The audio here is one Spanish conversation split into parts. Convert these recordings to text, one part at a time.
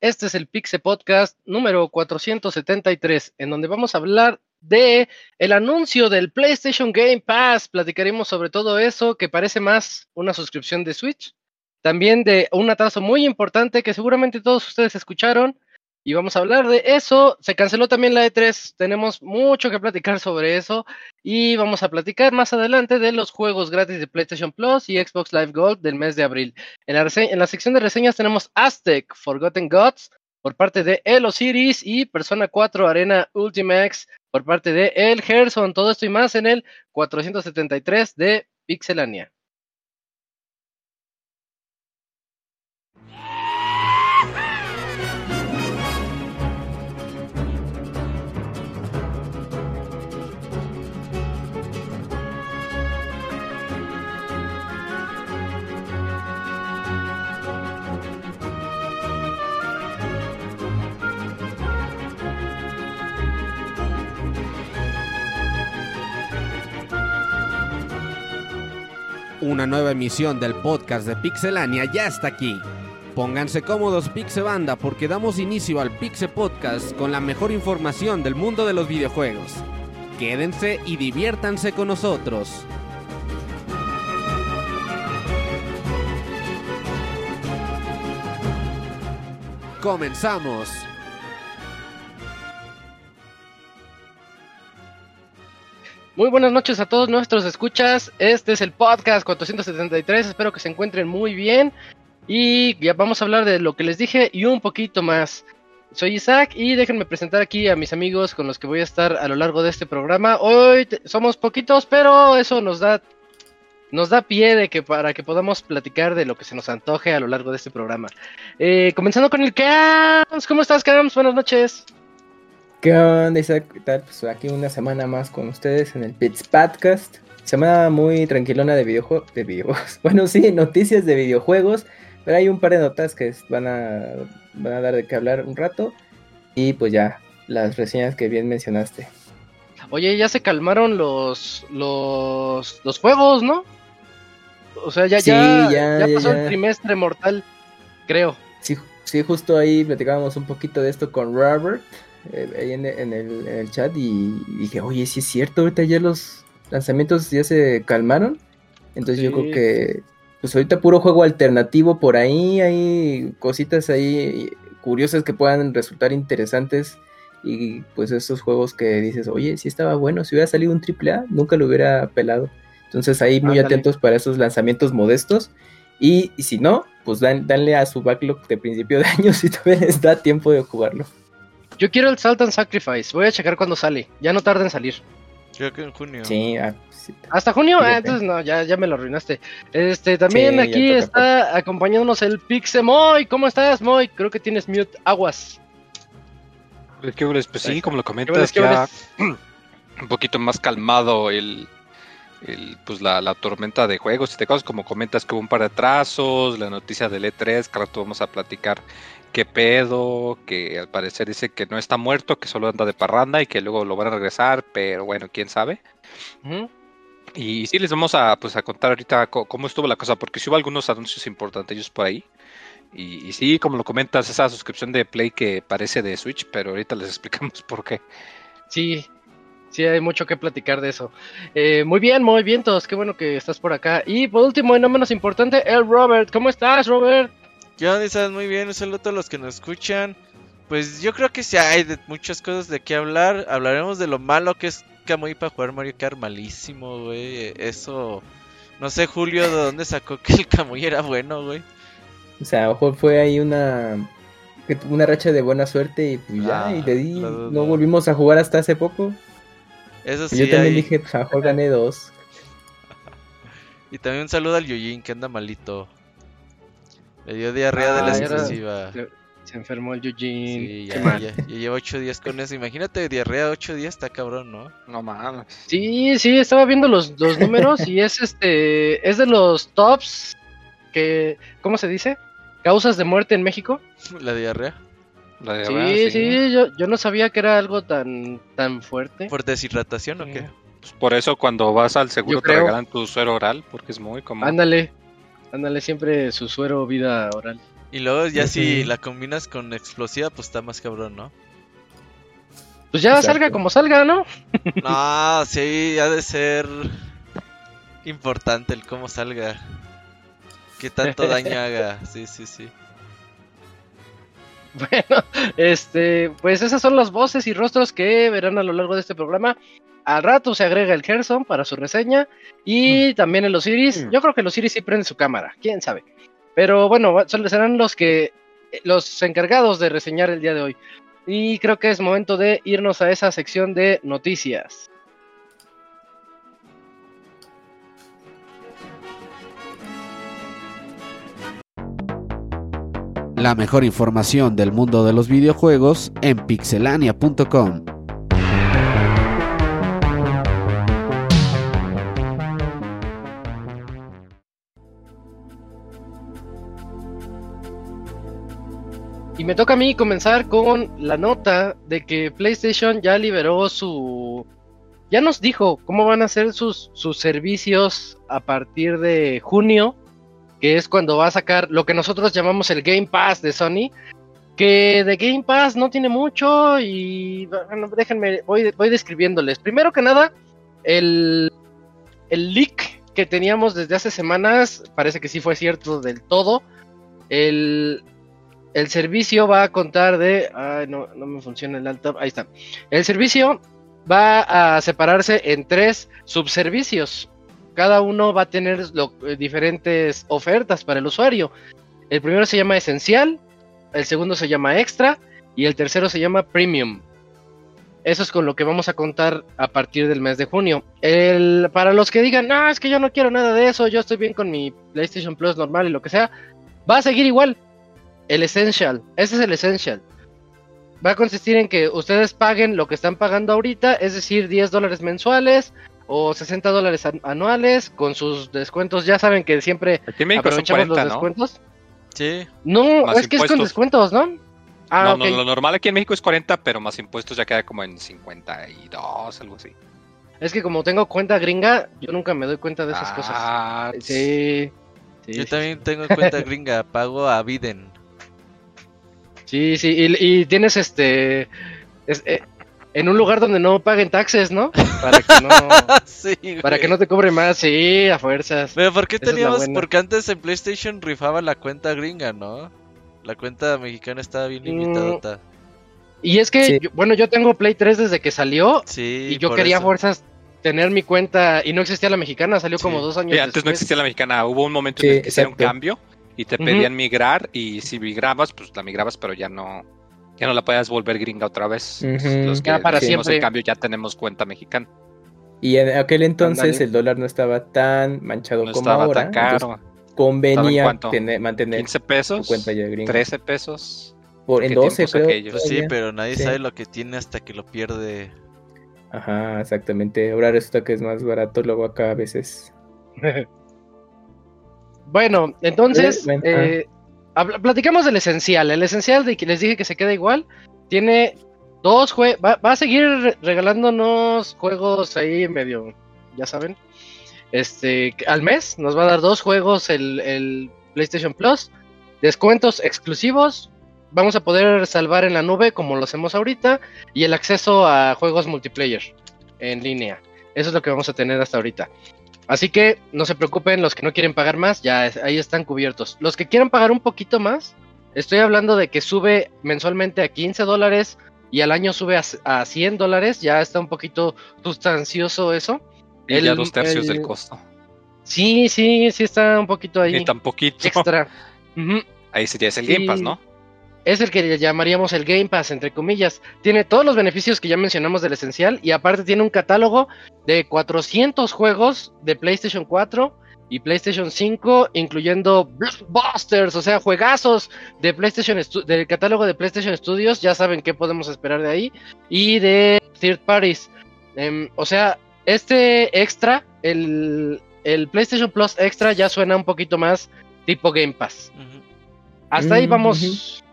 Este es el Pixe Podcast número 473, en donde vamos a hablar de el anuncio del PlayStation Game Pass. Platicaremos sobre todo eso, que parece más una suscripción de Switch. También de un atraso muy importante que seguramente todos ustedes escucharon, y vamos a hablar de eso. Se canceló también la E3, tenemos mucho que platicar sobre eso y vamos a platicar más adelante de los juegos gratis de PlayStation Plus y Xbox Live Gold del mes de abril. En la, en la sección de reseñas tenemos Aztec, Forgotten Gods por parte de Elo Series y Persona 4 Arena Ultimax por parte de El Gerson. Todo esto y más en el 473 de Pixelania. Una nueva emisión del podcast de Pixelania ya está aquí. Pónganse cómodos Pixebanda porque damos inicio al Pixe Podcast con la mejor información del mundo de los videojuegos. Quédense y diviértanse con nosotros. Comenzamos. Muy buenas noches a todos nuestros escuchas. Este es el podcast 473. Espero que se encuentren muy bien. Y ya vamos a hablar de lo que les dije y un poquito más. Soy Isaac y déjenme presentar aquí a mis amigos con los que voy a estar a lo largo de este programa. Hoy somos poquitos, pero eso nos da nos da pie de que para que podamos platicar de lo que se nos antoje a lo largo de este programa. Eh, comenzando con el Cams. ¿Cómo estás, Cams? Buenas noches. ¿Qué onda, Isaac? ¿Qué tal? Pues aquí una semana más con ustedes en el Pits Podcast. Semana muy tranquilona de videojuegos. De videojuegos. Bueno, sí, noticias de videojuegos. Pero hay un par de notas que van a, van a dar de qué hablar un rato. Y pues ya, las reseñas que bien mencionaste. Oye, ya se calmaron los, los, los juegos, ¿no? O sea, ya, ya, ya, pasó el trimestre mortal, creo. Sí, sí, justo ahí platicábamos un poquito de esto con Robert. Ahí en, el, chat y, dije, oye, sí es cierto, ahorita ya los lanzamientos ya se calmaron. Entonces yo creo que, pues ahorita puro juego alternativo por ahí, hay cositas ahí curiosas que puedan resultar interesantes. Y pues esos juegos que dices, oye, si estaba bueno, si hubiera salido un AAA, nunca lo hubiera pelado. Entonces ahí muy atentos para esos lanzamientos modestos. Y, si no, pues dan, danle a su backlog de principio de año si todavía les da tiempo de jugarlo. Yo quiero el Salt and Sacrifice. Voy a checar cuando sale. Ya no tarda en salir. Creo que en junio. Sí, ah, hasta junio. Ah, entonces no, ya, ya me lo arruinaste. Este, también aquí está acompañándonos el Pixemoy. ¿Cómo estás, Moy? Creo que tienes mute aguas. Pues, pues sí, como lo comentas, ya un poquito más calmado el, el, pues la, la, tormenta de juegos y de cosas, como comentas que hubo un par de atrasos, la noticia del E3, que ahora vamos a platicar qué pedo, que al parecer dice que no está muerto, que solo anda de parranda y que luego lo van a regresar, pero bueno, quién sabe. Y sí, les vamos a, pues, a contar ahorita cómo estuvo la cosa, porque sí hubo algunos anuncios importantes por ahí. Y, sí, como lo comentas, esa suscripción de Play que parece de Switch, pero ahorita les explicamos por qué. Sí, sí, hay mucho que platicar de eso. Eh, muy bien, muy bien, todos, qué bueno que estás por acá. Y por último, y no menos importante, el Robert. ¿Cómo estás, Robert? ¿Qué onda, estás muy bien? Un saludo a todos los que nos escuchan. Pues yo creo que sí hay de muchas cosas de qué hablar. Hablaremos de lo malo que es Kamui para jugar Mario Kart malísimo, güey. Eso. No sé, Julio, de dónde sacó que el Kamui era bueno, güey. O sea, ojo, fue ahí una. Una racha de buena suerte y pues ya, y le di. No volvimos a jugar hasta hace poco. Eso sí. yo también dije, pues mejor gané dos. y también un saludo al Yujin que anda malito. Le dio diarrea de la ah, exclusiva. Se, enfermó el Eugene. Sí, ya, ya, lleva ocho días con eso. Imagínate, diarrea ocho días está cabrón, ¿no? No mames. Sí, sí, estaba viendo los, los números y es este. Es de los tops que. ¿Cómo se dice? ¿Causas de muerte en México? La diarrea. La diarrea sí, sí, yo, yo no sabía que era algo tan, tan fuerte. ¿Por deshidratación o qué? Pues por eso cuando vas al seguro te regalan tu suero oral, porque es muy común. Ándale, ándale, siempre su suero vida oral. Y luego ya si la combinas con explosiva, pues está más cabrón, ¿no? Pues ya salga como salga, ¿no? no, sí, ha de ser importante el cómo salga. Que tanto daño haga. Sí, sí, sí. Bueno, este, pues esas son las voces y rostros que verán a lo largo de este programa. Al rato se agrega el Gerson para su reseña y mm. también el Osiris. Mm. Yo creo que el Osiris sí prende su cámara, quién sabe. Pero bueno, serán los que los encargados de reseñar el día de hoy. Y creo que es momento de irnos a esa sección de noticias. La mejor información del mundo de los videojuegos en pixelania.com. Y me toca a mí comenzar con la nota de que PlayStation ya liberó su... Ya nos dijo cómo van a ser sus, sus servicios a partir de junio que es cuando va a sacar lo que nosotros llamamos el Game Pass de Sony, que de Game Pass no tiene mucho y bueno, déjenme, voy, voy describiéndoles. Primero que nada, el, el leak que teníamos desde hace semanas, parece que sí fue cierto del todo. El, el servicio va a contar de... Ay, no, no me funciona el laptop. Ahí está. El servicio va a separarse en tres subservicios cada uno va a tener eh, diferentes ofertas para el usuario. El primero se llama esencial, el segundo se llama extra y el tercero se llama premium. Eso es con lo que vamos a contar a partir del mes de junio. El, para los que digan, no, es que yo no quiero nada de eso, yo estoy bien con mi PlayStation Plus normal y lo que sea, va a seguir igual. El Essential, ese es el Essential. Va a consistir en que ustedes paguen lo que están pagando ahorita, es decir, 10 dólares mensuales, o 60 dólares anuales con sus descuentos. Ya saben que siempre aprovechamos los descuentos. Sí. No, es que es con descuentos, ¿no? Ah, no, no, lo normal aquí en México es 40, pero más impuestos ya queda como en 52, algo así. Es que como tengo cuenta gringa, yo nunca me doy cuenta de esas ah, cosas. Sí. yo también tengo cuenta gringa, pago a Biden. Sí, sí, y, tienes este... Eh, en un lugar donde no paguen taxes, ¿no? Para que no, sí, para que no te cobre más, sí, a fuerzas. Pero ¿por qué teníamos? Porque antes en PlayStation rifaba la cuenta gringa, ¿no? La cuenta mexicana estaba bien limitada. Mm, y es que, bueno, yo tengo Play 3 desde que salió. Sí, y yo quería a fuerzas tener mi cuenta y no existía la mexicana, salió como dos años. Sí, antes no existía la mexicana, hubo un momento en el que hicieron un cambio y te pedían migrar y si migrabas, pues la migrabas, pero ya no, ya no la puedas volver gringa otra vez. Los que para siempre. en cambio ya tenemos cuenta mexicana. Y en aquel entonces el dólar no estaba tan manchado no como estaba ahora. Tan caro. Convenía mantener 15 pesos, cuenta ya gringa. 13 pesos. Por, en 12 creo. Pues sí, pero nadie sabe lo que tiene hasta que lo pierde. Ajá, exactamente. Ahora resulta que es más barato, luego acá a veces. bueno, entonces, eh, platicamos del esencial. El esencial de que les dije que se queda igual. Tiene dos juegos. Va, a seguir regalándonos juegos ahí medio. Ya saben. Este. Al mes. Nos va a dar dos juegos el, PlayStation Plus. Descuentos exclusivos. Vamos a poder salvar en la nube como lo hacemos ahorita. Y el acceso a juegos multiplayer en línea. Eso es lo que vamos a tener hasta ahorita. Así que no se preocupen, los que no quieren pagar más, ya ahí están cubiertos. Los que quieran pagar un poquito más, estoy hablando de que sube mensualmente a 15 dólares y al año sube a, 100 dólares, ya está un poquito sustancioso eso. Y ya dos tercios del costo. Sí, sí, sí está un poquito ahí. Y tan poquito. Extra. Ahí sería el Game Pass, ¿no? Es el que llamaríamos el Game Pass, entre comillas. Tiene todos los beneficios que ya mencionamos del esencial y aparte tiene un catálogo de 400 juegos de PlayStation 4 y PlayStation 5, incluyendo blockbusters, o sea, juegazos de PlayStation del catálogo de PlayStation Studios, ya saben qué podemos esperar de ahí, y de third parties. Em, o sea, este extra, el, PlayStation Plus extra ya suena un poquito más tipo Game Pass. Hasta ahí vamos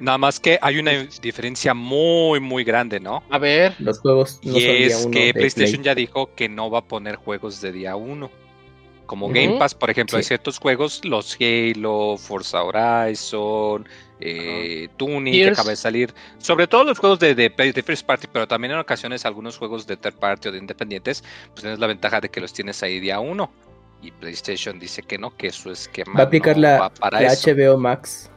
Nada más que hay una diferencia muy, muy grande, ¿no? A ver. Los juegos no y son es día uno que PlayStation ya dijo que no va a poner juegos de día uno. Como Game Pass, por ejemplo, hay ciertos juegos, los Halo, Forza Horizon, eh, Tunic, que acaba de salir. Sobre todo los juegos de, de, First Party, pero también en ocasiones algunos juegos de Third Party o de independientes, pues tienes la ventaja de que los tienes ahí día uno. Y PlayStation dice que no, que su esquema va a aplicar la, HBO Max.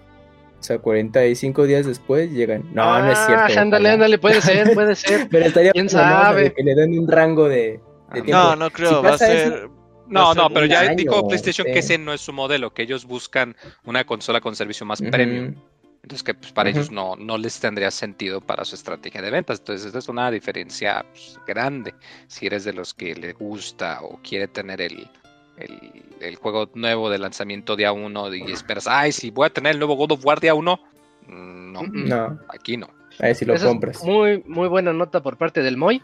O sea, 45 días después llegan. No, no es cierto. Ah, ándale, ándale, puede ser, puede ser. Pero estaría ¿Quién sabe? Que le den un rango de, tiempo. No, no creo, va a ser. no, no, pero ya dijo PlayStation que ese no es su modelo, que ellos buscan una consola con servicio más premium. Entonces que pues, para ellos no, no les tendría sentido para su estrategia de ventas. Entonces esta es una diferencia pues, grande. Si eres de los que le gusta o quiere tener el, el, juego nuevo de lanzamiento día 1 y esperas, ay, si voy a tener el nuevo God of War día 1. Mm, no, no, aquí no. A ver si lo compras. muy, muy buena nota por parte del Moy.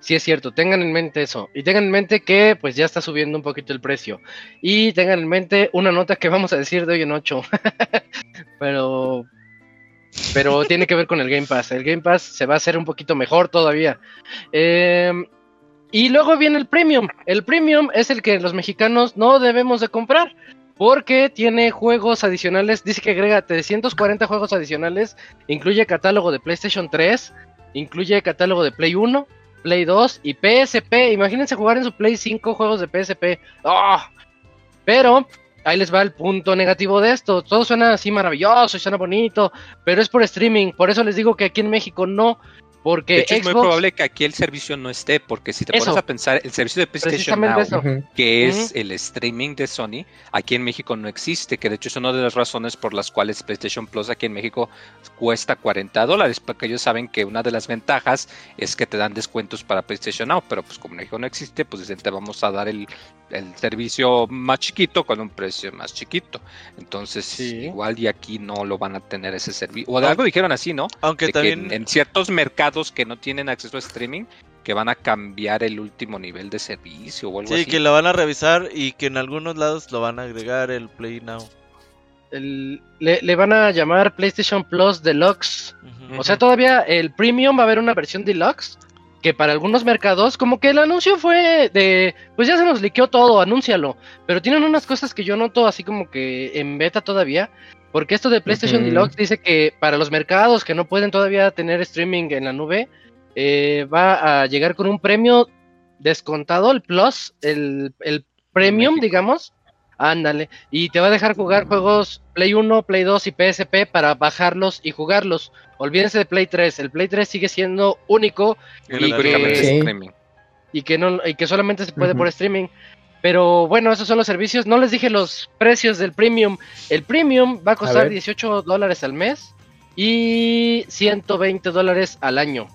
Sí es cierto, tengan en mente eso. Y tengan en mente que pues ya está subiendo un poquito el precio. Y tengan en mente una nota que vamos a decir de hoy en 8. pero pero tiene que ver con el Game Pass. El Game Pass se va a hacer un poquito mejor todavía. Eh, y luego viene el premium. El premium es el que los mexicanos no debemos de comprar. Porque tiene juegos adicionales. Dice que agrega 340 juegos adicionales. Incluye catálogo de PlayStation 3. Incluye catálogo de Play 1, Play 2 y PSP. Imagínense jugar en su Play 5 juegos de PSP. ¡Ah! Pero ahí les va el punto negativo de esto. Todo suena así maravilloso y suena bonito, pero es por streaming. Por eso les digo que aquí en México no. Porque de hecho, es muy probable que aquí el servicio no esté, porque si te pones a pensar, el servicio de PlayStation Now, que es el streaming de Sony, aquí en México no existe, que de hecho es una de las razones por las cuales PlayStation Plus aquí en México cuesta 40 dólares, porque ellos saben que una de las ventajas es que te dan descuentos para PlayStation Now, pero pues como en México no existe, pues dicen te vamos a dar el, servicio más chiquito con un precio más chiquito. Entonces, igual y aquí no lo van a tener ese servicio. O de algo dijeron así, ¿no? Aunque también... en ciertos mercados que no tienen acceso a streaming que van a cambiar el último nivel de servicio o algo así. Sí, que lo van a revisar y que en algunos lados lo van a agregar el Play Now. le, van a llamar PlayStation Plus Deluxe. O sea, todavía el Premium va a haber una versión Deluxe. Que para algunos mercados, como que el anuncio fue de. Pues ya se nos liqueó todo, anúncialo. Pero tienen unas cosas que yo noto así como que en beta todavía. Porque esto de PlayStation Deluxe dice que para los mercados que no pueden todavía tener streaming en la nube, eh, va a llegar con un premio descontado, el Plus, el, Premium, digamos. Ándale. Y te va a dejar jugar juegos Play 1, Play 2 y PSP para bajarlos y jugarlos. Olvídense de Play 3. El Play 3 sigue siendo único y que, y que, no, y que solamente se puede por streaming. Pero bueno, esos son los servicios. No les dije los precios del premium. El premium va a costar 18 dólares al mes y 120 dólares al año.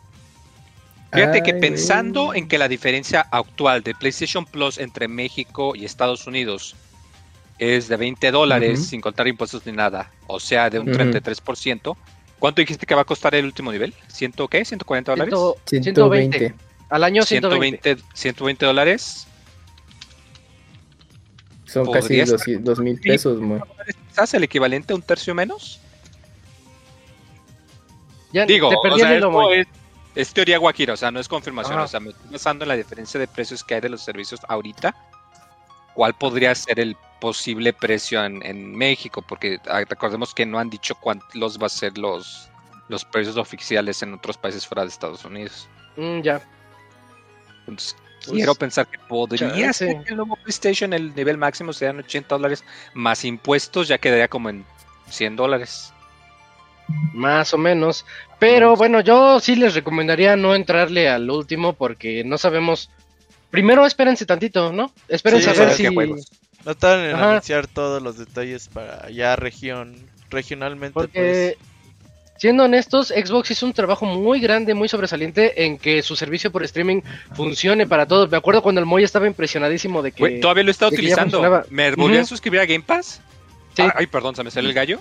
Fíjate que pensando en que la diferencia actual de PlayStation Plus entre México y Estados Unidos es de 20 dólares sin contar impuestos ni nada, o sea, de un 33%, ¿cuánto dijiste que va a costar el último nivel? ¿Ciento qué? ¿140 dólares? 120. Al año 120. 120 dólares son casi dos, mil pesos, ¿Quizás el equivalente a un tercio menos? Digo, es, teoría guajira, o sea, no es confirmación, o sea, me estoy basando en la diferencia de precios que hay de los servicios ahorita. ¿Cuál podría ser el posible precio en, México? Porque ah, recordemos que no han dicho cuántos va a ser los, los precios oficiales en otros países fuera de Estados Unidos. Mm, ya. Entonces, pues, Quiero pensar que podría ser que el nuevo PlayStation el nivel máximo sean 80 dólares más impuestos, ya quedaría como en 100 dólares. Más o menos. Pero bueno, yo sí les recomendaría no entrarle al último porque no sabemos. Primero espérense tantito, ¿no? Espérense a ver si. No están en anunciar todos los detalles para ya región, regionalmente. Porque pues siendo honestos, Xbox hizo un trabajo muy grande, muy sobresaliente en que su servicio por streaming funcione para todos. Me acuerdo cuando el Moy estaba impresionadísimo de que. todavía lo está utilizando. ¿Me volví a suscribir a Game Pass? Sí. Ay, perdón, se me salió el gallo.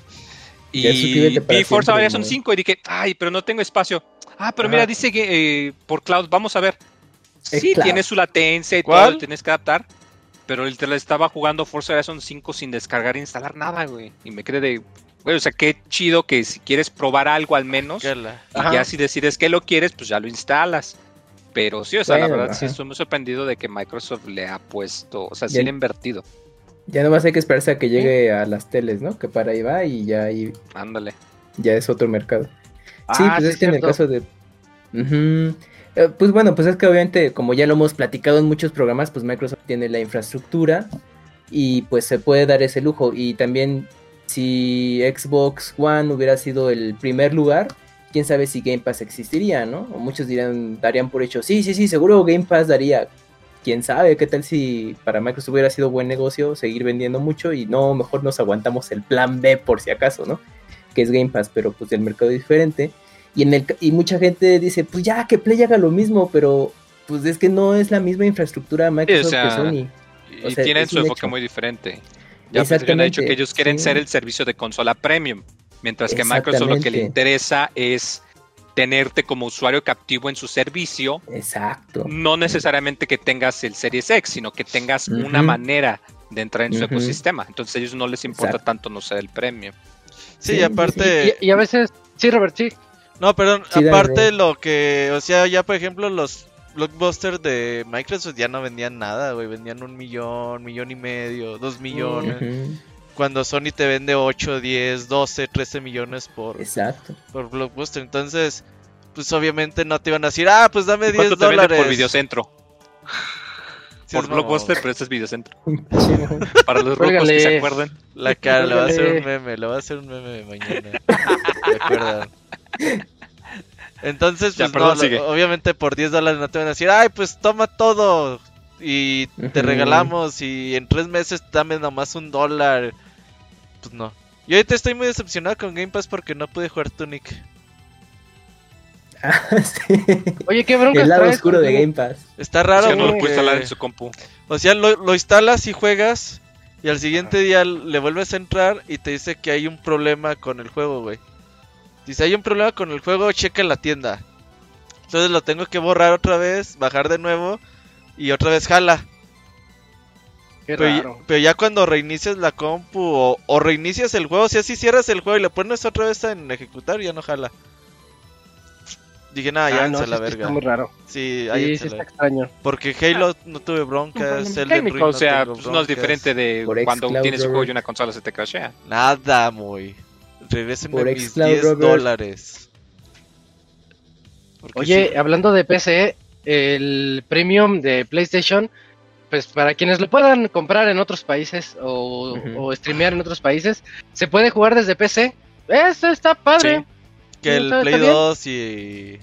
Y vi Forza Horizon 5 y dije, ay, pero no tengo espacio. Ah, pero mira, dice que eh, por cloud, vamos a ver. Sí, tiene su latencia y todo, tienes que adaptar. Pero el estaba jugando Forza Horizon 5 sin descargar e instalar nada, güey. Y me quedé de, güey, o sea, qué chido que si quieres probar algo al menos, y ya si decides que lo quieres, pues ya lo instalas. Pero sí, o sea, la verdad sí estoy muy sorprendido de que Microsoft le ha puesto, o sea, sí le ha invertido. Ya no más hay que esperarse a que llegue a las teles, ¿no? Que para ahí va y ya ahí. Ándale. Ya es otro mercado. sí, ah, pues es que en el caso de. Eh, pues bueno, pues es que obviamente, como ya lo hemos platicado en muchos programas, pues Microsoft tiene la infraestructura y pues se puede dar ese lujo. Y también si Xbox One hubiera sido el primer lugar, quién sabe si Game Pass existiría, ¿no? O muchos dirán, darían por hecho, sí, sí, sí, seguro Game Pass daría. Quién sabe, qué tal si para Microsoft hubiera sido buen negocio seguir vendiendo mucho y no, mejor nos aguantamos el plan B por si acaso, ¿no? Que es Game Pass, pero pues el mercado es diferente. Y, en el, y mucha gente dice, pues ya, que Play haga lo mismo, pero pues es que no es la misma infraestructura Microsoft que Sony. y tienen su enfoque muy diferente. Ya pues, han dicho que ellos quieren ser el servicio de consola premium, mientras que Microsoft lo que le interesa es tenerte como usuario captivo en su servicio. Exacto. No necesariamente que tengas el Series X, sino que tengas una manera de entrar en su ecosistema. Entonces a ellos no les importa tanto no ser el premium. Sí, aparte... Y, a veces... Sí, Robert, sí. No, perdón, aparte lo que... O sea, ya por ejemplo los blockbuster de Microsoft ya no vendían nada, güey. Vendían un millón, millón y medio, dos millones. Cuando Sony te vende 8, 10, 12, 13 millones por, Exacto. por blockbuster. Entonces, pues obviamente no te iban a decir, ah, pues dame 10 dólares. por videocentro? por blockbuster, pero este es videocentro. Para los rojos que se acuerden. La cara, le va a hacer un meme, le va a hacer un meme mañana. acuerdan Entonces, pues no, obviamente por 10 dólares no te van a decir, ay, pues toma todo y te regalamos y en tres meses dame nomás un dólar. Pues no. Y ahorita estoy muy decepcionado con Game Pass porque no pude jugar Tunic. Ah, sí. Oye, qué bronca. El lado oscuro de Game Pass. Está raro. no lo puedes instalar en su compu. O sea, lo, lo instalas y juegas. Y al siguiente día le vuelves a entrar y te dice que hay un problema con el juego, güey. Si hay un problema con el juego, checa la tienda. Entonces lo tengo que borrar otra vez, bajar de nuevo y otra vez jala. pero, Ya, cuando reinicias la compu o, reinicias el juego, si así cierras el juego y le pones otra vez en ejecutar, ya no jala. Dije, nada, ya ah, no, la verga. Está muy raro. Sí, ahí sí, está extraño. Porque Halo no tuve broncas, Ring O sea, pues no, es diferente de cuando tienes un juego y una consola se te crashea. Nada, muy. Regrésenme mis 10 dólares. Oye, hablando de PC, el premium de PlayStation, pues para quienes lo puedan comprar en otros países o, streamear en otros países, se puede jugar desde PC. Eso está padre. Que el Play 2 y.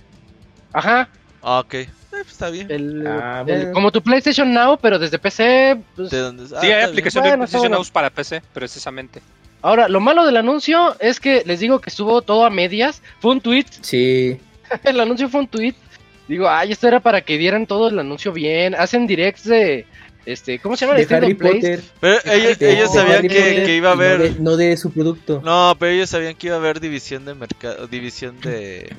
Ajá. Ah, ok. Eh, pues está bien. Ah, como tu PlayStation Now, pero desde PC. Pues, sí, hay ah, aplicación de PlayStation Now para PC, precisamente. Ahora, lo malo del anuncio es que les digo que estuvo todo a medias. Fue un tweet. Sí. el anuncio fue un tweet. Digo, ay, esto era para que dieran todo el anuncio bien. Hacen directs de. Este, ¿cómo se llama? De Harry Potter. Pero ellos, sabían que, iba a haber. No de, su producto. No, pero ellos sabían que iba a haber división de mercado. División de.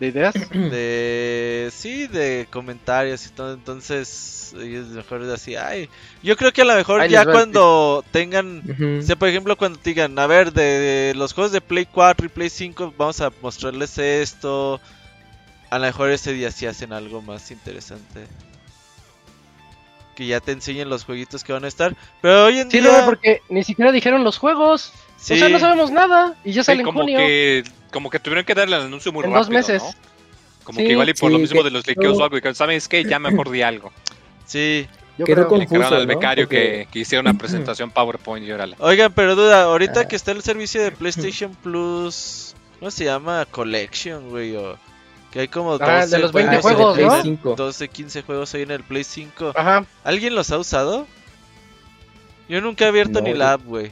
¿De ideas? De. Sí, de comentarios y todo. Entonces ellos mejor así, ay, yo creo que a lo mejor ya cuando tengan, por ejemplo, cuando digan, a ver, de, los juegos de Play 4 y Play 5, vamos a mostrarles esto, a lo mejor ese día sí hacen algo más interesante. Que ya te enseñen los jueguitos que van a estar. Pero hoy en sí, día. no, porque ni siquiera dijeron los juegos. O sea, no sabemos nada. Y ya salen como junio. Que, como que tuvieron que darle el anuncio muy en rápido. dos meses. Como que igual y por lo mismo de los liqueos o algo. Y ¿sabes qué? Ya mejor di algo. Sí. Yo Quedó creo confuso, al becario que, que, hiciera una presentación PowerPoint y órale. Oigan, pero duda, ahorita ah. que está el servicio de PlayStation Plus, ¿cómo se llama? Collection, güey, o que hay como 12 ah, de los 20 juegos, ¿no? 12, 15 juegos ahí en el Play 5. Ajá. ¿Alguien los ha usado? Yo nunca he abierto ni la app, güey.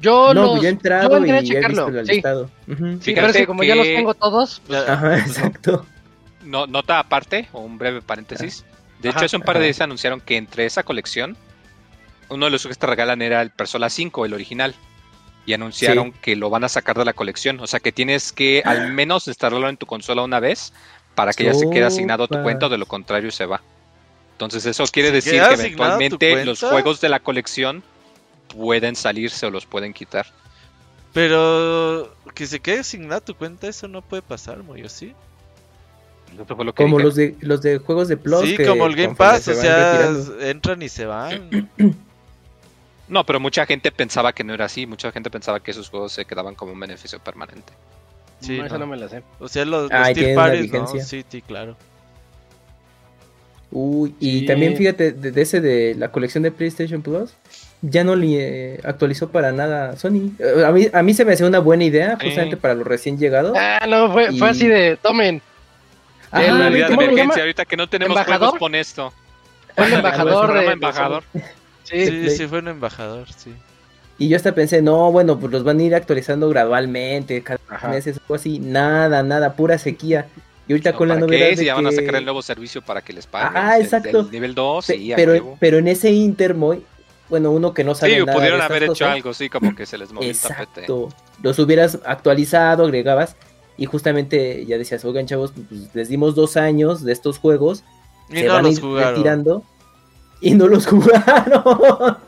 Yo no, los, yo he entrado yo y checarlo. He visto sí. Uh -huh. sí, pero que como ya los tengo todos. Pues... Ajá, exacto. No, nota aparte, o un breve paréntesis. De hecho, hace un par de días anunciaron que entre esa colección, uno de los que te regalan era el Persona 5, el original. Y anunciaron que lo van a sacar de la colección. O sea que tienes que al menos instalarlo en tu consola una vez para que ya se quede asignado a tu cuenta, o de lo contrario se va. Entonces eso quiere decir que eventualmente los juegos de la colección pueden salirse o los pueden quitar. Pero que se quede asignada tu cuenta, eso no puede pasar, Moyo, ¿sí? Eso fue lo que Como dije. los de los de juegos de Plus. Sí, que como el Game Pass, o sea, retirando. entran y se van. No, pero mucha gente pensaba que no era así. Mucha gente pensaba que esos juegos se quedaban como un beneficio permanente. Sí, no, esa no. no me la sé. O sea, los, los Ah, y tier parties, ¿no? vigencia. Sí, sí, claro. Uy, y Sí. también fíjate, de, de ese de la colección de PlayStation Plus, ya no le eh, actualizó para nada Sony. Eh, A mí, a mí se me hace una buena idea, Sí. justamente para los recién llegados. Ah, no, fue, Y- fue así de, tomen, el- Una medida de ¿cómo le emergencia ahorita que no tenemos ¿Embajador? juegos con esto. fue el embajador Programa de... embajador. Sí, Sí, sí, fue un embajador, sí. Y yo hasta pensé, no, bueno, pues los van a ir actualizando gradualmente, cada Ajá. meses o así. Nada, nada, pura sequía. Y ahorita No, con la ¿para novedad qué? de Si ya van a sacar el nuevo servicio para que les paguen. Ah, El- exacto. el nivel 2, Pe- sí, a pero, pero en ese Intermoy, bueno, uno que no sabe Sí, nada pudieron de haber hecho cosas, algo, sí, como que se les movió el tapete. Exacto. Los hubieras actualizado, agregabas. Y justamente ya decías, oigan chavos, pues les dimos dos años de estos juegos. Y se no van a los ir jugaron. retirando. Y no los jugaron.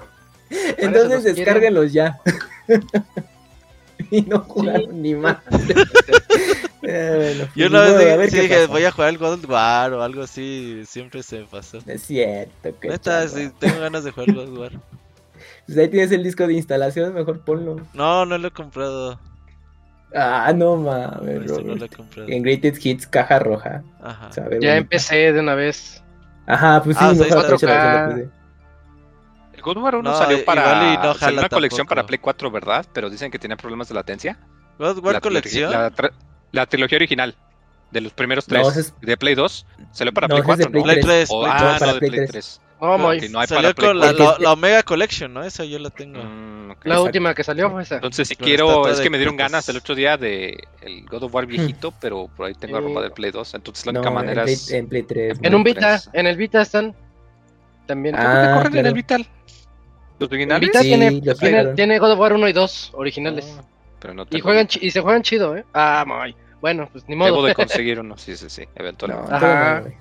Entonces los quieren. descárguenlos ya. y no jugaron ni más. Eh, Yo pues, una vez dije, sí, voy a jugar el God of War o algo así, siempre se me pasó. Es cierto, que Neta, sí, tengo ganas de jugar God of War. Pues ahí tienes el disco de instalación, mejor ponlo. No, no lo he comprado. Ah, no mames, no lo he Robert. comprado. En Greatest Hits, caja roja. Ajá. Ver ya empecé de una vez. Ajá, pues sí, Ah, o sea, mejor aprovecha la 4K. versión de PC. El God of War 1 No, salió para igual y no salió una colección tampoco. para Play 4, ¿verdad? Pero dicen que tenía problemas de latencia. God of War La colección. La, la trilogía original de los primeros No, tres ese es- de Play 2 salió para No, Play ese es de 4, ¿no? Play 3. O- Play ah, 3. no, Para de Play Play 3. 3. Oh, my. que no hay Salió para Play con la, 4. cuatro. la- la Omega Collection, ¿no? Esa yo la tengo. Mm, ok. La última que salió fue esa. Entonces, si quiero, es que me dieron ganas el otro día de el God of War viejito, pero por ahí tengo Sí. aroma del Play 2. Entonces, la No, única en manera Play, es. en Play 3. En ¿no? un Vita, en el Vita están. También. Ah, ¿Por qué corren en claro. el Vital? ¿Los originales? Vita Sí, tiene, los tiene, tiene God of War 1 y 2 originales. Ah, pero no y juegan y se juegan chido, ¿eh? Ah, my. Bueno, pues ni Debo modo. de conseguir uno, sí, sí, sí, No, eventualmente. Ajá. no. Sí,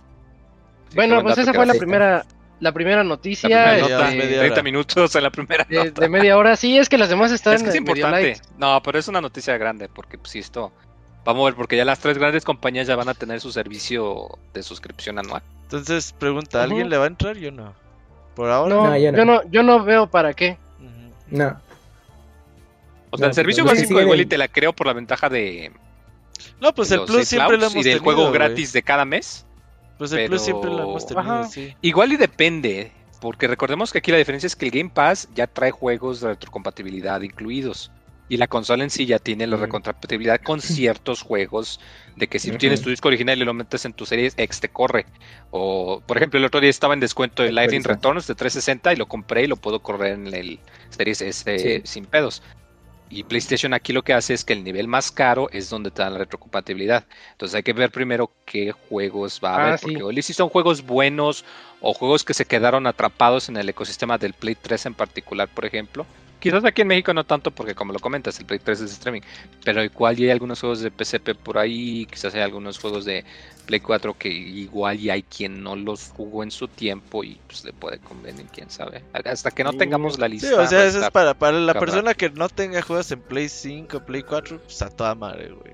bueno, pues esa fue la primera, la primera La noticia primera este, nota, media 30 hora. minutos en la primera de, nota. de media hora. Sí, es que las demás están Es que es eh, importante. No, pero es una noticia grande porque pues sí, esto vamos a ver porque ya las tres grandes compañías ya van a tener su servicio de suscripción anual. Entonces, pregunta, ¿alguien le va a entrar? Yo no. Por ahora. No, No, yo no. yo no, yo no veo para qué. No. O sea, No, el servicio que básico igual y te la creo por la ventaja de No, pues el Plus siempre lo hemos y del tenido. juego gratis de cada mes. Pues el Plus siempre lo hemos tenido, sí. Igual y depende, porque recordemos que aquí la diferencia es que el Game Pass ya trae juegos de retrocompatibilidad incluidos. Y la consola en sí ya tiene la retrocompatibilidad con ciertos juegos. De que si Ujú. tienes tu disco original y lo metes en tu series X te corre. O, por ejemplo, el otro día estaba en descuento el Lightning. Returns de 360 y lo compré y lo puedo correr en el Series S Sí. sin pedos. Y PlayStation aquí lo que hace es que el nivel más caro es donde te dan la retrocompatibilidad. Entonces hay que ver primero qué juegos va a Ah, haber. sí. Porque igual y si son juegos buenos o juegos que se quedaron atrapados en el ecosistema del Play 3 en particular, por ejemplo. Quizás aquí en México no tanto porque como lo comentas, el Play 3 es streaming. Pero igual y hay algunos juegos de PSP por ahí, quizás hay algunos juegos de Play 4 que igual y hay quien no los jugó en su tiempo y pues le puede convenir, quién sabe. Hasta que no Sí. tengamos la lista. Sí, o sea, eso es para, para la cabrón. persona que no tenga juegos en Play 5, Play 4, pues a toda madre, güey.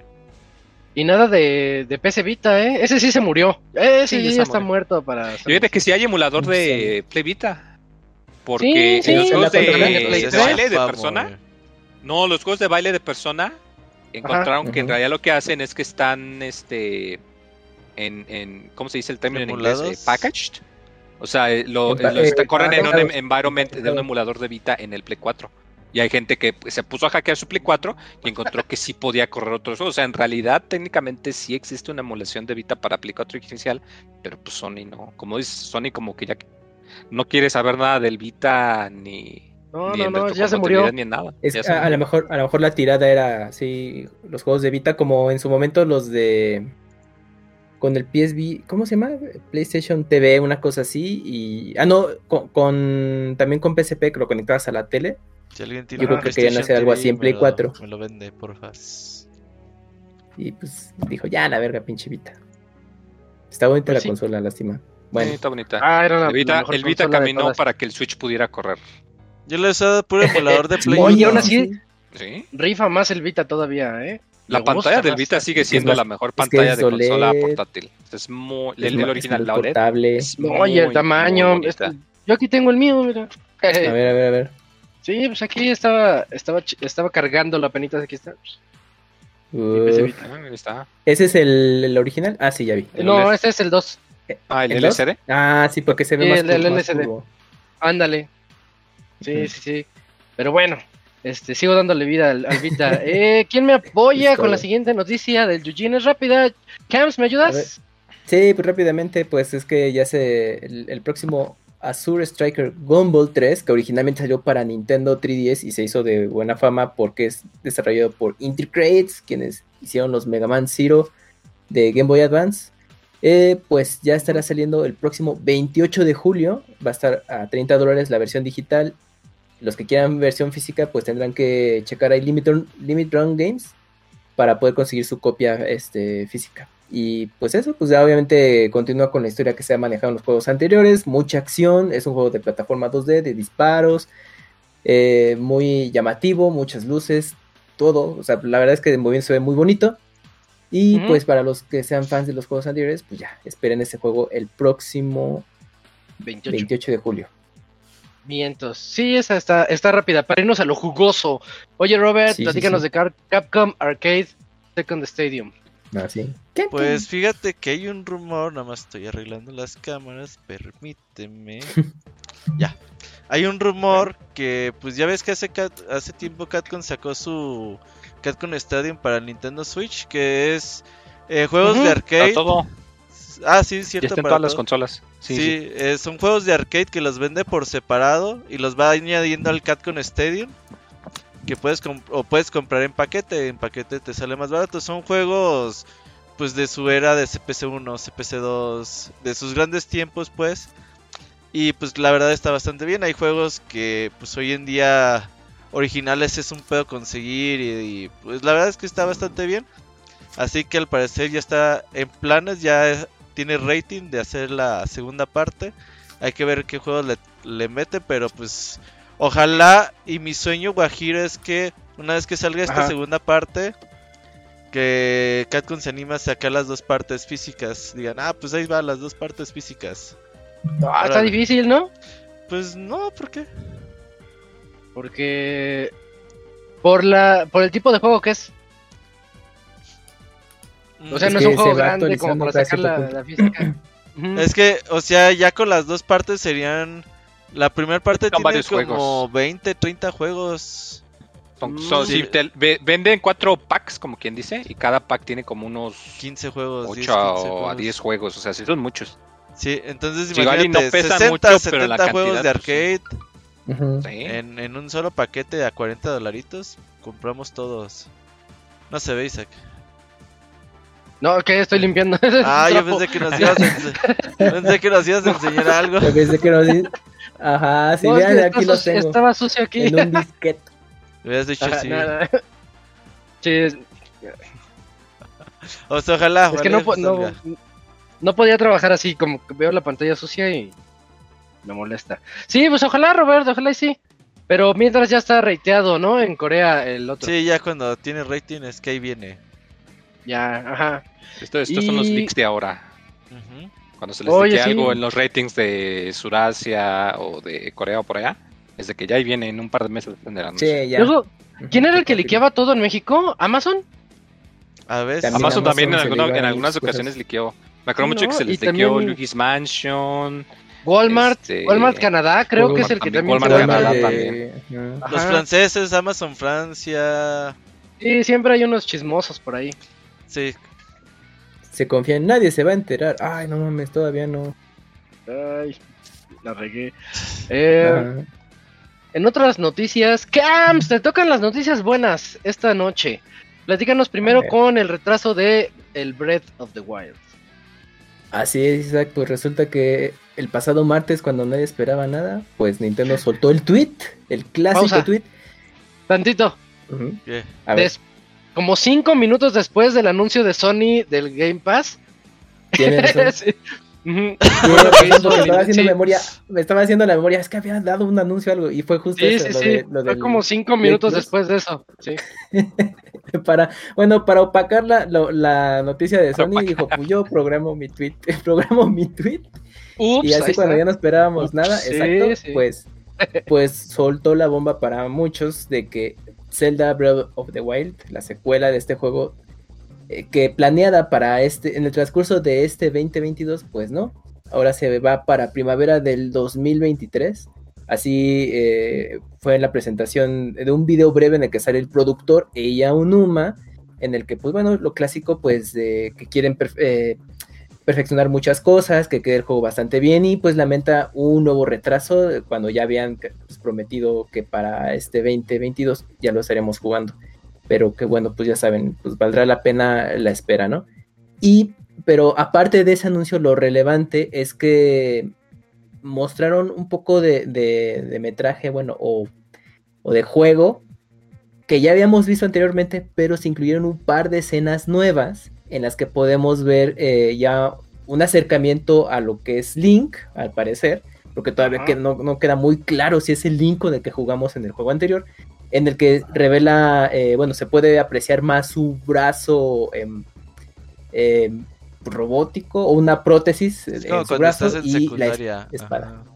Y nada de, de PC Vita, ¿eh? Ese sí se murió. Ese Sí, ya ya, está murió. muerto para... Fíjate que si hay emulador de Play Vita. Porque Sí, en los sí. juegos de, baile de persona, no, los juegos de baile de persona encontraron que en realidad lo que hacen es que están, este, en, en ¿cómo se dice el término en inglés? Eh, packaged. O sea, eh, lo, eh, lo está- eh, corren en un environment de un emulador de Vita en el Play 4. Y hay gente que pues, se puso a hackear su Play 4 y encontró que sí podía correr otros juegos. O sea, en realidad, técnicamente sí existe una emulación de Vita para Play 4 inicial, pero pues Sony no. Como dices, Sony como que ya no quiere saber nada del Vita ni, No, ni no, no, ya se murió. retrocompatibilidad ni en nada. Es, Ya se a, lo mejor, a lo mejor la tirada era así, los juegos de Vita, como en su momento los de con el PSV, ¿cómo se llama? PlayStation TV, una cosa así, y ah no, con, con- también con PSP que lo conectabas a la tele. Si alguien tiene Yo creo que querían hacer algo así en me Play lo- 4. Me lo vende, porfa. Y pues dijo, ya la verga, pinche Vita. Está bonita Pues la sí. consola, lástima. Bueno, está bonita. Ah, era la, el Vita, la mejor el Vita consola de caminó para que el Switch pudiera correr. Yo le he usado puro emulador de Play. Oye, aún 1. así, Sí. rifa más el Vita todavía, ¿eh? La Me pantalla del más. Vita sigue siendo más- la mejor pantalla de consola portátil. Es muy, Es el, original, la OLED, es No, muy, oye, el tamaño. bonita. este, yo aquí tengo el mío, mira. A ver, a ver, a ver. Sí, pues aquí estaba, estaba, estaba cargando la penita, aquí está. Uf. Ah. ¿Ese es el, el original? Ah, sí, ya vi. El No, OLED. este es el 2. Ah, el ¿El? LCD. Ah, sí, porque se ve Sí, más, el más LCD. curvo. Ándale. Sí, sí, sí. Pero bueno, este, sigo dándole vida al, al Vita. Eh, ¿Quién me apoya con la siguiente noticia del Eugene? Es rápida. Cams, ¿me ayudas? Sí, pues rápidamente, pues es que ya se. El, el próximo Azure Striker Gumball 3, que originalmente salió para Nintendo 3DS y se hizo de buena fama porque es desarrollado por Intercrates, quienes hicieron los Mega Man Zero de Game Boy Advance. Eh, pues ya estará saliendo el próximo 28 de julio. Va a estar a 30 dólares la versión digital. Los que quieran versión física, pues tendrán que checar ahí Limit Run, Games para poder conseguir su copia este, física. Y pues eso, pues ya obviamente continúa con la historia que se ha manejado en los juegos anteriores, mucha acción, es un juego de plataforma 2D, de disparos, eh, muy llamativo, muchas luces, todo, o sea, la verdad es que de movimiento se ve muy bonito. Y pues para los que sean fans de los juegos anteriores, pues ya, esperen ese juego el próximo 28. 28 de julio. Vientos. Sí, esa está, está rápida. Para irnos a lo jugoso. Oye, Robert, Sí, sí, platícanos sí. de Car- Capcom Arcade Second Stadium. Así. Pues fíjate que hay un rumor, nada más estoy arreglando las cámaras, permíteme. ya. Hay un rumor que, pues ya ves que hace, hace tiempo Catcon sacó su Catcon Stadium para el Nintendo Switch, que es eh, juegos de arcade. todo. Ah, sí, Ya cierto. está en para todas las consolas. Sí, Sí, sí. eh, son juegos de arcade que los vende por separado y los va añadiendo al Catcon Stadium. Que puedes o puedes comprar en paquete, en paquete te sale más barato. Son juegos pues de su era de CPC1, CPC2, de sus grandes tiempos pues. Y pues la verdad está bastante bien. Hay juegos que pues hoy en día originales es un pedo conseguir y, y, pues la verdad es que está bastante bien. Así que al parecer ya está en planes, ya tiene rating de hacer la segunda parte. Hay que ver qué juegos le, le mete, pero pues ojalá y mi sueño guajiro es que una vez que salga esta Ajá. segunda parte, que Capcom se anima a sacar las dos partes físicas. Digan, ah, pues ahí va las dos partes físicas. Ah, está difícil, ¿no? Pues no, ¿por qué? Porque por la por el tipo de juego que es. O sea, Es no es un juego grande como para sacar la, la física. Es que, o sea, ya con las dos partes serían... La primera parte Son tiene como juegos. 20, 30 juegos. Son- Mm, son- sí. sí, te- ve- venden cuatro packs, como quien dice, y cada pack tiene como unos 15 juegos. 10, 8 15 o a juegos. 10 juegos. O sea, sí son muchos. Sí, entonces y imagínate, no pesan 60, mucho, 70 pero la juegos de cantidad, pues, Sí. en, en un solo paquete a 40 dolaritos. Compramos todos. No se ve, Isaac. No, que estoy limpiando. Ah, yo pensé que nos ibas a, pensé que nos ibas a enseñar algo. Yo pensé que no, sí. Ajá, sí, No, es vean, que aquí sucio- tengo. Estaba sucio aquí. En un disquete. Hubieras dicho Ajá, sí. nada. Sí, es, O sea, ojalá. es que no, no, no podía trabajar así, como que veo la pantalla sucia y me molesta. Sí, pues ojalá, Roberto, ojalá y sí. Pero mientras ya está reiteado, ¿no? En Corea el otro. Sí, ya cuando tiene rating es que ahí viene. Ya, ajá. Esto- estos son los Y- leaks de ahora. Cuando se les Oye, dice sí. algo en los ratings de Surasia o de Corea o por allá, es de que ya ahí viene en un par de meses tendrán. Sí, ya. Luego, ¿quién era el que liqueaba todo en México? ¿Amazon? A ver. También Amazon también en, Amazon alguna- en a algunas ocasiones liqueó. Me acuerdo mucho que se Y les liqueó también- Luigi's Mansion. Walmart, Este, Walmart Canadá, creo que es el que también, Walmart Canadá de- también. Ajá. Los franceses, Amazon Francia. Sí, siempre hay unos chismosos por ahí. Sí, Se confía en nadie, se va a enterar. Ay, no mames, todavía no. Ay, la regué. Eh. En otras noticias, Cams, te tocan las noticias buenas esta noche. Platícanos primero con el retraso de el Breath of the Wild. Así es, Isaac, pues resulta que el pasado martes, cuando nadie esperaba nada, pues Nintendo soltó el tweet, el clásico Pausa. tweet. Tantito, des- como cinco minutos después del anuncio de Sony del Game Pass, tiene razón. sí, me, estaba haciendo memoria, me estaba haciendo la memoria, es que había dado un anuncio algo y fue justo eso. Sí, sí, fue como cinco minutos después de eso. Sí. para, bueno, para opacar la, la noticia de Sony, dijo, pues yo programo mi tweet, programo mi tweet. y así cuando ya no esperábamos nada, exacto, pues, pues soltó la bomba para muchos de que Zelda Breath of the Wild, la secuela de este juego, eh, que planeada para este, en el transcurso de este 2022, pues no. Ahora se va para primavera del 2023. Así eh, fue en la presentación de un video breve en el que sale el productor Ella Unuma, en el que, pues bueno, lo clásico, pues, que quieren eh, perfeccionar muchas cosas, que quede el juego bastante bien y pues lamenta un nuevo retraso cuando ya habían pues, prometido que para este 2022 ya lo estaremos jugando pero que bueno, pues ya saben, pues valdrá la pena la espera, ¿no? Y, pero aparte de ese anuncio, lo relevante es que mostraron un poco de, de, metraje, bueno, o, o, de juego que ya habíamos visto anteriormente, pero se incluyeron un par de escenas nuevas en las que podemos ver eh, ya un acercamiento a lo que es Link, al parecer, porque todavía que no, no, queda muy claro si es el Link con el que jugamos en el juego anterior, en el que revela, eh, bueno, se puede apreciar más su brazo em, em, robótico o una prótesis en su brazo y la espada.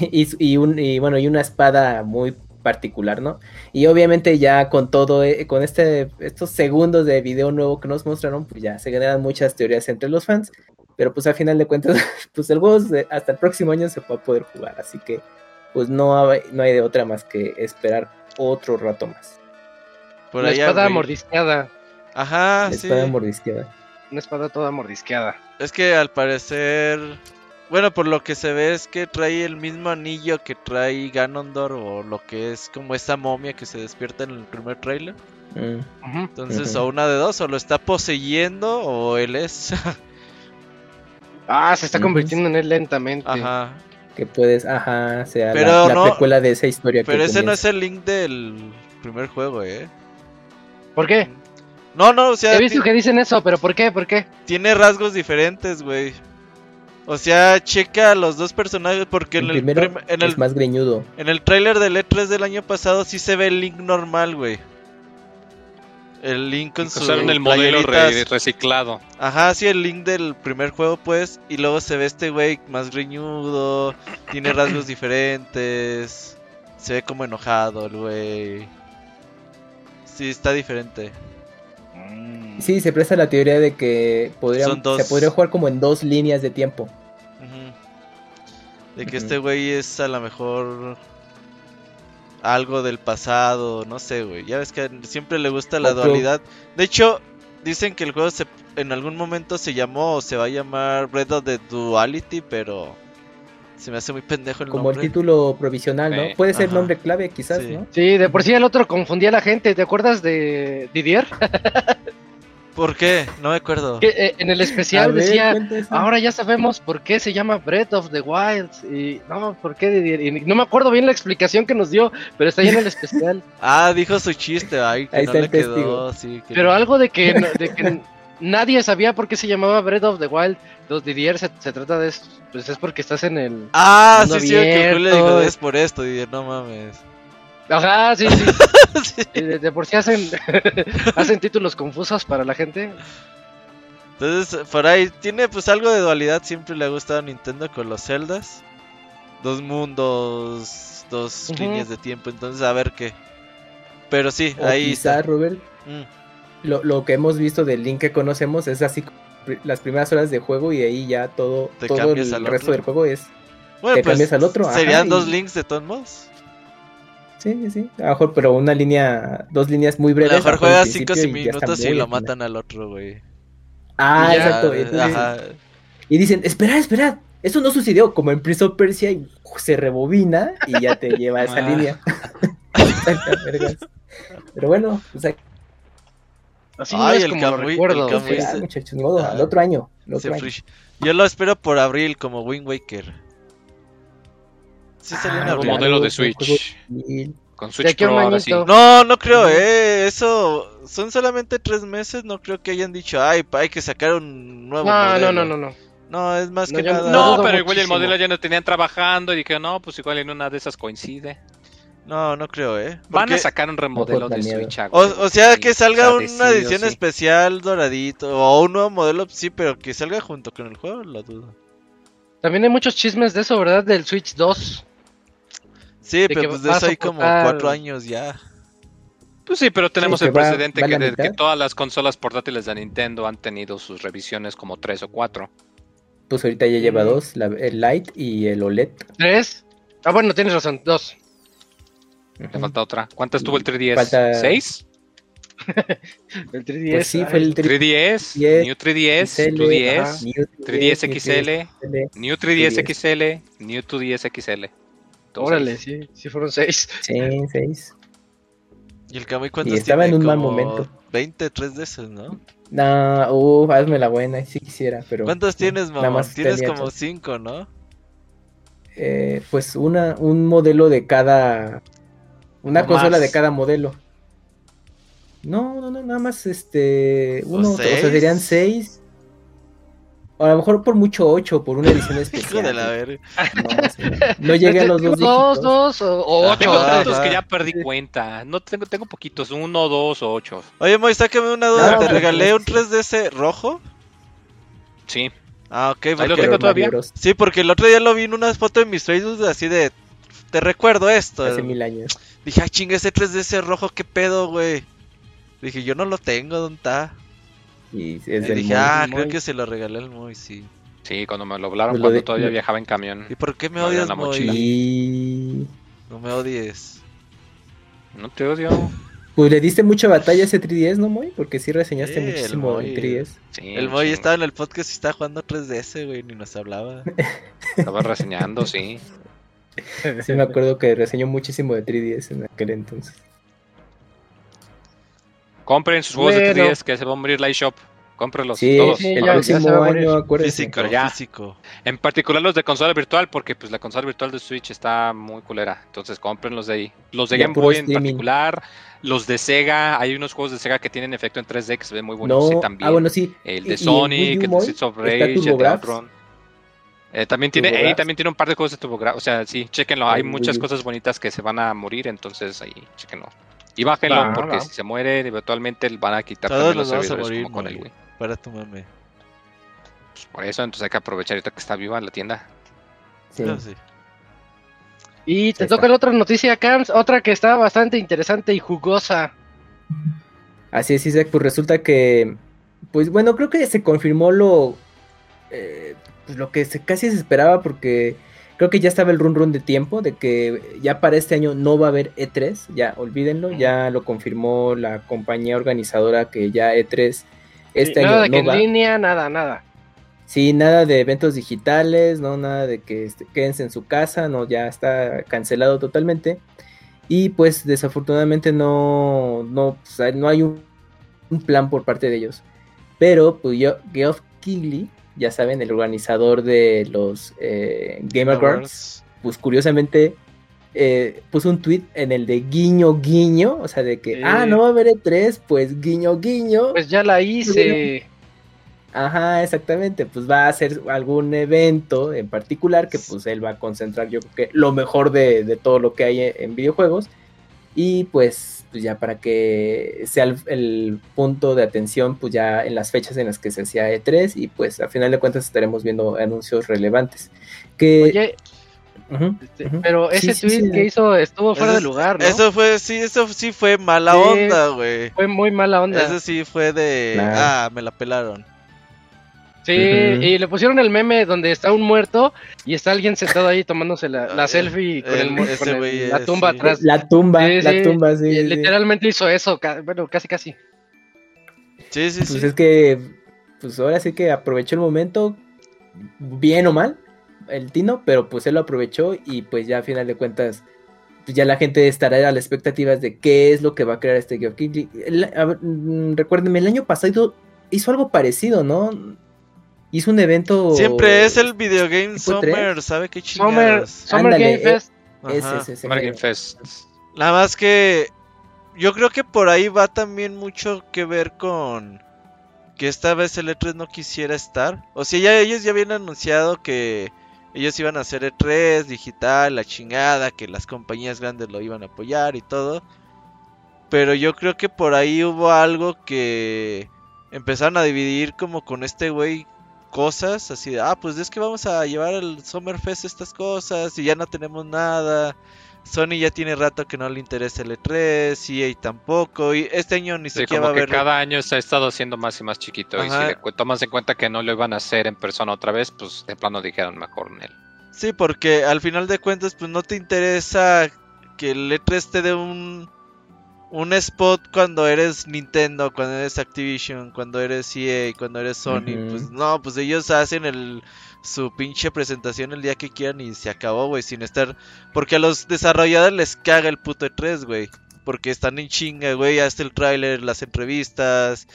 Y, bueno, y una espada muy particular, ¿no? Y obviamente ya con todo, eh, con este, estos segundos de video nuevo que nos mostraron, pues ya se generan muchas teorías entre los fans, pero pues al final de cuentas, pues el juego hasta el próximo año se va a poder jugar, así que pues no hay, no hay de otra más que esperar otro rato más. Por Una espada mordisqueada. Ajá, Una espada mordisqueada. Una espada toda mordisqueada. Es que al parecer, bueno, por lo que se ve es que trae el mismo anillo que trae Ganondorf o lo que es como esa momia que se despierta en el primer trailer. Mm. Entonces, o una de dos, o lo está poseyendo o él es. ah, se está convirtiendo en él lentamente. Ajá que puedes, ajá, sea la, la precuela de esa historia. Pero ese no es el link del primer juego, ¿eh? ¿Por qué? No, no, o sea... He visto que dicen eso, pero ¿por qué? ¿Por qué? Tiene rasgos diferentes, güey. O sea, checa los dos personajes porque el en el, primero en es más greñudo. En el tráiler del E3 del año pasado sí se ve el link normal, güey. El link con su el modelo reciclado. Ajá, sí, el link del primer juego, pues. Y luego se ve este güey más riñudo. Tiene rasgos diferentes. Se ve como enojado el güey. Sí, está diferente. Mm. Sí, se presta la teoría de que podría, se podría jugar como en dos líneas de tiempo. De que este güey es a lo mejor algo del pasado, no sé, güey. Ya ves que siempre le gusta la dualidad. De hecho, dicen que el juego se, en algún momento se llamó o se va a llamar Breath of the Duality, pero se me hace muy pendejo el Como el título provisional, ¿no? Puede ser nombre clave, quizás, ¿no? Sí, de por sí el otro confundía a la gente. ¿Te acuerdas de Didier? ¿Por qué? No me acuerdo. Eh, en el especial decía, ahora ya sabemos por qué se llama Breath of the Wild. Y no, ¿por qué? no me acuerdo bien la explicación que nos dio, pero está ahí en el especial. ah, dijo su chiste, ay, que no le quedó. pero algo de que, nadie sabía por qué se llamaba Breath of the Wild. Entonces Didier se, trata de eso, pues es porque estás en el... Ah, sí, sí, que Julio dijo, es por esto, Didier, no mames. Ajá, sí, sí. De, por sí hacen, hacen títulos confusos para la gente. Entonces, por ahí tiene pues algo de dualidad. Siempre le ha gustado a Nintendo con los Zeldas. Dos mundos, dos líneas de tiempo. Entonces, a ver qué. Pero sí, ahí está. Robert, mm. lo, lo, que hemos visto del Link que conocemos es así las primeras horas de juego y ahí ya todo, todo el resto del juego es. Bueno, te pues, cambias al otro. Serían dos links de todos modos. Sí, sí, a lo mejor, pero una línea, dos líneas muy breves. A lo mejor juega 5 minutos y, lo matan al otro, güey. Ah, exacto. Y dicen, espera, espera, eso no sucedió como en Prince of Persia y se rebobina y ya te lleva a esa ah. línea. pero bueno, pues hay... Así no es como lo recuerdo. muchachos, ni modo, al otro año. Yo lo espero por abril como Wind Waker. Sí ah, modelo de Switch. Con Switch Pro ahora sí. No, no creo, eh. Eso son solamente tres meses. No creo que hayan dicho, ay, hay que sacar un nuevo no, No, no, no, no. No, es más No, que nada. No, pero igual el modelo ya no tenían trabajando y dije, no, pues igual en una de esas coincide. No, no creo, ¿eh? Van a sacar un remodelo de planeado. Switch. O, sea, que salga de una edición sí. especial doradito o un nuevo modelo, sí, pero que salga junto con el juego, lo dudo. También hay muchos chismes de eso, ¿verdad? Del Switch 2. Sí, pero pues de eso hay como cuatro años ya. Pues sí, pero tenemos Sí, el va- precedente va que, de- que todas las consolas portátiles de Nintendo han tenido sus revisiones como tres o cuatro. Pues ahorita ya lleva Mm. dos, la- el Lite y el OLED. ¿Tres? Ah, bueno, tienes razón, dos. Ujú. falta otra. ¿Cuántas tuvo el 3DS? Falta- ¿Seis? El 3DS. Pues sí, fue el 3DS, 3DS, New 3DS, XL, 2DS, ajá, New 3DS New XL, 3DS. New 3DS XL, New 2DS XL. Órale, seis. sí, sí fueron seis. Sí, seis. ¿Y el Kamui cuántos Y estaba tiene? en un mal Como momento. 20, 3 de esos, ¿no? No, uh, hazme la buena, sí quisiera, pero... ¿Cuántos tienes, nada mamá? más Tienes como tres. 5, ¿no? Eh, pues una, un modelo de cada... Una O consola más. de cada modelo. No, no, no, nada más este... Uno, o sea, seis? serían seis. O a lo mejor por mucho ocho, por una edición especial. Hijo de la verga. No, sí, no. No llegué a los dos Dos, dos o, ocho. Tengo tantos que ya perdí cuenta. No tengo, tengo poquitos, uno, dos o ocho. Oye, Moy, sácame una duda. No, ¿Te regalé un pues, 3DS rojo? Sí. Ah, ok. Ahí lo porque- tengo todavía. Sí, porque el otro día lo vi en unas fotos de mis Facebook así de... Te recuerdo esto. Hace mil años. Dije, ah, chinga, ese 3DS rojo, ¿qué pedo, güey? Dije, yo no lo tengo, ¿dónde está? Y es del dije, Moy. ah, Moy. creo que se lo regalé al Moy, sí. Sí, cuando me lo hablaron, cuando de- todavía viajaba en camión. ¿Y por qué me odias, mochila. Y No me odies. No te odio. pues le diste mucha batalla a ese 3DS, ¿no, Moy? Porque sí reseñaste Sí, el muchísimo Moy. el 3DS. Sí, El Moy sí, estaba en el podcast y estaba jugando 3DS, güey, ni nos hablaba. Estaba reseñando, sí. Sí me acuerdo que reseñó muchísimo de 3DS en aquel entonces. Compren sus juegos de Bueno. 3DS que se va a morir la eShop. Cómprenlos Sí, todos. sí, el próximo año, acuérdense. Físico, ya. físico. En particular los de consola virtual, porque pues la consola virtual de Switch está muy culera. Entonces compren los de ahí. Los de Ya Game Boy en particular. Los de Sega. Hay unos juegos de Sega que tienen efecto en 3D que se ven muy bonitos No, y también. ah, bueno, sí. El de Sonic, el de Streets of Rage, el de. Outrun. Eh, también tiene, ahí TurboGrafx. también tiene un par de juegos de TurboGrafx. O sea, sí, chequenlo. Hay muchas cosas bonitas que se van a morir, entonces ahí, chequenlo. Y bájenlo, Va, porque va. si se muere, eventualmente van a quitar Todos los a servidores morir, como con el. Wii. Para tu mame. Pues por eso, entonces hay que aprovechar ahorita que está viva la tienda. Sí. No, sí. Y te Ahí toca está. la otra noticia, Cams, otra que está bastante interesante y jugosa. Así es, Isaac, pues resulta que, pues bueno, creo que se confirmó lo, eh, pues, lo que se, casi se esperaba porque creo que ya estaba el run run de tiempo de que ya para este año no va a haber E3, ya olvídenlo, ya lo confirmó la compañía organizadora que ya E3 este nada año de que no va. en línea, nada, nada. Sí, nada de eventos digitales, no nada de que este, quédense en su casa, no, ya está cancelado totalmente. Y pues desafortunadamente no, no, hay- no hay un, un plan por parte de ellos. Pero pues yo, Geoff Keighley, ya saben, el organizador de los eh, Game Awards, pues curiosamente eh, puso un tweet en el de guiño guiño, o sea, de que, Sí. ah, no va a haber E3, pues guiño guiño. Pues ya la hice. Ajá, exactamente, pues va a hacer algún evento en particular que pues él va a concentrar yo creo que lo mejor de, de todo lo que hay en, en videojuegos y pues, pues ya para que sea el, el punto de atención pues ya en las fechas en las que se hacía E3 y pues a final de cuentas estaremos viendo anuncios relevantes. Que, Oye, este, pero ese sí, tweet sí. que hizo estuvo fuera Eso de lugar, ¿no? Eso fue, sí, eso sí fue mala Sí. onda, güey. Fue muy mala onda. Eso sí fue de. Ah, me la pelaron. Sí, y le pusieron el meme donde está un muerto y está alguien sentado ahí tomándose la, la Ah, selfie con, el- el, con la tumba sí. atrás. La tumba, Sí, la sí, tumba, sí. literalmente hizo eso, ca- bueno, casi casi. Sí, sí, Pues sí. es que, pues ahora sí que aprovechó el momento, bien o mal, el Tino, pero pues él lo aprovechó y pues ya a final de cuentas, pues ya la gente estará a las expectativas de qué es lo que va a crear este Geoff mm, recuérdenme, el año pasado hizo algo parecido, ¿no? Hizo un evento... Siempre es el Video Game Summer, ¿sabe qué Summer, chingados? Summer Ándale, Game eh, Fest. Ese, Ajá. ese, ese Summer Game. Fest. Nada más que yo creo que por ahí va también mucho que ver con que esta vez el E3 no quisiera estar. O sea, ya ellos ya habían anunciado que ellos iban a hacer E3 digital, la chingada, que las compañías grandes lo iban a apoyar y todo. Pero yo creo que por ahí hubo algo que empezaron a dividir como con este güey cosas, así de, ah, pues es que vamos a llevar al Summerfest estas cosas y ya no tenemos nada. Sony ya tiene rato que no le interesa el E3, EA tampoco, y este año ni Sí, siquiera como va a haber... cada año se ha estado haciendo más y más chiquito. Y si le tomas en cuenta que no lo iban a hacer en persona otra vez, pues de plano dijeron mejor en él. Sí, porque al final de cuentas, pues no te interesa que el E3 te dé un, un spot cuando eres Nintendo, cuando eres Activision, cuando eres EA, cuando eres Sony. Pues no, pues ellos hacen el su pinche presentación el día que quieran y se acabó, güey, sin estar... Porque a los desarrolladores les caga el puto E3, güey. Porque están en chinga, güey, hasta el tráiler, las entrevistas,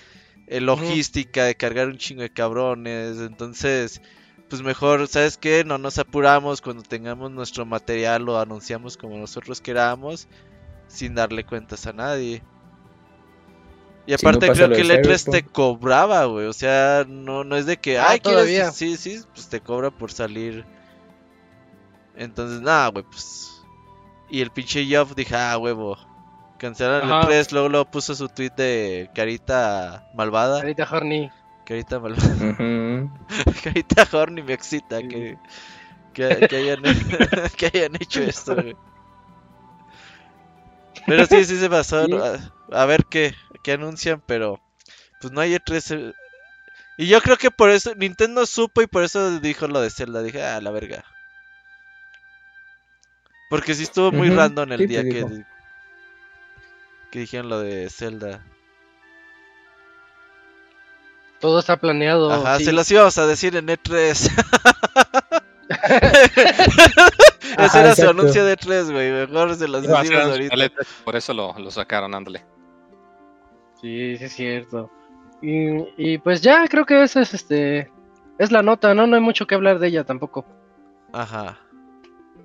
eh, logística de cargar un chingo de cabrones. Entonces, pues mejor, ¿sabes qué? No nos apuramos cuando tengamos nuestro material, lo anunciamos como nosotros queramos, sin darle cuentas a nadie. Y no aparte creo que el E3 te cobraba, güey. O sea, no, no es de que, Ah, ay, ¿quieres? todavía. Sí, sí, pues te cobra por salir. Entonces, nada, güey, pues. Y el pinche Geoff dije, ah, huevo. Cancelar el Ajá. E3, luego, luego puso su tweet de carita malvada. Ahorita Horny. Carita malvada. Carita Horny me excita Sí. que, que, que hayan, que hayan hecho esto, güey. Pero sí, sí se pasó. A, a ver qué, qué anuncian, pero pues no hay E3. eh. Y yo creo que por eso Nintendo supo y por eso dijo lo de Zelda. Dije, ah, la verga. Porque sí estuvo muy Ujú, random el sí, día que, que dijeron lo de Zelda. Todo está planeado. Ajá, sí. se los íbamos a decir en E3. Ese era su anuncio de E3, güey. Mejor se los decimos ser ahorita. el E3, Por eso lo, lo sacaron, ándale. Sí, sí es cierto. Y, y pues ya creo que esa es este es la nota, ¿no? No hay mucho que hablar de ella tampoco. Ajá.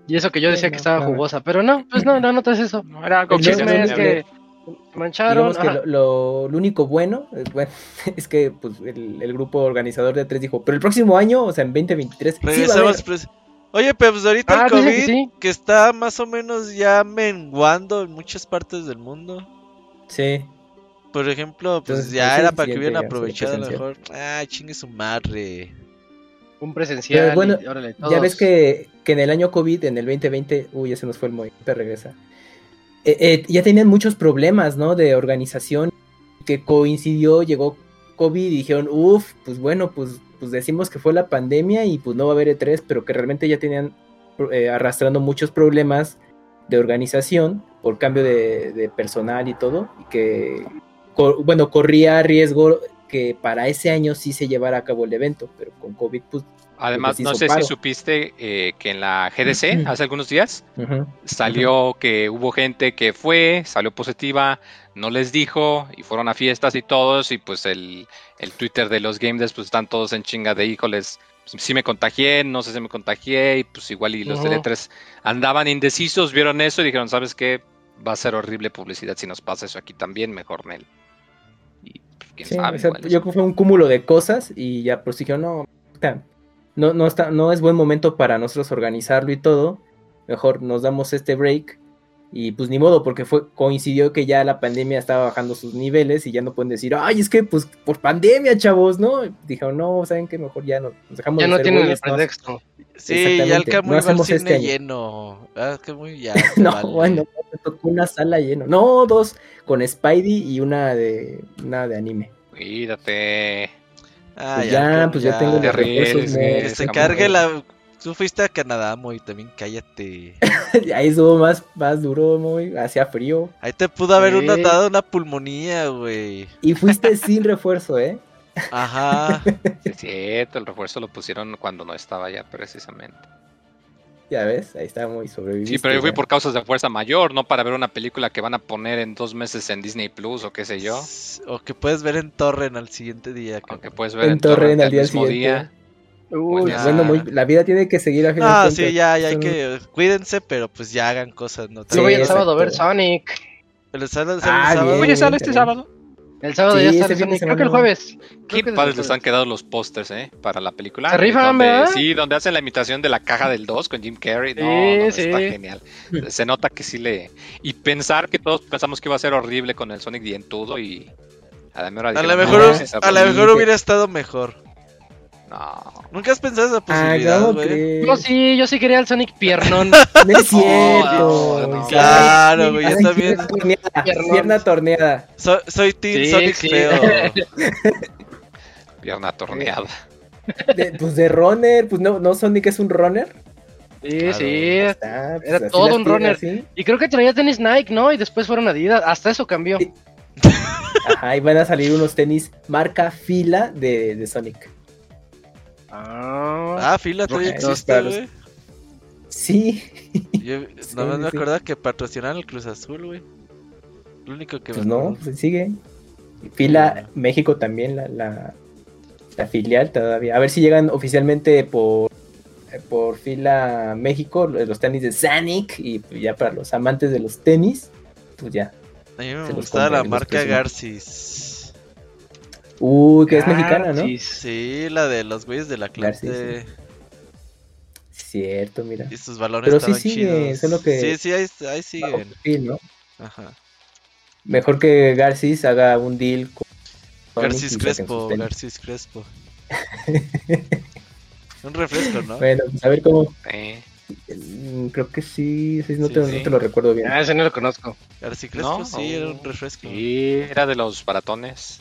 Y eso que yo Sí, decía no, que estaba claro. jugosa, pero no, pues no, la nota es eso. No, era se chisme es que mancharon. Digamos que ajá. lo, lo- lo único bueno, es, bueno, es que pues, el, el grupo organizador de tres dijo, pero el próximo año, o sea, en 2023, sí va a Regresamos. haber". Oye, pero pues ahorita Ah, el dicen COVID, que sí. que está más o menos ya menguando en muchas partes del mundo. Sí, Por ejemplo, pues Entonces, ya era para que hubieran aprovechado a lo presencial. mejor. Ah, chingue su madre. Un presencial. Pero bueno, y órale, ya ves que, que en el año COVID, en el 2020, uy, ya se nos fue el movimiento, regresa. Eh, eh, ya tenían muchos problemas, ¿no? De organización, que coincidió, llegó COVID y dijeron, uff, pues bueno, pues, pues decimos que fue la pandemia y pues no va a haber E3, pero que realmente ya tenían eh, arrastrando muchos problemas de organización por cambio de, de personal y todo, y que, bueno, corría riesgo que para ese año sí se llevara a cabo el evento, pero con COVID, pues... Además, Porque no sé paro. si supiste eh, que en la GDC hace algunos días salió que hubo gente que fue, salió positiva, no les dijo y fueron a fiestas y todos y pues el, el Twitter de los Game Devs pues están todos en chinga de híjoles, si me contagié, no sé si me contagié y pues igual y los Ujú. de 3 andaban indecisos, vieron eso y dijeron, ¿sabes qué? Va a ser horrible publicidad si nos pasa eso aquí también, mejor Nel. Y pues, quién Sí, sabe. o sea, igual yo creo que fue un cúmulo de cosas y ya pues dijeron, no, no, no, está, no es buen momento para nosotros organizarlo y todo, mejor nos damos este break y pues ni modo, porque fue coincidió que ya la pandemia estaba bajando sus niveles y ya no pueden decir, ay, es que pues por pandemia, chavos, ¿no? Dijeron, no, ¿saben qué? Mejor ya no, nos dejamos Ya de no tienen el pretexto. Sí, ya el Exactamente, Camuy no al cine este lleno. Ah, Camuy ya. No, vale. bueno, me tocó una sala llena, no, dos, con Spidey y una de, una de anime. Cuídate. Ah, Pues ya, pues ya tengo Te los mo- Que es se Camuy. cargue la. Tú fuiste a Canadá, Moy, también cállate. Ahí estuvo más, más duro, muy, hacía frío. Ahí te pudo haber una, dado una pulmonía, güey. Y fuiste sin refuerzo, ¿eh? Ajá. Sí, es cierto, el refuerzo lo pusieron cuando no estaba ya precisamente. Ya ves, ahí está muy sobreviviste. Sí, pero yo fui ya. por causas de fuerza mayor, no para ver una película que van a poner en dos meses en Disney Plus o qué sé yo. O que puedes ver en Torrent al siguiente día. Aunque cabrón. puedes ver En en Torrent al el día mismo siguiente. día. Uy, Pues ya. Bueno, muy, la vida tiene que seguir a fin de Ah, sí, ya, ya hay que. Cuídense, pero pues ya hagan cosas, ¿no? Sí, Yo voy el sábado a ver. Sonic. El sábado, Ah, el sábado. bien. Oye, sale este bien. sábado. El sábado Sí, ya este sale Sonic. Creo que el jueves. Qué padres les han quedado los pósters, ¿eh? Para la película. Se rifan, donde- ¿verdad? Sí, donde hacen la imitación de la caja del 2 con Jim Carrey. No, Sí, no, está sí. genial. Se nota que sí le... Y pensar que todos pensamos que iba a ser horrible con el Sonic dientudo y... A la mejor, A mejor, "No, Ah, sí está a lo bonito". mejor hubiera estado mejor. No. ¿Nunca has pensado esa Ah, posibilidad, ¿cómo güey? Yo sí, yo sí quería el Sonic piernón. No es cierto. no, no. Claro, güey, yo también. pierna torneada, Piernón. Pierna torneada. So- soy Team Sí, Sonic sí. feo. Pierna torneada. De- pues de runner, pues no, no Sonic es un runner. Sí, Claro. sí. Está, pues, Era todo un runner. así. Y creo que traía tenis Nike, ¿no? Y después fueron Adidas. Hasta eso cambió. Ajá, y van a salir unos tenis marca fila de, de Sonic. Ah. Ah, fila todavía Rojitos existe, güey. Sí, Yo Sí, nomás me sí. acordaba que patrocinaron el Cruz Azul, güey. Lo único que pues me no, pues sigue. Fila Bueno. México también, la, la, la filial todavía. A ver si llegan oficialmente por, eh, por fila México los tenis de Sonic y pues ya para los amantes de los tenis, pues ya. A mí me gustaba la marca. Garcis. Uy, que es mexicana, ¿no? Sí, la de los güeyes de la clase. Garcis, Cierto, mira. Y sus balones Pero sí estaban sigue, chidos. solo que- Sí, sí, ahí, ahí siguen. Sí, ¿no? Ajá. Mejor que Garcis haga un deal con Garcis Crespo. Garcis Crespo. Un refresco, ¿no? Bueno, pues a ver cómo. Eh, mm, Creo que sí, sí, no, Sí, te, sí. no te lo recuerdo bien. Ah, ese no lo conozco. Garcis Crespo, No, sí, era un refresco. Sí, era de los baratones.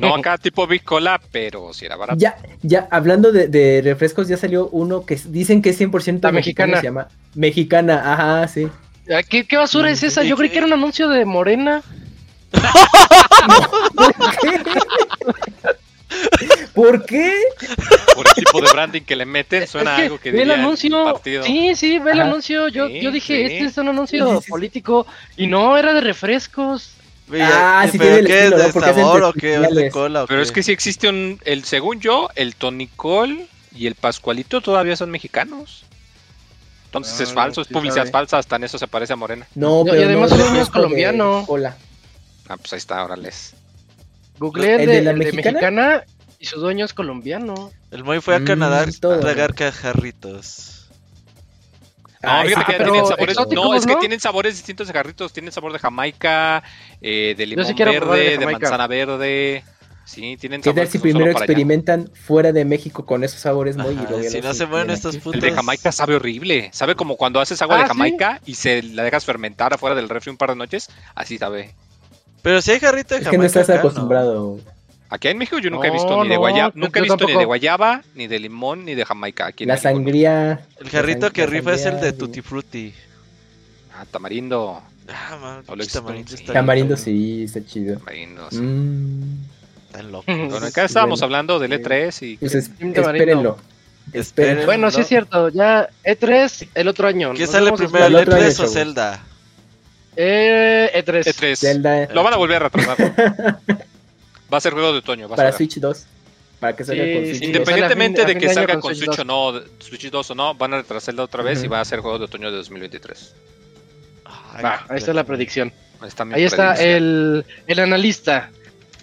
No acá tipo Big Cola, pero sí era barato. Ya, ya, hablando de, de refrescos, ya salió uno que dicen que es 100% La mexicano, mexicana. Se llama Mexicana, ajá, sí. Ah, ¿Qué, qué basura es esa? ¿Y Yo creí que era un anuncio de Morena. ¿Por qué? Por el tipo de branding que le meten, suena es que algo que ve el anuncio. partido. Sí, sí, ve el Ajá. anuncio. Yo, Sí, yo dije, sí. este es un anuncio Sí, sí, sí. político. Y no, era de refrescos. Ah, ¿y- sí ¿Pero tiene el qué estilo, es o qué? ¿O es de testimoniales. cola o Pero qué? es que sí existe un, el según yo, el Tonicol y el Pascualito todavía son mexicanos. Entonces Ah, es falso, es publicidad falsa, hasta en eso se parece a Morena. No, Y pero además no uno es colombiano. cola. Ah, pues ahí está, órales. Google ¿El el de de, la de mexicana? mexicana y su dueño es colombiano. El Moy fue a Mm, Canadá todo. a tragar cajarritos. No, Ay, fíjate sí, que pero tienen sabores. exóticos, No, es que ¿no? tienen sabores distintos de jarritos. Tienen sabor de Jamaica, eh, de limón verde, de manzana verde. Sí, tienen ¿Qué tal si primero experimentan fuera de México con esos sabores muy si no se incluyen estos putos. El de Jamaica sabe horrible. Sabe como cuando haces agua Ah, de ¿sí? Jamaica y se la dejas fermentar afuera del refri un par de noches. Así sabe. Pero si hay jarrito de Es Jamaica. que no estás acá, ¿no? acostumbrado. Aquí en México yo nunca he No, visto ni de no, guayaba, yo- nunca he visto ni de tampoco. guayaba, ni de limón, ni de Jamaica. Aquí en La México, ¿no? sangría. El jarrito que rifa es el de Tutti Frutti. Ah, tamarindo. Ah, man, tamarindo sí. está Tamarindo sí, está chido. Tamarindo, sí. Mm, Tan loco. Bueno, acá estábamos Bueno. hablando del E3 y pues es- tamarindo. espérenlo. Esperen. Espérenlo. Bueno, sí no. es cierto. Ya E3 el otro año. ¿Qué Nos sale primero, el el otro año, E3 o. Zelda? Eh, E3. E3. Zelda Lo van a volver a retrasar. Va a ser juego de otoño. vas para. Switch 2. Para que salga Sí, con sí, Switch 2. Independientemente fin- de que salga con con Switch Switch o no, Switch 2 o no, van a retrasarla otra vez y va a ser juego de otoño de 2023. Ay, Va, ahí está la predicción. Ahí está, mi Ahí está predicción. el, el analista.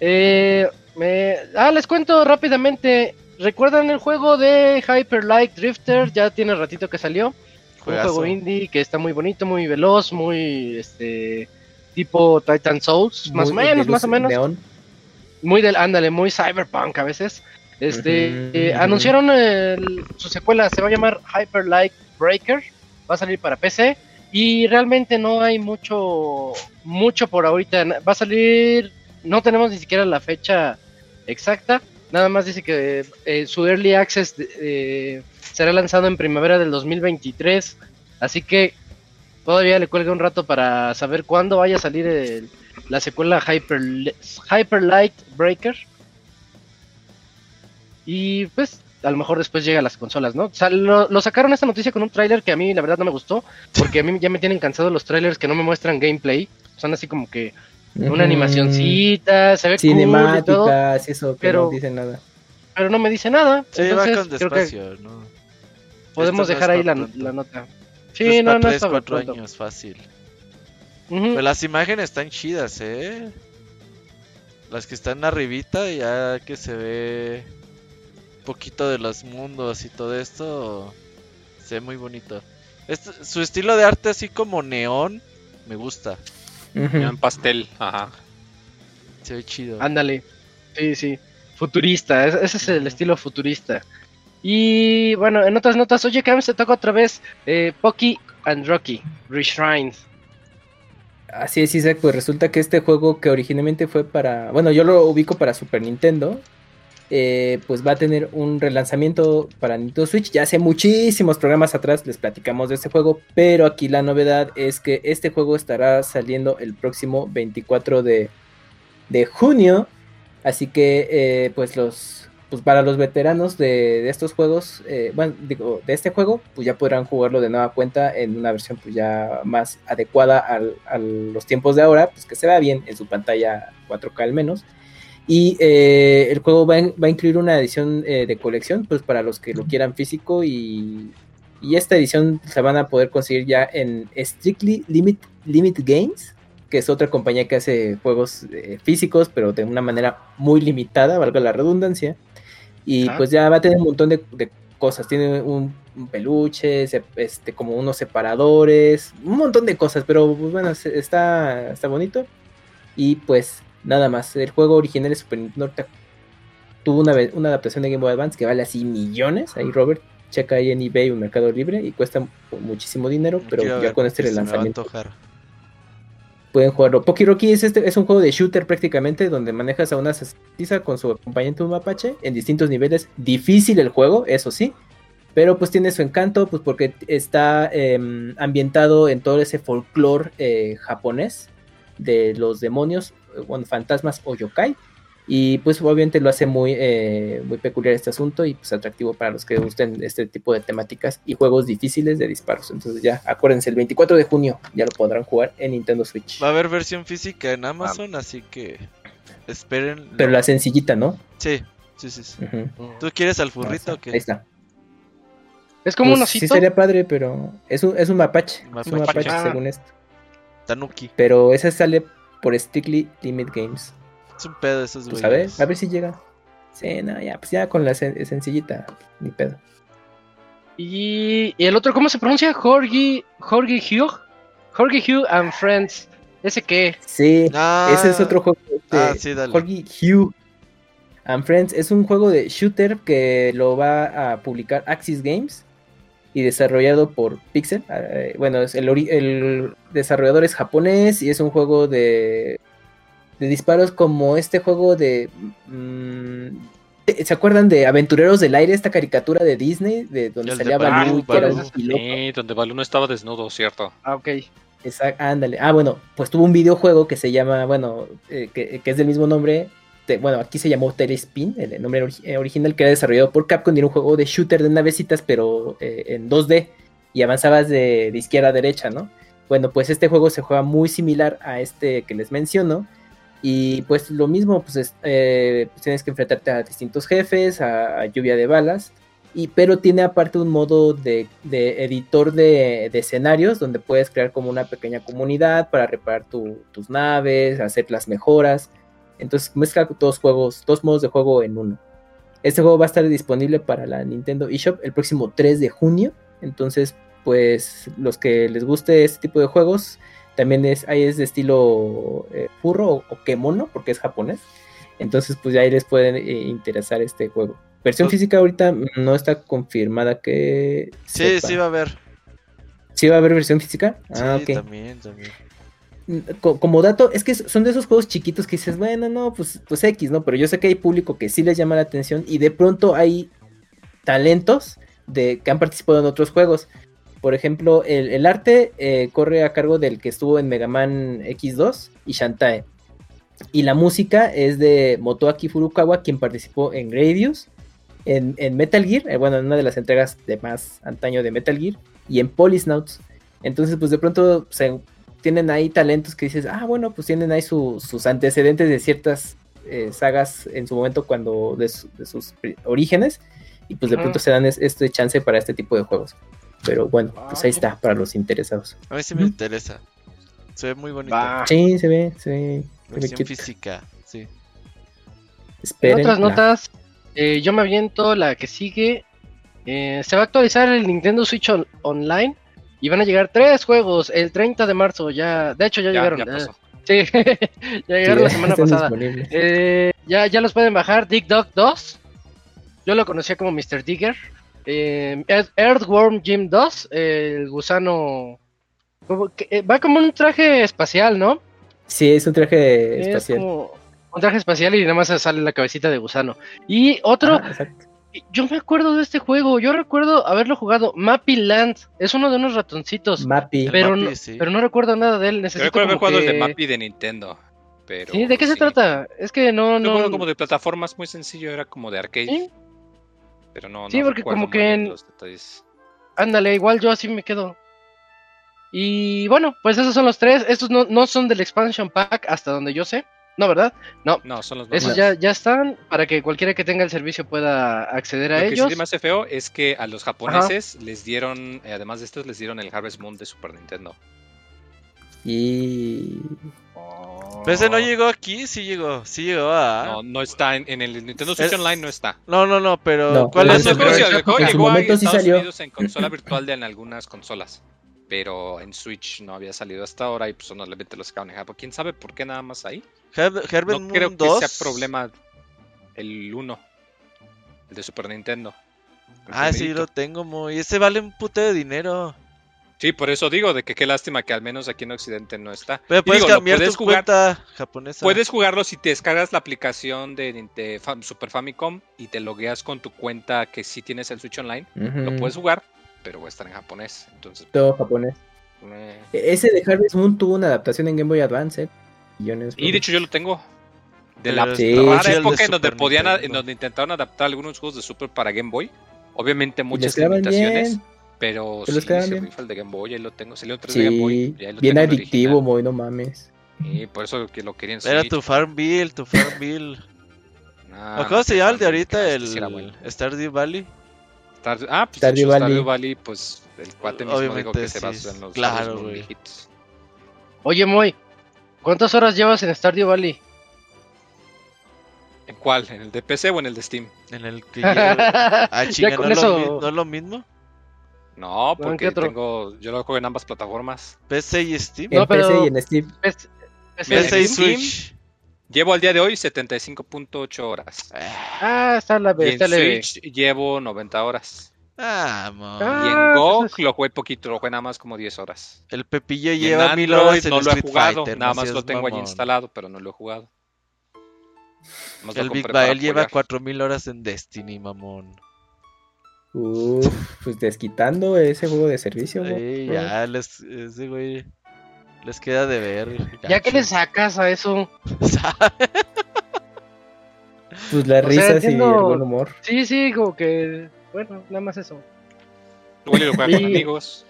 Eh, me- ah, les cuento rápidamente. ¿Recuerdan el juego de Hyper Light Drifter? Ya tiene ratito que salió. Un juego indie que está muy bonito, muy veloz, muy este tipo Titan Souls, más o menos, más o menos. neón. Muy del, ándale, muy cyberpunk a veces. Este, eh, anunciaron el- su secuela, se va a llamar Hyper Light Breaker, va a salir para PC y realmente no hay mucho, mucho por ahorita. Va a salir, no tenemos ni siquiera la fecha exacta, nada más dice que eh, su Early Access eh, será lanzado en primavera del 2023, así que todavía le cuelga un rato para saber cuándo vaya a salir el- la secuela Hyper, Hyper Light Breaker. Y pues a lo mejor después llega a las consolas, ¿no? O sea, lo, lo sacaron esta noticia con un tráiler que a mí la verdad no me gustó, porque a mí ya me tienen cansado los trailers que no me muestran gameplay. Son así como que una animacioncita, se ve cool y todo, Cinemáticas, eso, que pero- no dicen nada. pero no me dice nada. Sí, Entonces, va con creo que ¿no? podemos Esto no dejar es ahí la, la nota. Esto Sí, es no, para no para cuatro pronto. años, fácil. Pero las imágenes están chidas, ¿eh? Las que están arribita, ya que se ve un poquito de los mundos y todo esto, se ve muy bonito. Este, su estilo de arte así como neón, me gusta. En pastel, ajá. Se ve chido. Ándale. Sí, sí. Futurista, ese es el estilo futurista. Y bueno, en otras notas, oye, que se toca otra vez eh, Pocky and Rocky, Reshrined. Así es, Isaac, pues resulta que este juego que originalmente fue para, bueno, yo lo ubico para Super Nintendo, eh, pues va a tener un relanzamiento para Nintendo Switch. Ya hace muchísimos programas atrás les platicamos de este juego, pero aquí la novedad es que este juego estará saliendo el próximo 24 de, de junio. Así que, eh, pues los pues para los veteranos de, estos juegos, eh, bueno, digo, de este juego, pues ya podrán jugarlo de nueva cuenta en una versión pues ya más adecuada a los tiempos de ahora, pues que se vea bien en su pantalla 4K al menos. Y eh, el juego va, a incluir una edición eh, de colección, pues para los que lo quieran físico y, y esta edición se van a poder conseguir ya en Strictly Limit, Limit Games, que es otra compañía que hace juegos físicos, pero de una manera muy limitada, valga la redundancia. Y pues ya va a tener un montón de, cosas. Tiene un, peluche, este, como unos separadores, un montón de cosas. Pero pues, bueno, está, está bonito. Y pues nada más. El juego original de Super Nintendo tuvo una, una adaptación de Game Boy Advance que vale así millones. Ahí Robert checa ahí en eBay un mercado libre y cuesta muchísimo dinero, pero ya con este relanzamiento pueden jugarlo. Poki es, este, es un juego de shooter prácticamente donde manejas a una sacerdotisa con su acompañante un mapache en distintos niveles. Difícil el juego, eso sí. Pero pues tiene su encanto, pues porque está em, ambientado en todo ese folclore eh, japonés de los demonios, bueno, fantasmas o yokai. Y pues obviamente lo hace muy, eh, muy peculiar este asunto y pues atractivo para los que gusten este tipo de temáticas y juegos difíciles de disparos. Entonces ya acuérdense, el 24 de junio ya lo podrán jugar en Nintendo Switch. Va a haber versión física en Amazon, así que esperen. Pero la sencillita, ¿no? Sí, sí, sí. ¿Tú quieres al furrito o qué? Ahí está. Es como pues, un osito. Sí sería padre, pero es un, es un mapache. Es un mapache según esto. Tanuki. Pero ese sale por Strictly Limit Games. Es un pedo esos pues a ver, a ver si llega. Sí, no, ya, pues ya con la sencillita, ni pedo. Y, el otro, ¿cómo se pronuncia? Jorge, Jorge Hugh. Jorge Hugh and Friends. ¿Ese qué? Sí, ah. ese es otro juego. De ah, sí, dale. Jorge Hugh and Friends es un juego de shooter que lo va a publicar Axis Games y desarrollado por Pixel. Eh, bueno, el, el desarrollador es japonés y es un juego de de disparos como este juego de... Mm, ¿Se acuerdan de Aventureros del Aire, esta caricatura de Disney? De donde salía Baloo, que era Sí, donde Baloo no estaba desnudo, ¿cierto? Ah, ok. Exacto, ándale. Ah, bueno, pues tuvo un videojuego que se llama, bueno, eh, que, es del mismo nombre. bueno, aquí se llamó Spin, el nombre eh, original que era desarrollado por Capcom. Y era un juego de shooter de navecitas, pero eh, en 2D. Y avanzabas de, de izquierda a derecha, ¿no? Bueno, pues este juego se juega muy similar a este que les menciono y pues lo mismo, pues, eh, pues, tienes que enfrentarte a distintos jefes, a, lluvia de balas. Y, pero tiene aparte un modo de, editor de, escenarios donde puedes crear como una pequeña comunidad para reparar tus naves, hacer las mejoras. Entonces mezcla dos juegos, dos modos de juego en uno. Este juego va a estar disponible para la Nintendo eShop el próximo 3 de junio. Entonces, pues los que les guste este tipo de juegos, también es, ahí es de estilo eh, furro o, o, kemono, porque es japonés. Entonces, pues ya ahí les pueden eh, interesar este juego. Versión pues física ahorita no está confirmada que. Sí, sí va a haber. ¿Sí va a haber versión física? Ah, sí, también, también. Mm, como dato, es que son de esos juegos chiquitos que dices, bueno, no, pues, pues X, ¿no? Pero yo sé que hay público que sí les llama la atención y de pronto hay talentos de que han participado en otros juegos. Por ejemplo, el, arte eh, corre a cargo del que estuvo en Mega Man X2 y Shantae. Y la música es de Motoaki Furukawa, quien participó en Gradius, en, Metal Gear, eh, bueno, en una de las entregas de más antaño de Metal Gear, y en Polisnauts. Entonces, pues de pronto se, tienen ahí talentos que dices, ah, bueno, pues tienen ahí sus antecedentes de ciertas eh, sagas en su momento cuando de, sus orígenes, y pues de pronto se dan este chance para este tipo de juegos. Pero bueno, pues ahí está para los interesados. A mí sí me interesa. Se ve muy bonito. Sí, se ve, se ve. Versión física, sí. Esperen. En otras notas, eh, yo me aviento la que sigue. Eh, se va a actualizar el Nintendo Switch on- Online y van a llegar tres juegos el 30 de marzo. Ya, de hecho, ya, Ya, llegaron. ya eh, pasó. sí, ya llegaron la semana pasada. Eh, ya, ya los pueden bajar. Dig Dog 2. Yo lo conocía como Mr. Digger. Eh, Earth- Earthworm Jim 2. eh, el gusano. como que- eh, va como un traje espacial, ¿no? Sí, es un traje Es espacial. como un traje espacial y nada más sale la cabecita de gusano. Y otro, Ah, yo me acuerdo de este juego. Yo recuerdo haberlo jugado. Mappy Land. Es uno de unos ratoncitos. Mappy. Pero, Mappy, no, sí. pero no recuerdo nada de él. Yo Necesito recuerdo haber jugado el de Mappy de Nintendo. Pero, ¿Sí? ¿De qué se trata? Es que no, juego no. como de plataformas muy sencillo, era como de arcade. ¿Sí? Pero no, Sí, no porque como que en- los detalles. Ándale, igual yo así me quedo. Y bueno, pues esos son los tres. Estos no, no son del expansion pack hasta donde yo sé. No, ¿verdad? No. No, son los Esos más. ya, ya están para que cualquiera que tenga el servicio pueda acceder a Lo que ellos. sí me hace feo es que a los japoneses les dieron, eh, además de estos, les dieron el Harvest Moon de Super Nintendo. Y. Pero ese no llegó aquí, sí llegó, sí llegó a... No, no está en, en el Nintendo Switch Es- Online, no está. No, no, no, pero No, ¿cuál pero es el creo si en su llegó a sí Estados salió. Unidos en consola virtual de en algunas consolas. Pero en Switch no había salido hasta ahora y pues solamente lo sacaron en Japón. ¿Quién sabe por qué nada más ahí? Her- Herbert No Moon creo que 2? sea problema el 1. El de Super Nintendo. Ah, sí, lo tengo muy... Ese vale un puto de dinero. Sí, por eso digo de que qué lástima que al menos aquí en Occidente no está. Pero puedes digo, cambiar puedes tu jugar- cuenta japonesa. Puedes jugarlo si te descargas la aplicación de, de Super Famicom y te logueas con tu cuenta que sí tienes el Switch Online. Lo puedes jugar, pero va a estar en japonés. Entonces, Todo japonés. eh. E- Ese de Harvest Moon tuvo una adaptación en Game Boy Advance. ¿eh? Y de hecho yo lo tengo. De la Sí, rara época en donde podían, en donde intentaron adaptar algunos juegos de Super para Game Boy. Obviamente muchas limitaciones. bien. Pero, Pero sí, se bien. rifa el de Game Boy, ahí lo tengo. Salió 3 de Game Boy. Sí, y ahí lo bien tengo adictivo, original. muy no mames. Y por eso que lo querían Era tu Farmville, tu Farmville. Ah, ¿O ¿Cómo se llama el de ahorita? que El sí bueno. Stardew Valley. Stardew- ah, pues Stardew Valley. Stardew Valley, pues el cuate mismo dijo Obviamente que se sí, basa en los claro, viejitos. Oye, Moy, ¿cuántas horas llevas en Stardew Valley? ¿En cuál? ¿En el de PC o en el de Steam? En el que. Ah, ya chinga, ¿no, lo ¿no es lo mismo? No, ¿en porque otro? tengo, yo lo juego en ambas plataformas. PC y Steam. En No, pero- PC y en Steam. PC y en Steam- Switch. Llevo al día de hoy 75.8 horas. Ah, está la Y en está leve. Switch llevo 90 horas. Ah, mo. Ah, y en Go pues es- lo jugué poquito, lo jugué nada más como 10 horas. El en lleva mil horas en no lo he jugado, Fighter. nada más lo tengo allí mamón. instalado, pero no lo he jugado. Lo El Big Bael lleva apoyar. 4000 horas en Destiny, mamón. Uf, pues desquitando ese juego de servicio. Ey, ya, les, ese güey les queda de ver. ¿Ya que le sacas a eso? Pues las O sea, risas y el buen humor. Sí, sí, como que. Bueno, nada más eso. Igual y lo juega con Sí. amigos.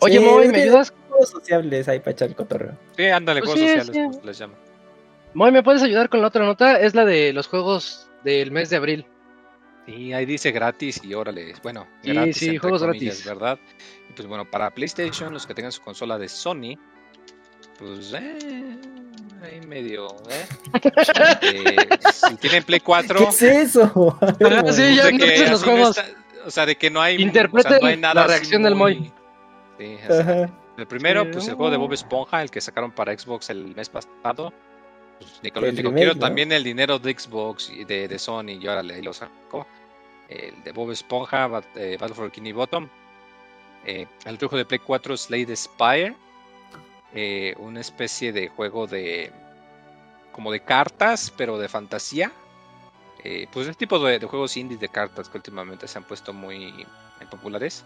Oye, Sí, Moy, ¿me ayudas? Juegos sociables ahí para echar el cotorreo. Sí, ándale, Pues juegos sí, sociales, sí. pues, les llama. Moy, ¿me puedes ayudar con la otra nota? Es la de los juegos del mes de abril. Sí, ahí dice gratis y órale, bueno, Sí, gratis sí, entre juegos comillas, gratis. ¿verdad? Y pues bueno, para PlayStation, los que tengan su consola de Sony, pues eh, ahí medio, ¿eh? Eh, si tienen Play 4, ¿Qué es eso? Ah, sí, ya no que los así no juegos. está- o sea, de que no hay, Interpreten o sea, no hay nada la reacción del muy- Moy. Sí, así. El primero, pues el juego de Bob Esponja, el que sacaron para Xbox el mes pasado. Pues, El dijo, remake, quiero ¿no? también el dinero de Xbox y de, de Sony, y órale, ahí lo sacó. El de Bob Esponja, Bat- eh, Battle for Bikini Bottom. Eh, el juego de Play 4, Slade Spire. Eh, una especie de juego de. como de cartas, pero de fantasía. Eh, pues el tipo de, de juegos indies de cartas que últimamente se han puesto muy eh, populares.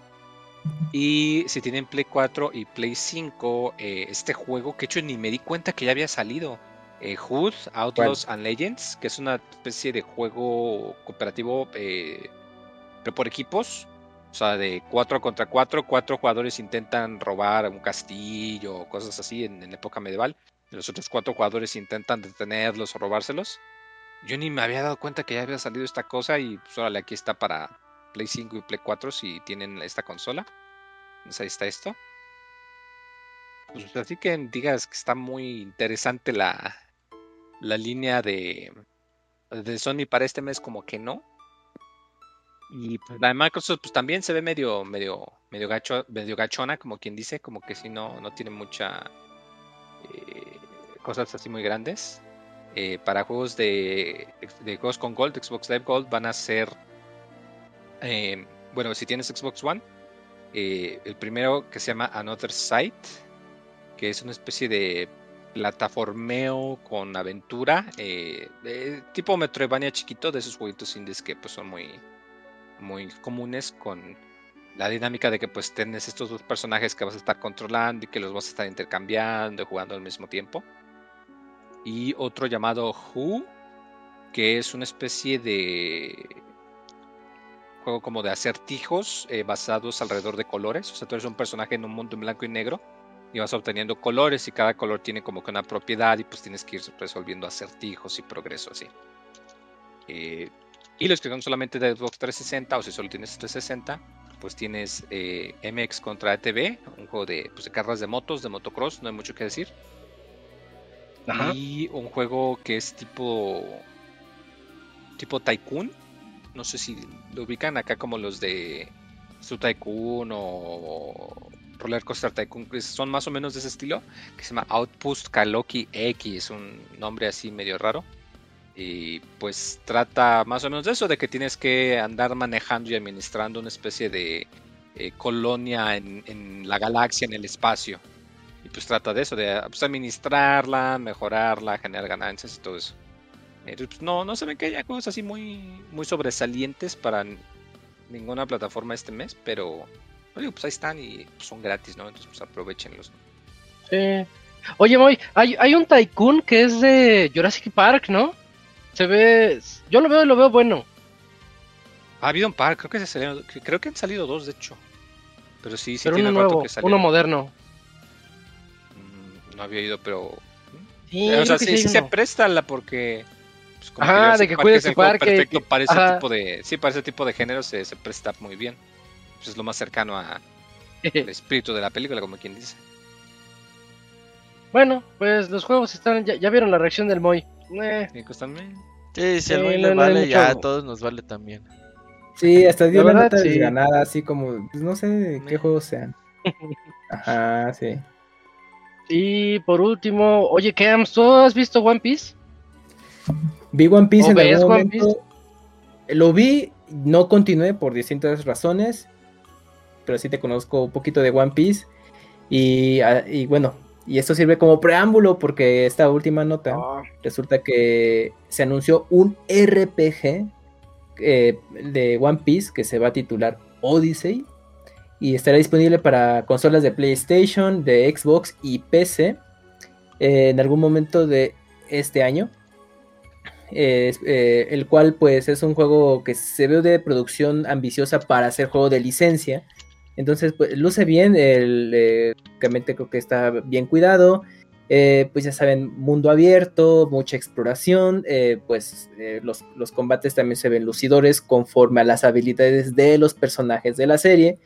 Y si tienen Play 4 y Play 5, eh, este juego que hecho ni me di cuenta que ya había salido. Eh, Hood, Outlaws and Legends, que es una especie de juego cooperativo, eh, pero por equipos. O sea, de 4 contra 4, cuatro jugadores intentan robar un castillo o cosas así en, en época medieval. Y los otros cuatro jugadores intentan detenerlos o robárselos. Yo ni me había dado cuenta que ya había salido esta cosa y pues órale, aquí está para Play 5 y Play 4 si tienen esta consola. Entonces ahí está esto. Pues así que digas que está muy interesante la, la línea de, de Sony para este mes como que no. Y pues, la de Microsoft pues también se ve medio, medio, medio gacho, medio gachona, como quien dice, como que si no, no tiene mucha eh, cosas así muy grandes. Eh, para juegos de, de, juegos con Gold, Xbox Live Gold van a ser eh, bueno, si tienes Xbox One, el primero que se llama Another Sight, que es una especie de plataformeo con aventura, tipo Metroidvania chiquito, de esos jueguitos indies que pues son muy, muy comunes con la dinámica de que pues tienes estos dos personajes que vas a estar controlando y que los vas a estar intercambiando y jugando al mismo tiempo. Y otro llamado Who, que es una especie de juego como de acertijos eh, basados alrededor de colores. O sea, tú eres un personaje en un mundo en blanco y negro y vas obteniendo colores y cada color tiene como que una propiedad y pues tienes que ir resolviendo acertijos y progreso así. Eh, y los que son solamente de Xbox 360 o si solo tienes 360, pues tienes eh, MX contra ATV, un juego de, pues, de carreras de motos, de motocross, no hay mucho que decir. Y un juego que es tipo tipo Tycoon. No sé si lo ubican acá como los de Su Tycoon o Roller Coaster Tycoon, son más o menos de ese estilo, que se llama Outpost Kaloki X, un nombre así medio raro. Y pues trata más o menos de eso, de que tienes que andar manejando y administrando una especie de eh, colonia en, la galaxia, en el espacio. Y pues trata de eso, de pues, administrarla, mejorarla, generar ganancias y todo eso. Pues, no, no se ven que haya cosas así muy, muy sobresalientes para ninguna plataforma este mes, pero pues ahí están y pues, son gratis, ¿no? Entonces pues aprovechenlos. Oye, Moy, hay, hay un Tycoon que es de Jurassic Park, ¿no? se ve. Yo lo veo y lo veo bueno. Ha habido un par, creo que se salieron, creo que han salido dos de hecho. Pero sí, sí pero tiene uno nuevo, uno moderno. Mm, no había ido, pero. Sí, o sea, sí, sí se presta la porque. Pues, Ajá, de que cuides tu parque. Perfecto para ese tipo de. Sí, para ese tipo de género se, se presta muy bien. Pues es lo más cercano a el espíritu de la película, como quien dice. Bueno, pues los juegos están. Ya, ya vieron la reacción del Moy. Eh. Sí, si al Moy le vale, ya a todos nos vale también. Sí, hasta dio la, nota sí. ganada, así como, pues no sé qué juegos sean. Ajá, sí. Y por último, oye, Cams, ¿tú has visto One Piece? Vi One Piece en algún momento. Lo vi, no continué por distintas razones, pero sí te conozco un poquito de One Piece. Y, ah, y bueno, y esto sirve como preámbulo porque esta última nota ah. resulta que se anunció un RPG eh, de One Piece que se va a titular Odyssey y estará disponible para consolas de PlayStation, de Xbox y PC eh, en algún momento de este año. Eh, el cual pues es un juego que se ve de producción ambiciosa para ser juego de licencia entonces, pues luce bien, el, eh, creo que está bien cuidado. Eh, pues ya saben, mundo abierto, mucha exploración, eh, pues eh, los, los, combates también se ven lucidores conforme a las habilidades de los personajes de la serie.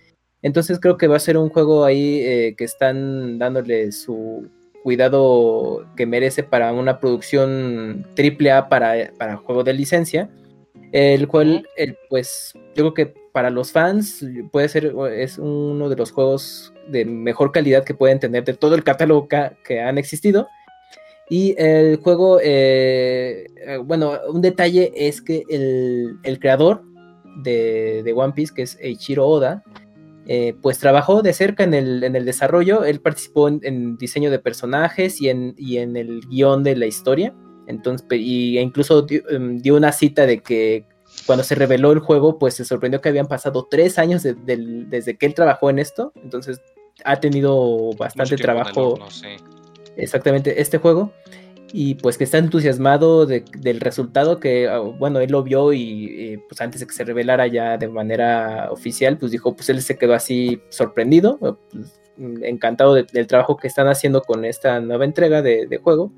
Entonces creo que va a ser un juego ahí que están dándole su cuidado que merece para una producción triple A para, para juego de licencia. El cual, el, pues, yo creo que para los fans puede ser, es uno de los juegos de mejor calidad que pueden tener de todo el catálogo que, han existido. Y el juego, eh, eh, bueno, un detalle es que el, creador de, One Piece, que es Eiichiro Oda, eh, pues trabajó de cerca en el, en el desarrollo, él participó en, diseño de personajes y en, y en el guion de la historia. Entonces, y incluso em, dio, una cita de que cuando se reveló el juego, pues se sorprendió que habían pasado tres años desde que él trabajó en esto. Entonces ha tenido bastante trabajo. Exactamente, este juego. Y pues que está entusiasmado del resultado que, ah, bueno, él lo vio y pues antes de que se revelara ya de manera oficial, pues dijo, pues él se quedó así sorprendido, pues, encantado del trabajo que están haciendo con esta nueva entrega de juego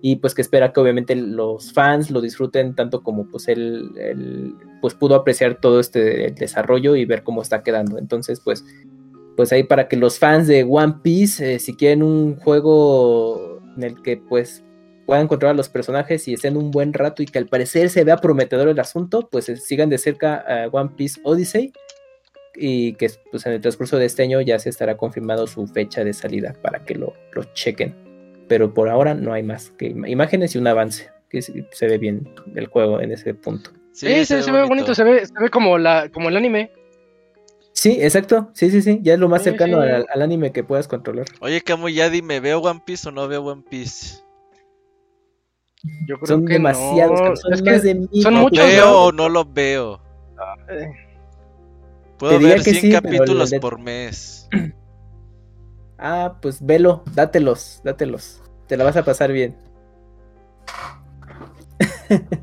y pues que espera que obviamente los fans lo disfruten tanto como pues él, pues pudo apreciar todo este desarrollo y ver cómo está quedando. Entonces pues pues ahí para que los fans de One Piece eh, si quieren un juego en el que pues puedan controlar a los personajes y estén un buen rato y que al parecer se vea prometedor el asunto, pues sigan de cerca a One Piece Odyssey y que pues, en el transcurso de este año ya se estará confirmado su fecha de salida para que lo, lo chequen. Pero por ahora no hay más que imágenes y un avance, que se ve bien el juego en ese punto. Sí, se, ve bonito, se ve, se ve como, la, como el anime. Sí, exacto. Sí, sí, sí. Ya es lo más cercano Al, anime que puedas controlar. Oye, Camu, ya dime, ¿veo One Piece o no veo One Piece? Yo creo son demasiados. Son más de mil. Son muchos. ¿Veo o no los veo? Puedo ver 100 capítulos por mes. Ah, pues velo, dátelos, dátelos. Te la vas a pasar bien.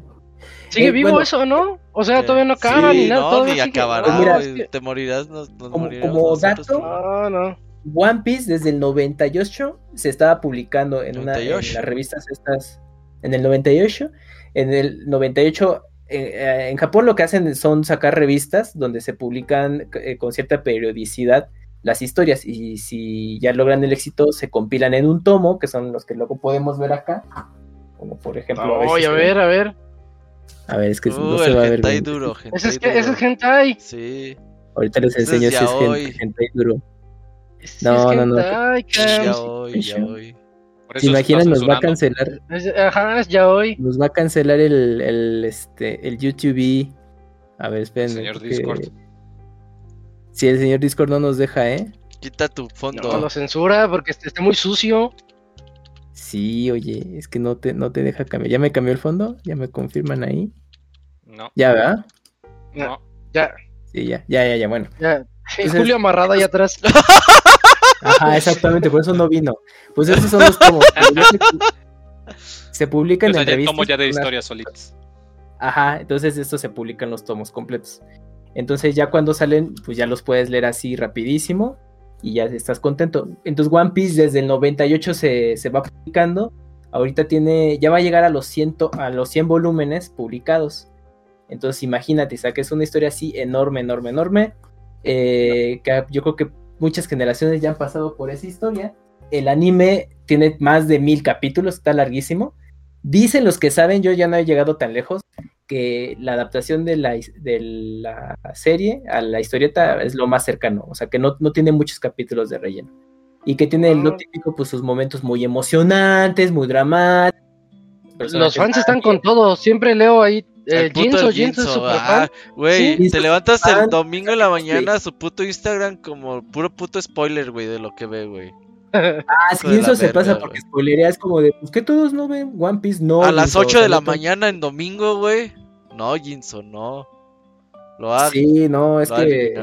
¿Sigue eh, vivo eso, no? O sea, todavía no acaba ni nada. No, ni acabará, pues te morirás, nos, como, como dato, no, no. One Piece desde el 98 se estaba publicando en, una, en las revistas estas, en el 98, en el 98 eh, en Japón lo que hacen son sacar revistas donde se publican eh, con cierta periodicidad las historias y si ya logran el éxito se compilan en un tomo, que son los que luego podemos ver acá, como por ejemplo... a ver, a ver. A ver, es que no se va a ver bien. duro, ese es, ese es hentai. Sí. Ahorita les enseño si es, es hentai duro. No, no, no. Ya hoy, ya hoy. ¿Se imaginan? Nos va a cancelar. Ajá, es ya hoy. Nos va a cancelar el, el, este, el YouTube. A ver, esperen. Señor Discord. Si el señor Discord no nos deja, ¿eh? Quita tu fondo. No, lo censura porque está muy sucio. Sí, oye, es que no te, no te deja cambiar. ¿Ya me cambió el fondo? ¿Ya me confirman ahí? No. ¿Ya, verdad? No. Ya. Sí, ya, ya, ya, ya, bueno. Ya. Julio amarrado ahí atrás. Ajá, exactamente, por eso no vino. Pues esos son los tomos. se, publican en revistas. tomos ya de historias solitas. Ajá, entonces estos se publican los tomos completos. Entonces ya cuando salen, pues ya los puedes leer así rapidísimo y ya estás contento. Entonces One Piece desde el 98 se, se va publicando. Ahorita tiene, ya va a llegar a los, 100, a los 100 volúmenes publicados. Entonces imagínate, saques una historia así enorme, enorme, enorme. Eh, que yo creo que muchas generaciones ya han pasado por esa historia. El anime tiene más de mil capítulos, está larguísimo. Dicen los que saben, yo ya no he llegado tan lejos, que la adaptación de la, de la serie a la historieta es lo más cercano, o sea que no, no tiene muchos capítulos de relleno. Y que tiene lo ah. típico, pues sus momentos muy emocionantes, muy dramáticos. Los fans están con todo, siempre leo ahí eh, Jinso, Jinso. Güey, te levantas el domingo en la mañana a su puto Instagram como puro puto spoiler, güey, de lo que ve, güey. Ah, sí, eso se pasa porque spoilería es como de, pues que todos no ven One Piece, no. A las 8 de la mañana en domingo, güey. No, Jinso, no. Lo hago. Sí, no, es que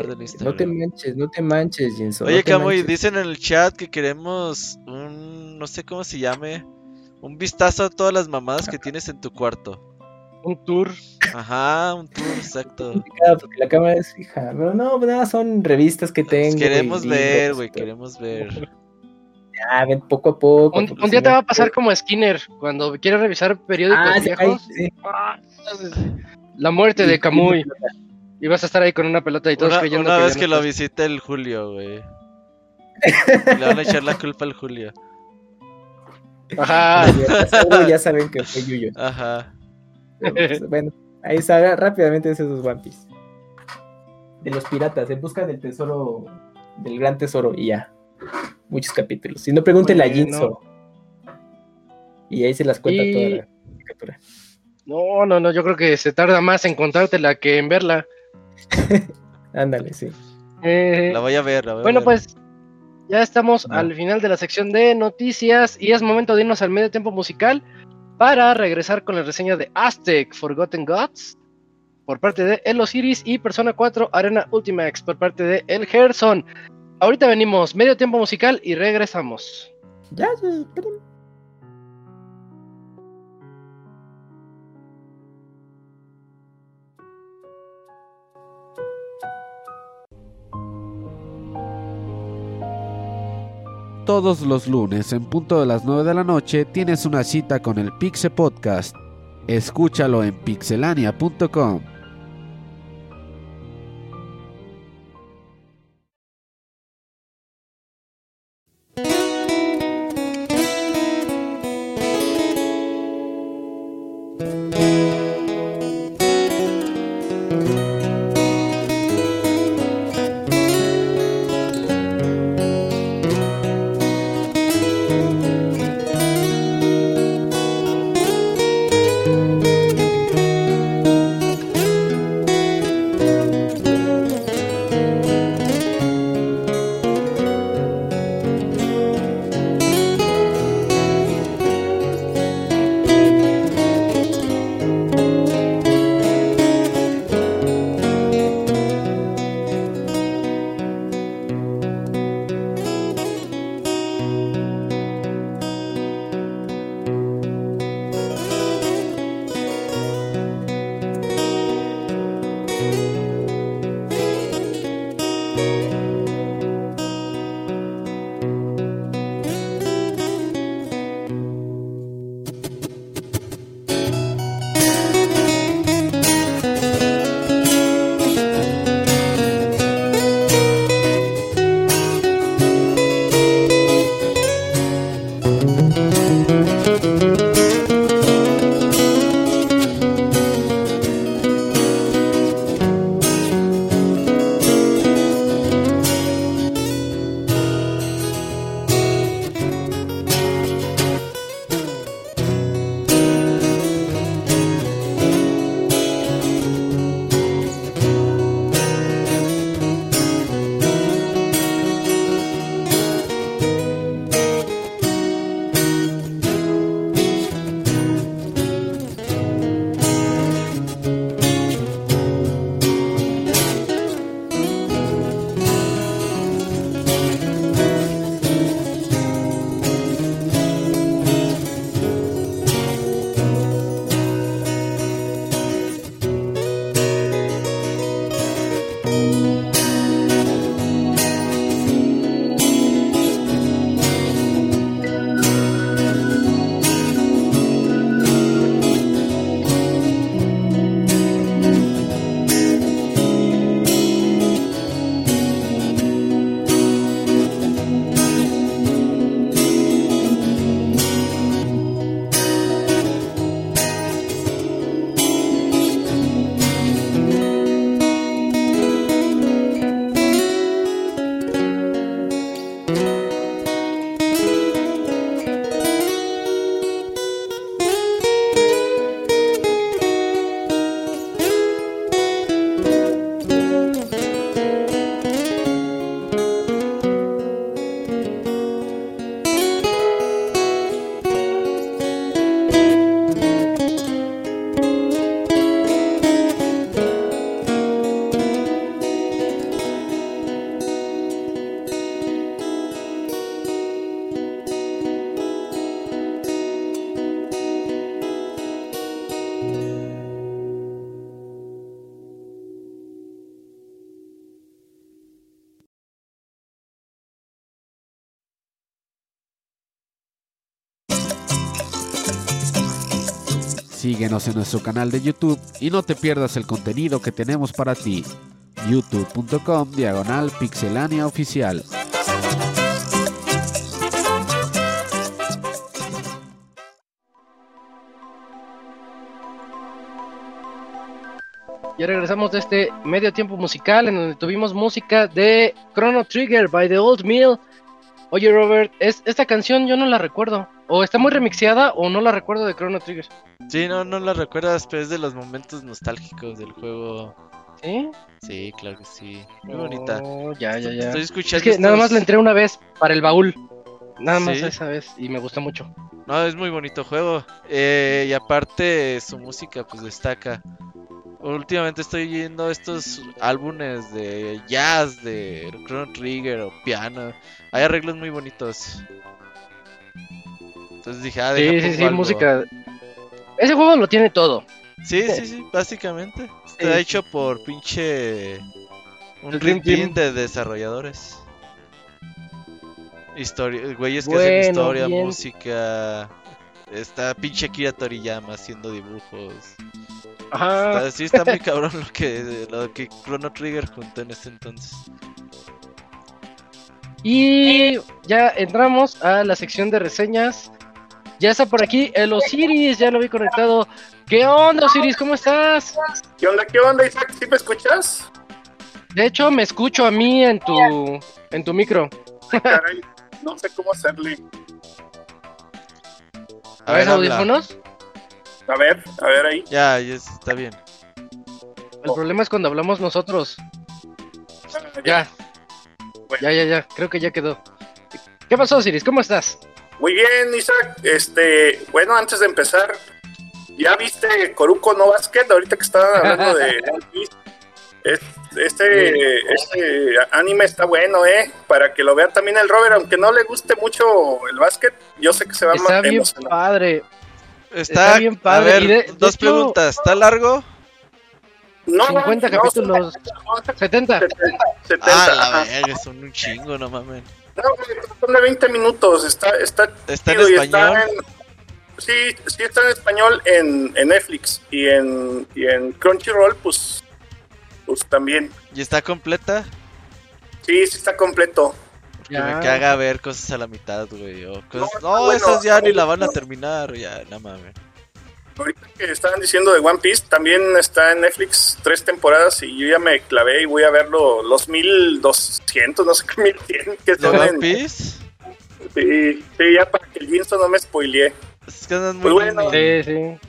no te manches, no te manches, Jinso. Oye, no dicen en el chat que queremos un, no sé cómo se llame, un vistazo a todas las mamadas que tienes en tu cuarto. Un tour. Ajá, un tour, exacto. Porque la cámara es fija. Pero no, nada, son revistas que tengo. Queremos ver, güey, queremos ver. Ya, ven poco a poco. Un, día te va a pasar como Skinner, cuando quieres revisar periódicos ah, viejos. Ah, la muerte de Camuy. Y vas a estar ahí con una pelota y todos una, creyendo una vez que lo visite el Julio, güey. Le van a echar la culpa al Julio. Ajá. Ya, saben que fue Yuyo. Ajá. Pues, bueno, ahí sale rápidamente esos One Piece. De los piratas, en busca del tesoro, del gran tesoro, y ya. Muchos capítulos. Si no, pregúntenle a Jinzo. Y ahí se las cuenta toda la caricatura. No, no, no, yo creo que se tarda más en contártela que en verla. Ándale, sí. Eh, la voy a ver, la voy Bueno, a ver. pues ya estamos al final de la sección de noticias y es momento de irnos al medio tiempo musical para regresar con la reseña de Aztec Forgotten Gods por parte de El Osiris y Persona 4 Arena Ultimax por parte de El Gerson. Ahorita venimos, medio tiempo musical y regresamos. Ya, ya, Todos los lunes en punto de las 9 de la noche tienes una cita con el Pixe Podcast. Escúchalo en pixelania.com. Síguenos en nuestro canal de YouTube y no te pierdas el contenido que tenemos para ti. youtube.com diagonal pixelania oficial. Ya regresamos de este medio tiempo musical en donde tuvimos música de Chrono Trigger by The Old Mill. Oye Robert, es, esta canción yo no la recuerdo. O está muy remixeada o no la recuerdo de Chrono Trigger. Sí, no, no la recuerdas, pero es de los momentos nostálgicos del juego. ¿Sí? Sí, claro que sí. Muy bonita. Oh, ya, ya, ya. Estoy escuchando. Es que nada más la entré una vez para el baúl. Nada más ¿Sí? esa vez y me gustó mucho. No, es muy bonito juego. Eh, y aparte, su música, pues destaca. Últimamente estoy viendo estos álbumes de jazz, de Chrono Trigger o piano. Hay arreglos muy bonitos. Entonces dije, ah, Sí, sí, sí, algo. música. Ese juego lo tiene todo. Sí, sí, sí, básicamente. Está Sí. hecho por pinche. Un Dream Team de desarrolladores. Historia, güeyes que Bueno, hacen historia, bien. música. Está pinche Kira Toriyama haciendo dibujos. Ajá. Está- sí, está muy cabrón lo que, lo que Chrono Trigger juntó en ese entonces. Y ya entramos a la sección de reseñas. Ya está por aquí el Osiris, ya lo vi conectado. ¿Qué onda, Osiris? ¿Cómo estás? ¿Qué onda, qué onda, Isaac? ¿Sí me escuchas? De hecho, me escucho a mí en tu en tu micro. Caray, no sé cómo hacerle. A ver, audífonos. A ver, a ver ahí. Ya, ya está bien. El problema es cuando hablamos nosotros. Ya. Bueno. Ya, ya, ya. Creo que ya quedó. ¿Qué pasó, Osiris? ¿Cómo estás? Muy bien, Isaac. Este, bueno, antes de empezar, ¿ya viste Coruco no Basket? Ahorita que estaban hablando de Este, este anime está bueno, ¿eh? Para que lo vea también el Robert, aunque no le guste mucho el básquet, yo sé que se va Está a bien padre. Está, Está bien padre, A ver, de- de dos hecho- preguntas. ¿Está largo? No, 50 no, capítulos. 70. 70, 70, Ah, la verga, son un chingo, no mames. No, güey, son de 20 minutos. Está, está ¿Está en español? está en- sí, sí está en español en, en Netflix y en, y en Crunchyroll, pues, pues también. ¿Y está completa? Sí, sí está completo. Porque Ya. me caga ver cosas a la mitad, güey. O cosas... No, No, bueno, esas ya ni la van a terminar, ya, no mames. Ahorita que estaban diciendo de One Piece, también está en Netflix tres temporadas y yo ya me clavé y voy a verlo los 1200, no sé qué 1100 que ¿De son One en- Piece? Sí, sí, ya para que el Ginsto no me spoilee. Es que muy Pues bueno. mini. Sí, sí.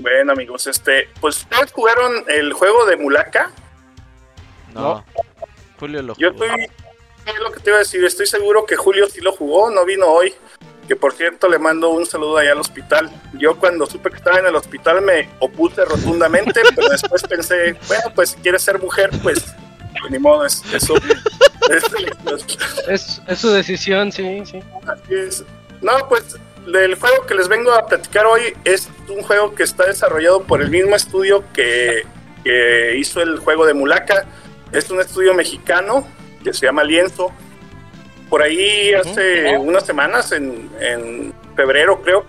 Bueno, amigos, este, pues ustedes jugaron el juego de Mulaka. No. Julio lo Yo jugó. estoy, es lo que te iba a decir, estoy seguro que Julio sí lo jugó, no vino hoy. Que por cierto le mando un saludo allá al hospital. Yo cuando supe que estaba en el hospital me opuse rotundamente, pero después pensé, bueno, pues si quieres ser mujer, pues ni modo, es. Es- Es, es su decisión, sí, sí. así es. No, pues el juego que les vengo a platicar hoy es un juego que está desarrollado por el mismo estudio que, que hizo el juego de Mulaka. Es un estudio mexicano que se llama Lienzo. Por ahí hace unas semanas, en, en febrero creo,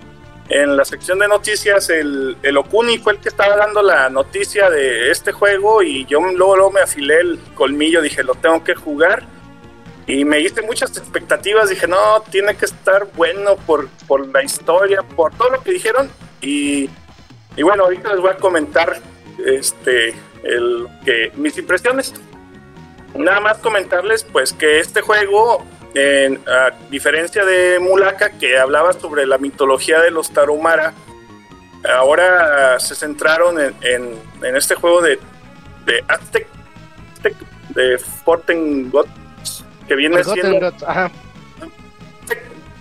en la sección de noticias, el, el Okuni fue el que estaba dando la noticia de este juego y yo luego, luego me afilé el colmillo, dije, lo tengo que jugar. Y me hice muchas expectativas, dije, no, tiene que estar bueno por, por la historia, por todo lo que dijeron. Y, y bueno, ahorita les voy a comentar este, el, que, mis impresiones. Nada más comentarles pues que este juego, en, a diferencia de Mulaka, que hablaba sobre la mitología de los Tarumara, ahora se centraron en, en, en este juego de, de Aztec, Aztec, de Fortengot, que viene siendo Ajá.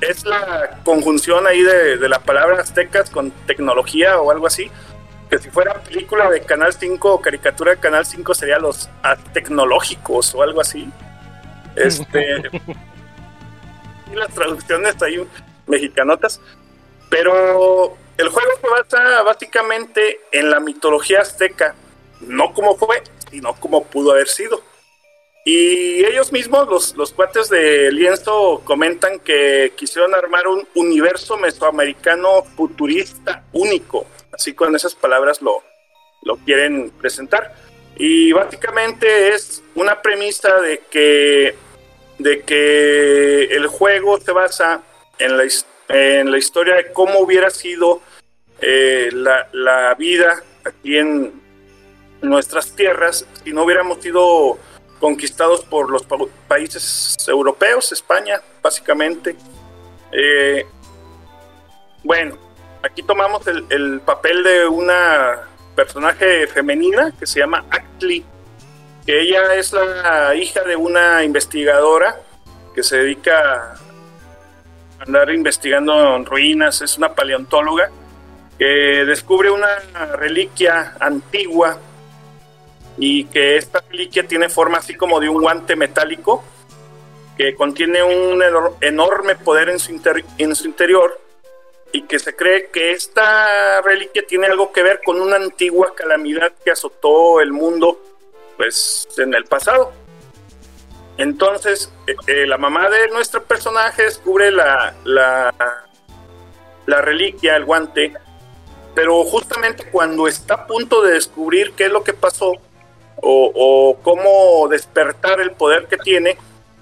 es la conjunción ahí de, de la palabra aztecas con tecnología o algo así. Que si fuera película de Canal 5 o caricatura de Canal 5 sería los tecnológicos o algo así. Este. Las traducciones ahí mexicanotas. Pero el juego se basa básicamente en la mitología azteca. No como fue, sino como pudo haber sido. Y ellos mismos, los, los cuates de Lienzo, comentan que quisieron armar un universo mesoamericano futurista único. Así con esas palabras lo, lo quieren presentar. Y básicamente es una premisa de que, de que el juego se basa en la, en la historia de cómo hubiera sido eh, la, la vida aquí en nuestras tierras si no hubiéramos sido conquistados por los países europeos, España, básicamente. Eh, bueno, aquí tomamos el, papel de una personaje femenina que se llama Actli, ella es la hija de una investigadora que se dedica a andar investigando en ruinas, es una paleontóloga que descubre una reliquia antigua y que esta reliquia tiene forma así como de un guante metálico que contiene un enorme poder en su, en su interior y que se cree que esta reliquia tiene algo que ver con una antigua calamidad que azotó el mundo pues en el pasado. Entonces, eh, eh, la mamá de nuestro personaje descubre la, la, la reliquia, el guante, pero justamente cuando está a punto de descubrir qué es lo que pasó, o, cómo despertar el poder que tiene.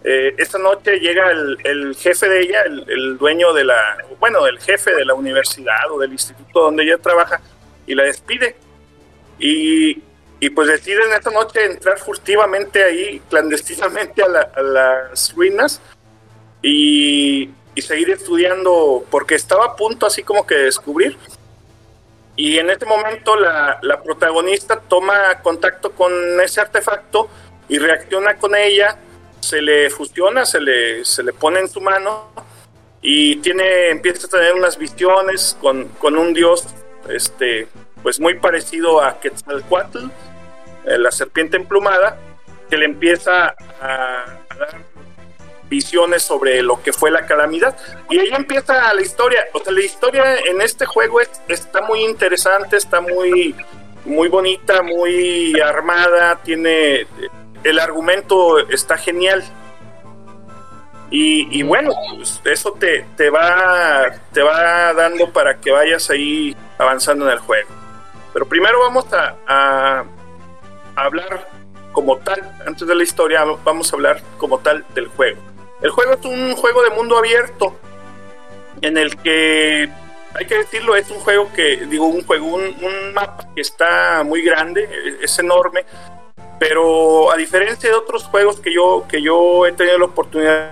Eh, esta noche llega el, jefe de ella, el, dueño de la, bueno, el jefe de la universidad o del instituto donde ella trabaja, y la despide. Y, y pues deciden esta noche entrar furtivamente ahí, clandestinamente a, las ruinas y, y, seguir estudiando, porque estaba a punto así como que de descubrir. Y en este momento la, protagonista toma contacto con ese artefacto y reacciona con ella, se le fusiona, se le, se le pone en su mano y tiene, empieza a tener unas visiones con, con un dios este, pues muy parecido a Quetzalcoatl, la serpiente emplumada, que le empieza a, dar visiones sobre lo que fue la calamidad. Y ahí empieza la historia. O sea, la historia en este juego está muy interesante, está muy, muy bonita, muy armada, tiene... El argumento está genial. Y, bueno, pues, eso te, te, va, te va dando para que vayas ahí avanzando en el juego. Pero primero vamos a hablar como tal, antes de la historia, vamos a hablar como tal del juego. El juego es un juego de mundo abierto en el que hay que decirlo, es un juego que, digo, un juego, un, mapa que está muy grande, es enorme, pero a diferencia de otros juegos que yo, que yo he tenido la oportunidad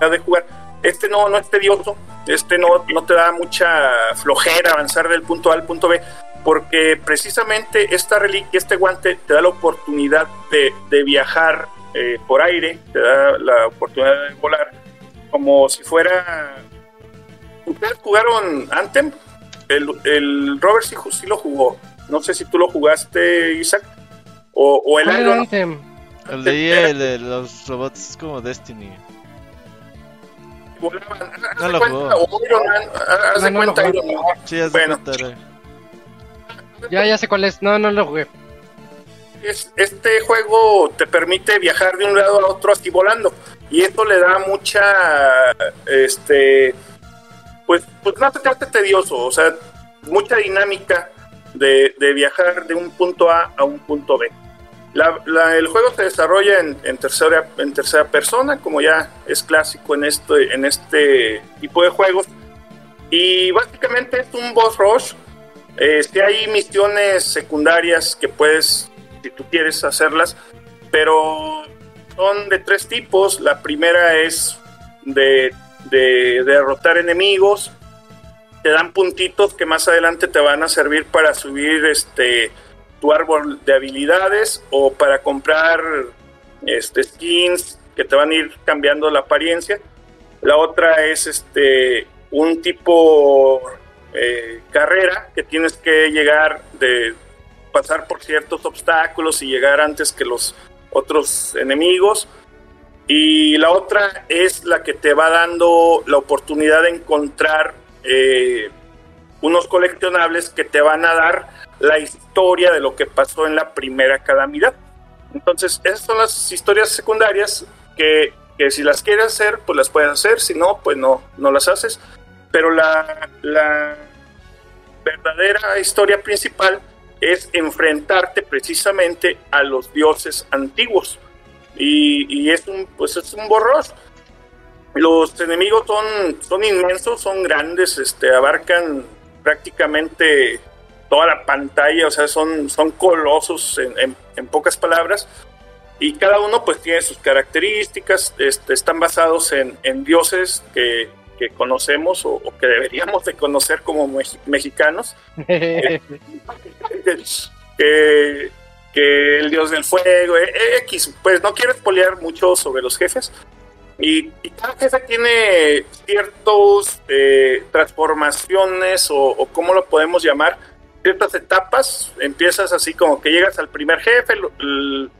de jugar, este no, no es tedioso, este no, no te da mucha flojera avanzar del punto A al punto B, porque precisamente esta reliquia, este guante, te da la oportunidad de, de viajar eh, por aire, te da la oportunidad de volar, como si fuera... ¿Ustedes jugaron Anthem? El, el Robert sí, sí, lo jugó. No sé si tú lo jugaste, Isaac. O, o el Iron. Anthem. El de, el de los robots como Destiny. Volaban. No lo jugó. Haz de cuenta Iron Man. Sí, bueno. Ya, ya sé cuál es. No, no lo jugué. Este juego te permite viajar de un lado a otro así volando. Y esto le da mucha este pues pues no te hace tedioso o sea mucha dinámica de, viajar de un punto A a un punto B. El juego se desarrolla en, tercera en tercera persona como ya es clásico en este en este tipo de juegos. Y básicamente es un boss rush este, hay misiones secundarias que puedes si tú quieres hacerlas, pero son de tres tipos. La primera es de, derrotar enemigos, te dan puntitos que más adelante te van a servir para subir este tu árbol de habilidades o para comprar este skins que te van a ir cambiando la apariencia. La otra es este un tipo eh, carrera que tienes que llegar de pasar por ciertos obstáculos y llegar antes que los otros enemigos. Y la otra es la que te va dando la oportunidad de encontrar eh, unos coleccionables que te van a dar la historia de lo que pasó en la primera calamidad. Entonces, esas son las historias secundarias que, que, si las quieres hacer, pues las puedes hacer, si no, pues no, no las haces. Pero la, la verdadera historia principal es enfrentarte precisamente a los dioses antiguos. Y, y es un, pues es un borroso. Los enemigos son, son inmensos, son grandes, este, abarcan prácticamente toda la pantalla, o sea, son, son colosos en, en, pocas palabras. Y cada uno pues tiene sus características, este, están basados en, en dioses que, que conocemos o, que deberíamos de conocer como mexicanos. que, que, el dios del fuego, eh, X, pues no quiero espolear mucho sobre los jefes. Y, cada jefe tiene ciertas eh, transformaciones o, o cómo lo podemos llamar, ciertas etapas. Empiezas así como que llegas al primer jefe,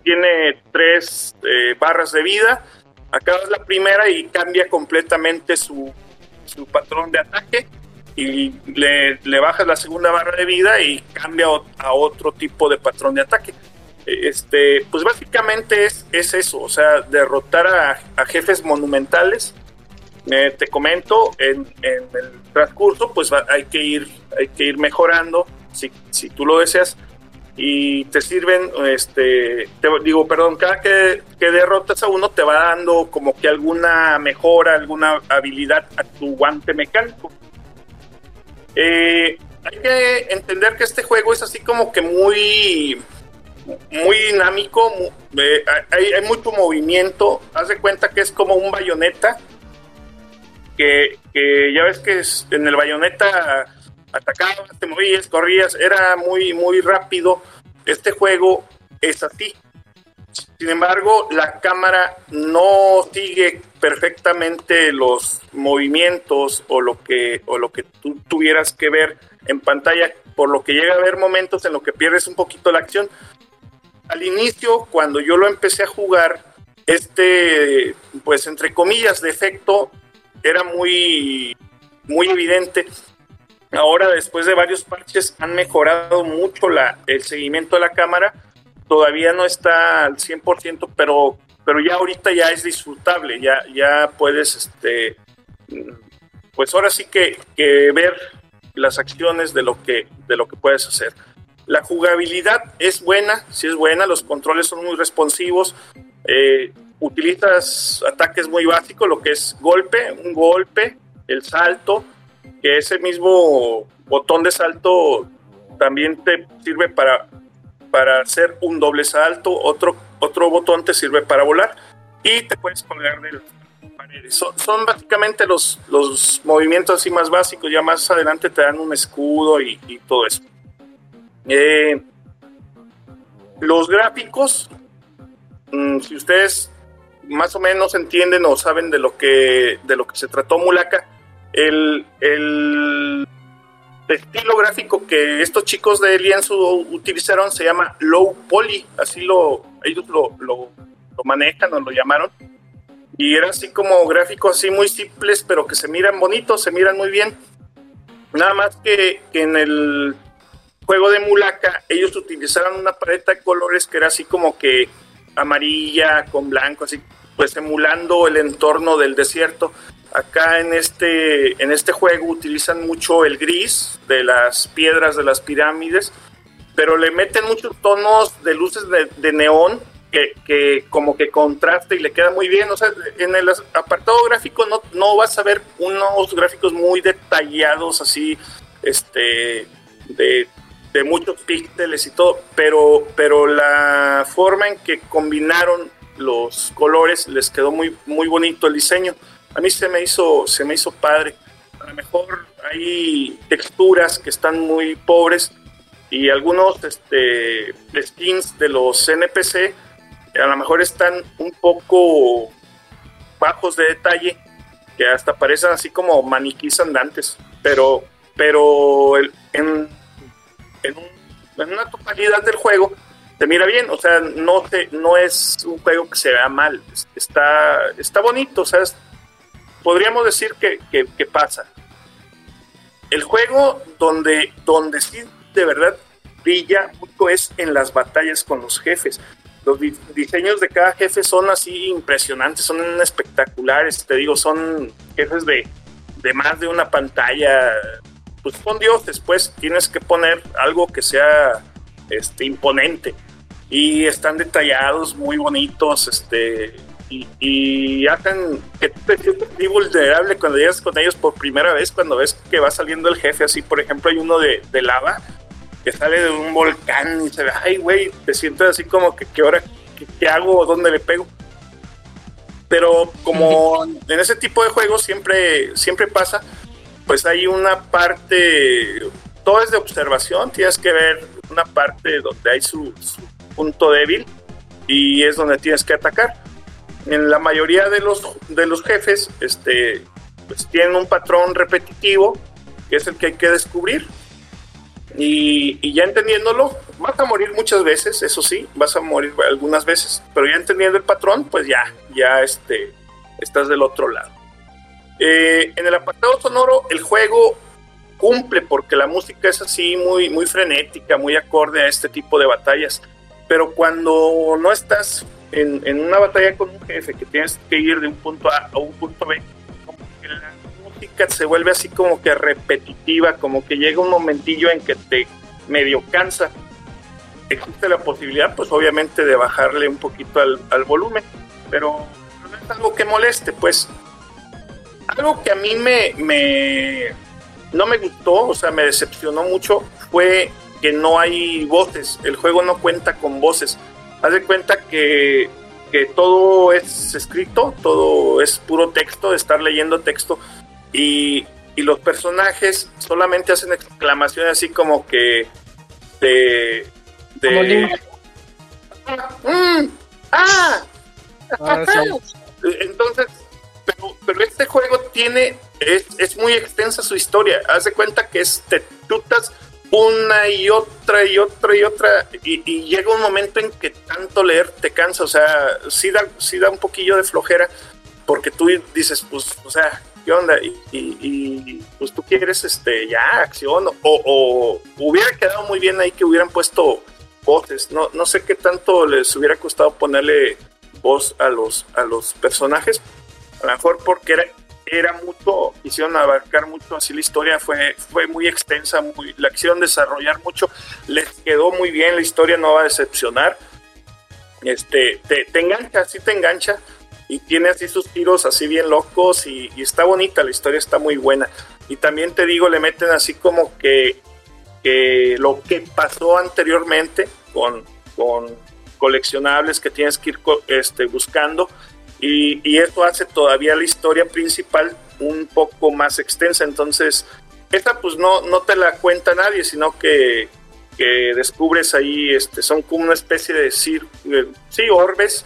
tiene tres eh, barras de vida, acabas la primera y cambia completamente su, su patrón de ataque y le, le, bajas la segunda barra de vida y cambia a otro tipo de patrón de ataque. Este, pues básicamente es, es eso, o sea, derrotar a, jefes monumentales. Eh, te comento, en, en, el transcurso, pues hay que ir, hay que ir mejorando, si, si tú lo deseas, y te sirven, este, te digo, perdón, cada que, que, derrotas a uno te va dando como que alguna mejora, alguna habilidad a tu guante mecánico. Eh, hay que entender que este juego es así como que muy, muy dinámico, eh, hay, mucho movimiento, haz de cuenta que es como un bayoneta, que, que ya ves que es, en el bayoneta atacabas, te movías, corrías, era muy, muy rápido. Este juego es así. Sin embargo, la cámara no sigue perfectamente los movimientos o lo que, o lo que tú tuvieras que ver en pantalla, por lo que llega a haber momentos en los que pierdes un poquito la acción. Al inicio, cuando yo lo empecé a jugar, este, pues entre comillas, defecto era muy, muy evidente Ahora, después de varios parches, han mejorado mucho la, el seguimiento de la cámara. Todavía no está al 100%, pero, pero ya ahorita ya es disfrutable. Ya, ya puedes, este, pues ahora sí que, ver las acciones de lo, que, de lo que puedes hacer. La jugabilidad es buena, sí es buena, los controles son muy responsivos. Eh, utilizas ataques muy básicos, lo que es golpe, un golpe, el salto, ese mismo botón de salto también te sirve para, para hacer un doble salto, otro, otro botón te sirve para volar y te puedes colgar de las paredes. Son, básicamente los, los movimientos así más básicos, ya más adelante te dan un escudo y, todo eso. Eh, los gráficos, mm, si ustedes más o menos entienden o saben de lo que, de lo que se trató Mulaka, el, estilo gráfico que estos chicos de Lienzo utilizaron se llama low poly, así lo ellos lo, lo, manejan o lo llamaron. Y era así como gráficos así muy simples, pero que se miran bonitos, se miran muy bien. Nada más que, que en el juego de Mulaka ellos utilizaron una paleta de colores que era así como que amarilla con blanco, así pues emulando el entorno del desierto. Acá en este, en este juego utilizan mucho el gris de las piedras de las pirámides, pero le meten muchos tonos de luces de, neón que, que, como que contrasta y le queda muy bien. O sea, en el apartado gráfico no, no vas a ver unos gráficos muy detallados así, este, de, de muchos píxeles y todo, pero, pero la forma en que combinaron los colores les quedó muy, muy bonito el diseño a mí se me hizo, se me hizo padre. A lo mejor hay texturas que están muy pobres y algunos este, skins de los NPC a lo mejor están un poco bajos de detalle, que hasta parecen así como maniquís andantes, pero, pero en, en, en una totalidad del juego se mira bien, o sea, no, te, no es un juego que se vea mal, está, está bonito, o sea, podríamos decir que, pasa. El juego donde, donde sí de verdad brilla mucho es en las batallas con los jefes. los diseños de cada jefe son así impresionantes, son espectaculares, te digo, son jefes de, de más de una pantalla, pues son dioses, pues tienes que poner algo que sea este, imponente y están detallados, muy bonitos, este, y, y hacen que te sientas vulnerable cuando llegas con ellos por primera vez, cuando ves que va saliendo el jefe, así por ejemplo hay uno de, de lava que sale de un volcán y se ve, ay, güey, te sientes así como que, ¿qué hora, qué, hago, dónde le pego? Pero como en ese tipo de juegos siempre, siempre pasa, pues hay una parte, todo es de observación, tienes que ver una parte donde hay su, punto débil y es donde tienes que atacar. En la mayoría de los, de los jefes, este, pues tienen un patrón repetitivo que es el que hay que descubrir y, ya entendiéndolo, vas a morir muchas veces, eso sí, vas a morir algunas veces, pero ya entendiendo el patrón, pues ya, ya este, estás del otro lado. Eh, en el apartado sonoro, el juego cumple porque la música es así muy, muy frenética, muy acorde a este tipo de batallas. Pero cuando no estás en, en una batalla con un jefe que tienes que ir de un punto A a un punto B, como que la se vuelve así como que repetitiva, como que llega un momentillo en que te medio cansa. Existe la posibilidad, pues obviamente, de bajarle un poquito al, volumen, pero no es algo que moleste, pues. Algo que a mí me, me no me gustó, o sea, me decepcionó mucho, fue que no hay voces. El juego no cuenta con voces. Haz de cuenta que, que todo es escrito, todo es puro texto, de estar leyendo texto. Y, los personajes solamente hacen exclamaciones así como que de... de mm, ah, ah, Entonces, pero, este juego tiene, es, es, muy extensa su historia. Haz de cuenta que es, te una y otra y otra y otra y, llega un momento en que tanto leer te cansa, o sea, sí da, sí da un poquillo de flojera porque tú dices, pues, o sea, ¿qué onda? Y, pues tú quieres este ya acción o, hubiera quedado muy bien ahí que hubieran puesto voces. No, no sé qué tanto les hubiera costado ponerle voz a los, a los personajes. A lo mejor porque era, era mucho, hicieron abarcar mucho así la historia, fue, fue muy extensa, muy, la quisieron desarrollar mucho, les quedó muy bien, la historia no va a decepcionar. Este, te, te engancha, sí te engancha y tiene así sus tiros así bien locos y, está bonita, la historia está muy buena. Y también te digo, le meten así como que, lo que pasó anteriormente con, con coleccionables que tienes que ir este, buscando y, y eso hace todavía la historia principal un poco más extensa. Entonces, esta pues no, no te la cuenta nadie, sino que, que descubres ahí, este, son como una especie de sí, orbes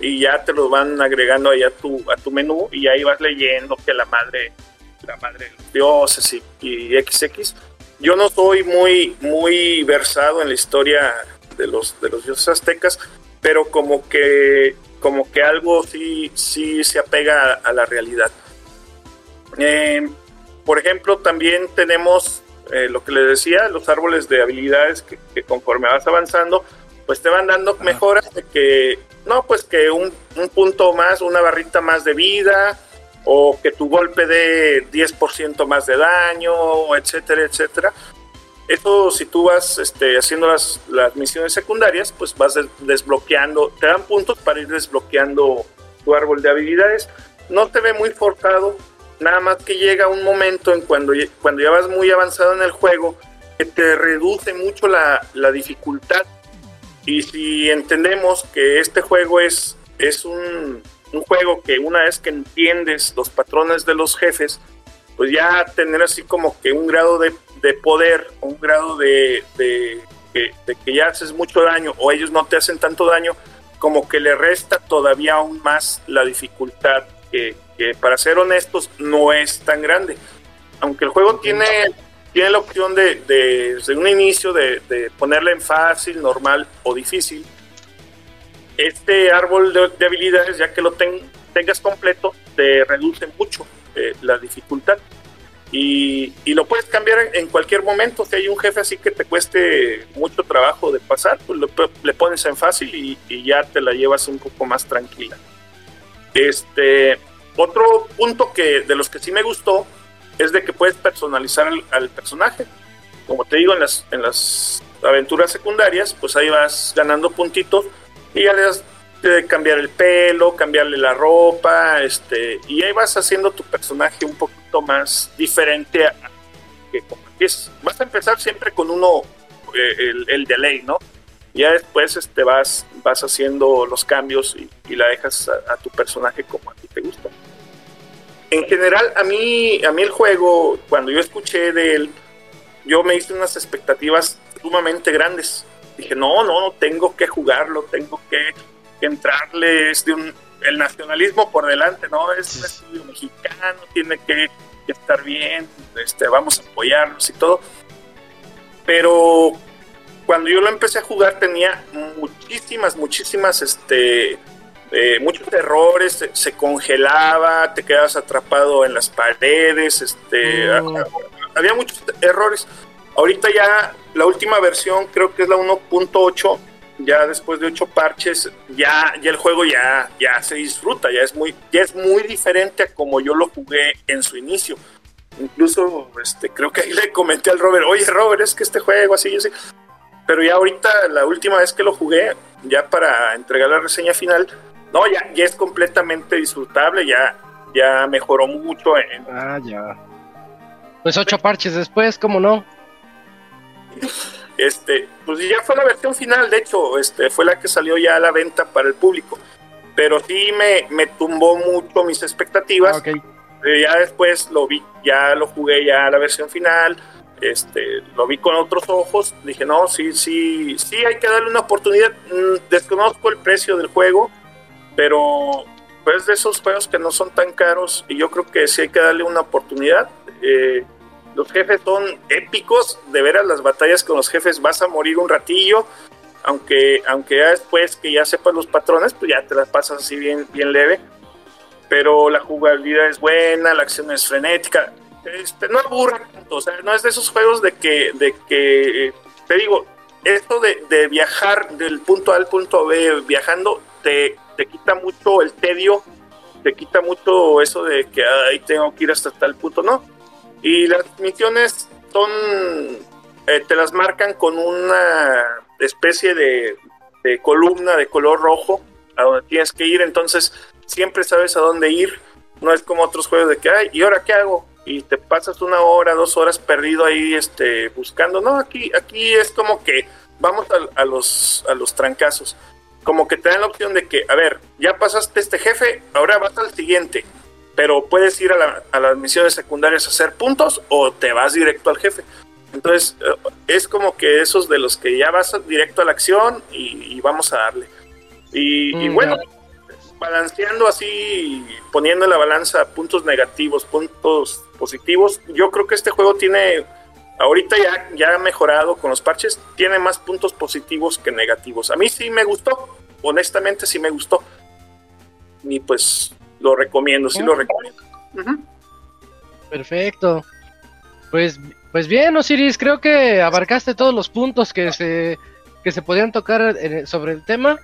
y ya te los van agregando ahí a tu, a tu menú y ahí vas leyendo que la madre, la madre de los dioses y, XX. Yo no soy muy, muy versado en la historia de los, de los dioses aztecas, pero como que, como que algo sí, sí se apega a, la realidad. Eh, por ejemplo, también tenemos eh, lo que les decía, los árboles de habilidades que, que conforme vas avanzando, pues te van dando mejoras de que no, pues que un, punto más, una barrita más de vida, o que tu golpe dé 10% más de daño, etcétera, etcétera. Eso si tú vas este, haciendo las, las misiones secundarias, pues vas desbloqueando, te dan puntos para ir desbloqueando tu árbol de habilidades. No te ve muy forzado, nada más que llega un momento en cuando, cuando ya vas muy avanzado en el juego que te reduce mucho la, la dificultad y si entendemos que este juego es, es un, juego que una vez que entiendes los patrones de los jefes, pues ya tener así como que un grado de, poder, un grado de, de, que ya haces mucho daño o ellos no te hacen tanto daño, como que le resta todavía aún más la dificultad que, para ser honestos no es tan grande. Aunque el juego tiene tiene la opción de, desde un inicio de, ponerle en fácil, normal o difícil. Este árbol de, habilidades, ya que lo tengas completo, te reduce mucho eh, la dificultad. y, lo puedes cambiar en cualquier momento. Si hay un jefe así que te cueste mucho trabajo de pasar, pues le pones en fácil y, ya te la llevas un poco más tranquila. Este, otro punto que de los que sí me gustó es de que puedes personalizar al, personaje. Como te digo, en las, en las aventuras secundarias, pues ahí vas ganando puntitos y ya le das de cambiar el pelo, cambiarle la ropa, este, y ahí vas haciendo tu personaje un poquito más diferente a que como empiezas. Vas a empezar siempre con uno, eh, el, el delay, ¿no? Ya después este, vas, vas haciendo los cambios y, la dejas a, tu personaje como a ti te gusta. En general, a mí, a mí el juego, cuando yo escuché de él, yo me hice unas expectativas sumamente grandes. Dije, no, no, no, tengo que jugarlo, tengo que entrarle es de un, el nacionalismo por delante, ¿no? Es un estudio mexicano, tiene que, estar bien, este, vamos a apoyarlos y todo. Pero cuando yo lo empecé a jugar tenía muchísimas, muchísimas, este, eh, muchos errores, se, congelaba, te quedabas atrapado en las paredes, este, mm. había muchos errores. Ahorita ya la última versión creo que es la 1.8 ya después de ocho parches, ya, ya el juego ya, ya se disfruta, ya es muy, ya es muy diferente a como yo lo jugué en su inicio. Incluso, este, creo que ahí le comenté al Robert, oye Robert, es que este juego así, así. Pero ya ahorita, la última vez que lo jugué, ya para entregar la reseña final, no, ya, ya es completamente disfrutable, ya, ya mejoró mucho. En... Ah, ya. Pues ocho parches después, ¿cómo no? Este, pues ya fue la versión final, de hecho, este, fue la que salió ya a la venta para el público. Pero sí me, me tumbó mucho mis expectativas. Ah, eh, ya después lo vi, ya lo jugué ya a la versión final. Este, lo vi con otros ojos. Dije, no, sí, sí, sí, hay que darle una oportunidad. Mm, desconozco el precio del juego, pero pues de esos juegos que no son tan caros y yo creo que sí hay que darle una oportunidad. Eh, los jefes son épicos, de veras las batallas con los jefes vas a morir un ratillo, aunque, aunque ya después que ya sepas los patrones, pues ya te las pasas así bien, bien leve. Pero la jugabilidad es buena, la acción es frenética. Este, no aburre o sea, no es de esos juegos de que, de que te digo, esto de, viajar del punto A al punto B viajando te, te quita mucho el tedio, te quita mucho eso de que ahí tengo que ir hasta tal punto, no y las misiones son, eh, te las marcan con una especie de, columna de color rojo a donde tienes que ir, entonces siempre sabes a dónde ir. No es como otros juegos de que, ay, ¿y ahora qué hago? Y te pasas una hora, dos horas perdido ahí este, buscando. No, aquí, aquí es como que vamos a, los, a los trancazos. Como que te dan la opción de que, a ver, ya pasaste este jefe, ahora vas al siguiente pero puedes ir a, las misiones secundarias a hacer puntos o te vas directo al jefe. Entonces, eh, es como que esos de los que ya vas directo a la acción y, vamos a darle. Y, mm, bueno, balanceando así, poniendo en la balanza puntos negativos, puntos positivos, yo creo que este juego tiene, ahorita ya, ya ha mejorado con los parches, tiene más puntos positivos que negativos. A mí sí me gustó, honestamente sí me gustó. Y pues lo recomiendo, sí lo recomiendo. Perfecto. Pues, pues bien, Osiris, creo que abarcaste todos los puntos que se, que se podían tocar sobre el tema.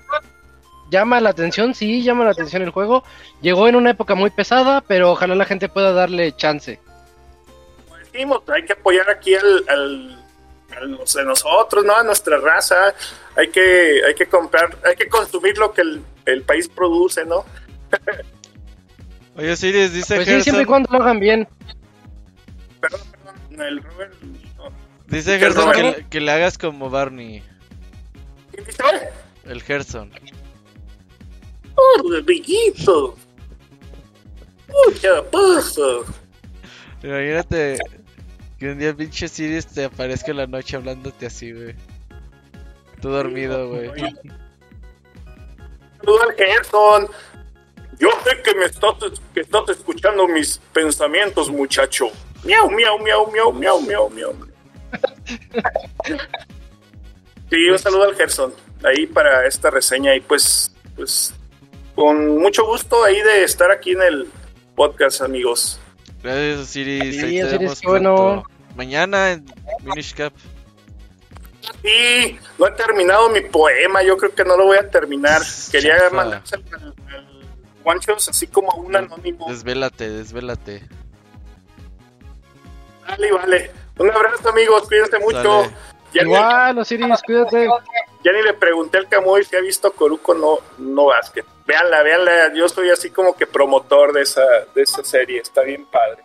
Llama la atención, sí, llama la atención el juego. Llegó en una época muy pesada, pero ojalá la gente pueda darle chance. Decimos, hay que apoyar aquí al, al, a nosotros, ¿no? A nuestra raza. Hay que, hay que comprar, hay que consumir lo que el, el país produce, ¿no? Oye, Sirius, dice pues sí, siempre y cuando lo hagan bien. Perdón, perdón, el Robert... Dice Gerson que, que, le hagas como Barney. ¿Quién dice? El Gerson. ¡Oh, bellito! ¡Mucha paso! Imagínate que un día pinche Sirius te aparezca en la noche hablándote así, güey. Tú dormido, güey. Saludos al Gerson. Yo sé que me estás, que estás escuchando mis pensamientos, muchacho. Miau, miau, miau, miau, miau, miau, miau. Sí, un saludo al Gerson, ahí para esta reseña y pues, pues, con mucho gusto ahí de estar aquí en el podcast, amigos. Gracias, Osiris. Sí, bueno. Mañana en Minish Cap. Y no he terminado mi poema, yo creo que no lo voy a terminar. Quería Chafa. Guanchos así como un anónimo. Desvélate, desvélate. Vale, vale. Un abrazo, amigos, cuídense mucho. Ya ni, Igual, Osiris, cuídate. ya ni le pregunté al Camuy si ha visto Coruco no, no Basket. Véanla, véanla. Yo soy así como que promotor de esa, de esa serie. Está bien padre.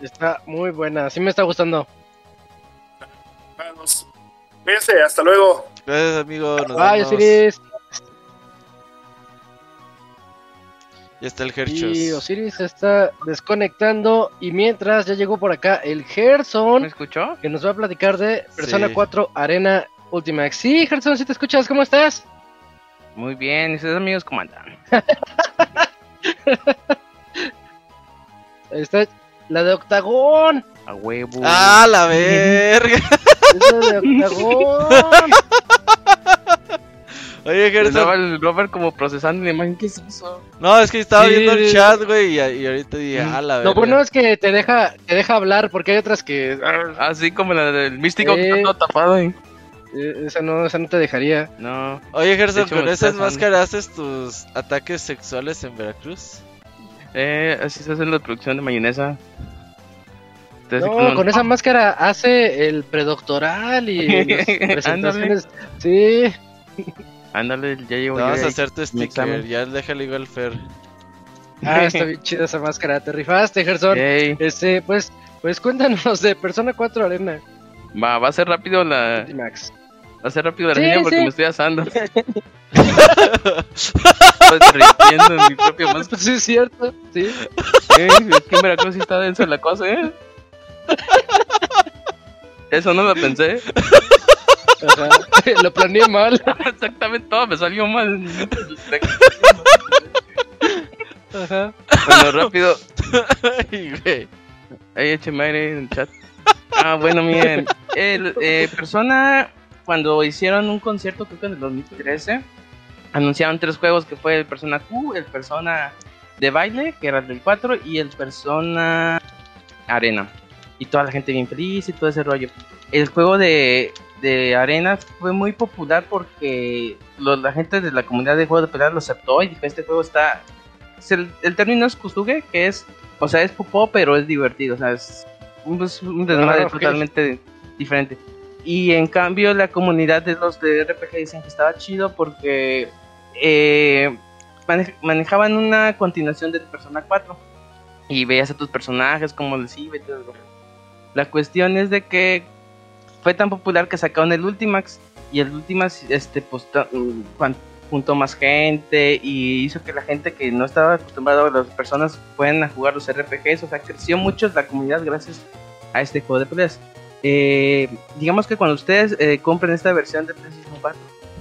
Está muy buena, sí me está gustando. Vamos. Cuídense, hasta luego. Gracias, amigo. Nos Bye, vemos. Osiris. Ya está el Y Herchos. Osiris se está desconectando. Y mientras ya llegó por acá el ¿Me Gerson, escuchó? que nos va a platicar de Persona Sí. 4 Arena Ultimax. Sí, Gerson, si te escuchas, ¿cómo estás? Muy bien, ¿y ustedes amigos cómo andan? Ahí está la de Octagón. A huevo. ¡Ah, la verga! Es la de Octagón. Oye, Estaba Gerson. el Robert como procesando la imagen. ¿Qué es eso? No, es que estaba Sí. viendo el chat, güey, y, y ahorita dije, ¡ah, la verga! Lo bueno es que te deja, te deja hablar porque hay otras que Así como la del místico que Sí. está todo tapado. ¿eh? eh, esa no, esa no te dejaría. No. Oye, Gerson, hecho, ¿con esas máscaras haces tus ataques sexuales en Veracruz? Eh, así se hace la producción de mayonesa. Entonces, No, con esa máscara hace el predoctoral y las presentaciones. Sí, Ándale, ya llevo yo vamos a hacer tu sticker, ya déjale igual Fer. ah, está bien chida esa máscara. Te rifaste, Gerson. Este, pues, pues cuéntanos de Persona 4 Arena va, va a ser rápido la, Ultimax. va a ser rápido la Sí, porque sí. me estoy asando. estoy en mi propia máscara. Pues sí, es cierto. Sí. Es que en Veracruz sí está denso la cosa, ¿eh? Eso no lo pensé. Ajá. Lo planeé mal. Exactamente, todo me salió mal. Ajá. Bueno, rápido. Ay, güey. Ahí écheme aire en el chat. Ah, bueno, miren. El, eh, Persona, cuando hicieron un concierto, creo que en el 2013, anunciaron tres juegos que fue el Persona Q, el Persona de baile, que era el del 4, y el Persona Arena. Y toda la gente bien feliz y todo ese rollo. El juego de, de Arena fue muy popular porque lo- la gente de la comunidad de juegos de pelea lo aceptó y dijo, este juego está... es El, el término es kusuge, que es o sea, es popó, pero es divertido. O sea, es un, es un desmadre Ah, ok. totalmente diferente. Y en cambio, la comunidad de los de RPG dicen que estaba chido porque eh, mane- manejaban una continuación de Persona 4. Y veías a tus personajes, como les iba y todo eso. La cuestión es de que fue tan popular que sacaron el Ultimax. Y el Ultimax, este, pues, juntó más gente y hizo que la gente que no estaba acostumbrada a las personas puedan a jugar los RPGs, o sea, creció mucho la comunidad gracias a este juego de peleas. Eh, digamos que cuando ustedes eh, compren esta versión de PlayStation 4,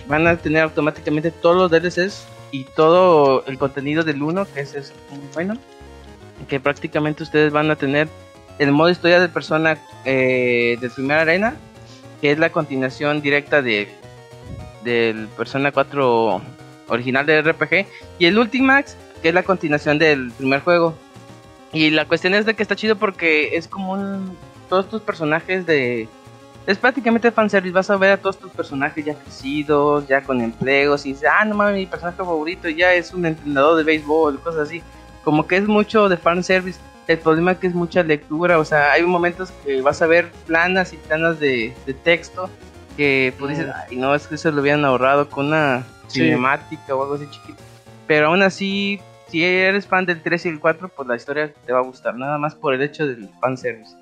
van a tener automáticamente todos los DLCs y todo el contenido del 1, que ese es muy bueno, que prácticamente ustedes van a tener el modo historia de persona eh, de primera arena, que es la continuación directa de del Persona 4 original de RPG y el Ultimax que es la continuación del primer juego. Y la cuestión es de que está chido porque es como un todos tus personajes de es prácticamente fanservice vas a ver a todos tus personajes ya crecidos ya con empleos y dices ah no mames mi personaje favorito ya es un entrenador de béisbol cosas así. Como que es mucho de fanservice el problema es que es mucha lectura o sea hay momentos que vas a ver planas y planas de, de texto que pues dices, ay no, es que eso lo hubieran ahorrado con una Sí. cinemática o algo así chiquito. Pero aún así, si eres fan del 3 y el 4, pues la historia te va a gustar, nada más por el hecho del fanservice.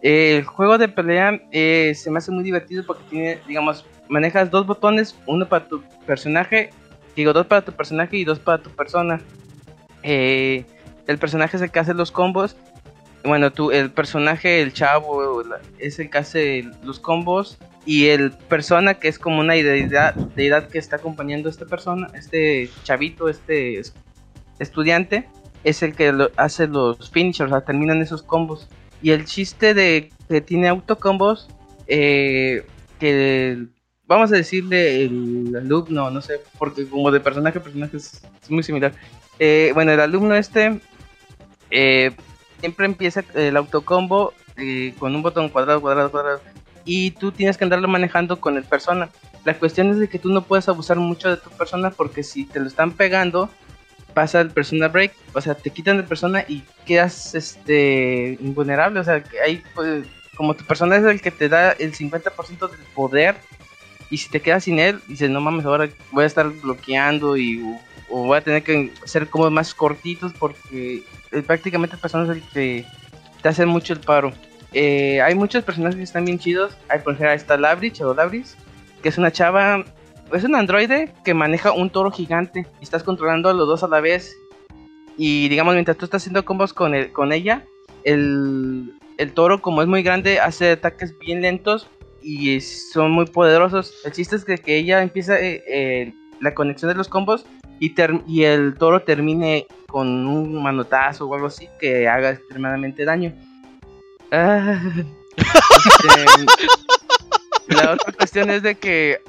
Eh, el juego de pelea eh, se me hace muy divertido porque tiene, digamos, manejas dos botones, uno para tu personaje, digo, dos para tu personaje y dos para tu persona. Eh, el personaje es el que hace los combos. Bueno, tú, el personaje, el chavo, es el que hace los combos. Y el persona, que es como una deidad, deidad que está acompañando a esta persona, este chavito, este es- estudiante, es el que hace los finishers, o sea, terminan esos combos. Y el chiste de que tiene autocombos, eh, que vamos a decirle el alumno, no sé, porque como de personaje a personaje es muy similar. Eh, bueno, el alumno este, eh, siempre empieza el autocombo eh, con un botón cuadrado, cuadrado, cuadrado. Y tú tienes que andarlo manejando con el persona. La cuestión es de que tú no puedes abusar mucho de tu persona porque si te lo están pegando, pasa el persona break. O sea, te quitan de persona y quedas este invulnerable. O sea, que hay pues, como tu persona es el que te da el 50% del poder. Y si te quedas sin él, dices, no mames, ahora voy a estar bloqueando y o voy a tener que ser como más cortitos porque prácticamente el personaje es el que te hace mucho el paro. Eh, hay muchos personajes que están bien chidos. Hay, por ejemplo, está Labridge o Labris, que es una chava, es un androide que maneja un toro gigante y estás controlando a los dos a la vez. Y digamos, mientras tú estás haciendo combos con, el, con ella, el, el toro, como es muy grande, hace ataques bien lentos y son muy poderosos. El chiste es que, que ella empieza eh, la conexión de los combos y, el toro termine con un manotazo o algo así que haga extremadamente daño. Ah, este, la otra cuestión es de que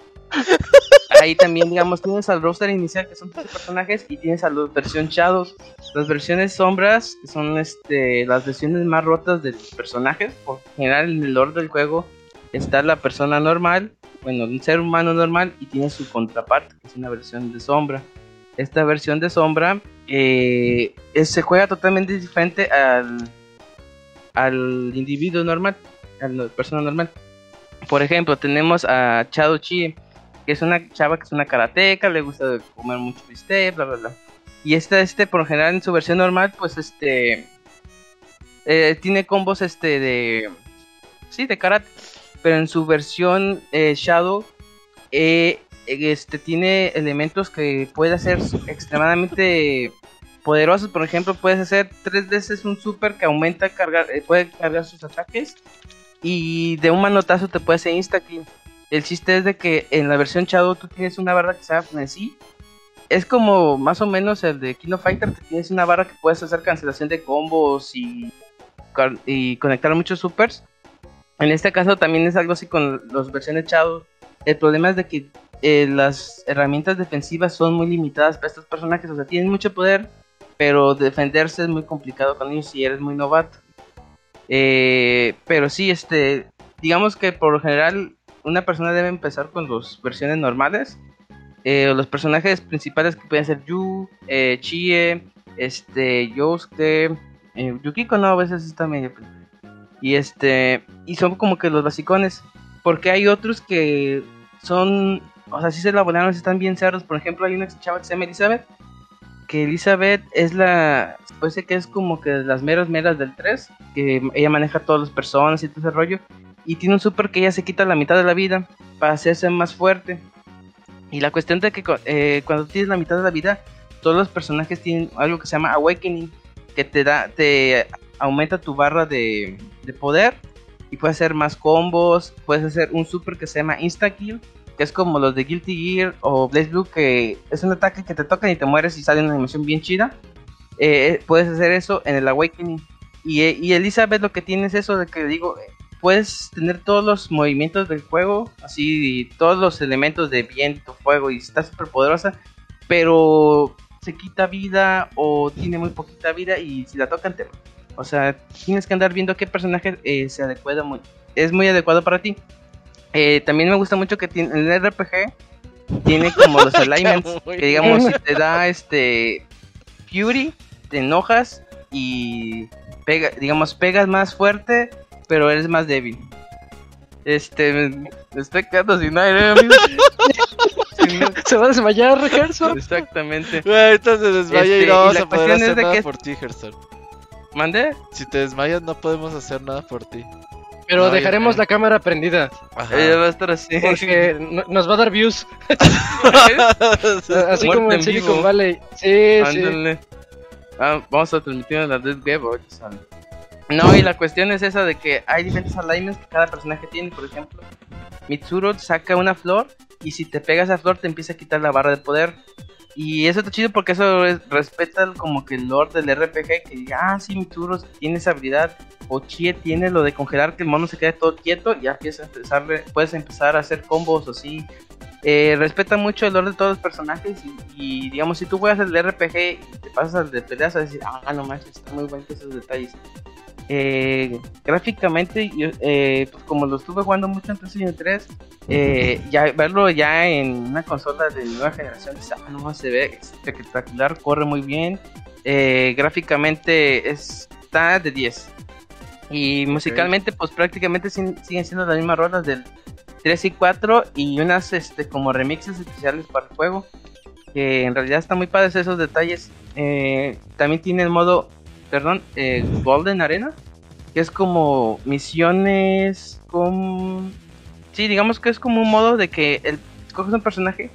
ahí también, digamos, tienes al roster inicial que son tres personajes y tienes a la versión Shadows. Las versiones sombras, que son este, las versiones más rotas de los personajes. Por general, en el lore del juego está la persona normal, bueno, un ser humano normal y tiene su contraparte, que es una versión de sombra esta versión de Sombra eh, se juega totalmente diferente al, al individuo normal, a la persona normal. Por ejemplo, tenemos a Chado Chi, que es una chava que es una karateca, le gusta comer mucho bistec, bla, bla, bla. Y esta, este, por lo general, en su versión normal, pues este. Eh, tiene combos este de. Sí, de karate. Pero en su versión eh, Shadow, eh, este tiene elementos que puede hacer extremadamente poderosos. Por ejemplo, puedes hacer tres veces un super que aumenta cargar, eh, puede cargar sus ataques y de un manotazo te puede hacer insta kill. El chiste es de que en la versión Shadow tú tienes una barra que se llama sí Es como más o menos el de Kino Fighter, que tienes una barra que puedes hacer cancelación de combos y, y conectar muchos supers. En este caso también es algo así con las versiones Shadow. El problema es de que eh, las herramientas defensivas son muy limitadas para estos personajes. O sea, tienen mucho poder, pero defenderse es muy complicado con ellos si eres muy novato. Eh, pero sí, este, digamos que por lo general una persona debe empezar con las versiones normales. Eh, los personajes principales que pueden ser Yu, Chie, este, Yosuke, Yukiko no, a veces está medio... Y este, y son como que los basicones. Porque hay otros que son o sea, si se la volaron, están bien cerros. Por ejemplo, hay una chava que se llama Elizabeth. Que Elizabeth es la. Ser que es como que las meras meras del 3. Que ella maneja todas las personas y todo ese rollo. Y tiene un super que ella se quita la mitad de la vida. Para hacerse más fuerte. Y la cuestión de que eh, cuando tienes la mitad de la vida. Todos los personajes tienen algo que se llama Awakening. Que te da. Te aumenta tu barra de, de poder. Y puedes hacer más combos. Puedes hacer un super que se llama Insta Kill que es como los de Guilty Gear o Blaze Blue, que es un ataque que te tocan y te mueres y sale una animación bien chida. Eh, puedes hacer eso en el Awakening. Y, y, Elizabeth lo que tiene es eso de que digo, puedes tener todos los movimientos del juego, así todos los elementos de viento, fuego y está súper poderosa, pero se quita vida o tiene muy poquita vida y si la tocan te... O sea, tienes que andar viendo qué personaje eh, se adecua muy, es muy adecuado para ti. Eh, también me gusta mucho que tiene, el RPG tiene como los alignments que digamos si te da este Fury, te enojas y pega, digamos pegas más fuerte, pero eres más débil. Este, me, estoy quedando sin aire, amigo. se va a desmayar, Gerson. Exactamente. ahorita se desmaya y este, no vamos a poder hacer nada por ti, Gerson. ¿Mande? Si te desmayas no podemos hacer nada por ti. Pero dejaremos la cámara prendida. Ajá. va a estar así. Porque nos va a dar views. así como en Silicon Valley. Sí, sí. Ah, vamos a transmitir en la Dead Web No, y la cuestión es esa de que hay diferentes alignments que cada personaje tiene. Por ejemplo, Mitsuro saca una flor y si te pegas a flor te empieza a quitar la barra de poder. Y eso está chido porque eso respeta como que el lore del RPG, que ah, sí, Mitsuru tiene esa habilidad, o Chie tiene lo de congelar que el mono se quede todo quieto, y ya a empezar, puedes empezar a hacer combos así, eh, respeta mucho el orden de todos los personajes y, digamos, si tú juegas el RPG y te pasas al de peleas a decir, ah, no manches, está muy bueno esos detalles. Eh, gráficamente, eh, pues como lo estuve jugando mucho en PlayStation 3, eh, ya verlo ya en una consola de nueva generación, ah, no se ve espectacular, corre muy bien, gráficamente está de 10. Y musicalmente, pues prácticamente siguen siendo las mismas rolas del 3 y 4 y unas este como remixes especiales para el juego. Que en realidad están muy padres esos detalles. también tiene el modo perdón, eh, Golden Arena, que es como misiones con... Sí, digamos que es como un modo de que el, escoges un personaje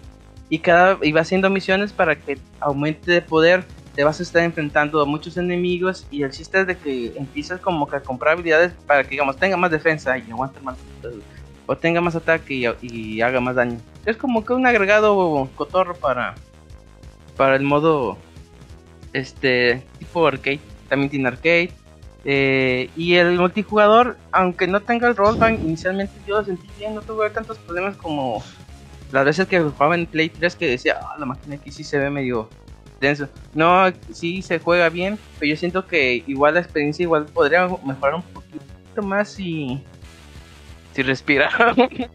y cada y va haciendo misiones para que aumente de poder. Te vas a estar enfrentando a muchos enemigos y el chiste es de que empiezas como que a comprar habilidades para que digamos tenga más defensa y aguante más o tenga más ataque y, y haga más daño. Es como que un agregado cotorro para para el modo este tipo arcade también tiene arcade. Eh, y el multijugador, aunque no tenga el rollback, inicialmente yo lo sentí bien, no tuve tantos problemas como las veces que jugaba en Play 3 que decía, ah, la máquina aquí sí se ve medio denso. No, sí se juega bien, pero yo siento que igual la experiencia igual podría mejorar un poquito más si, si respira.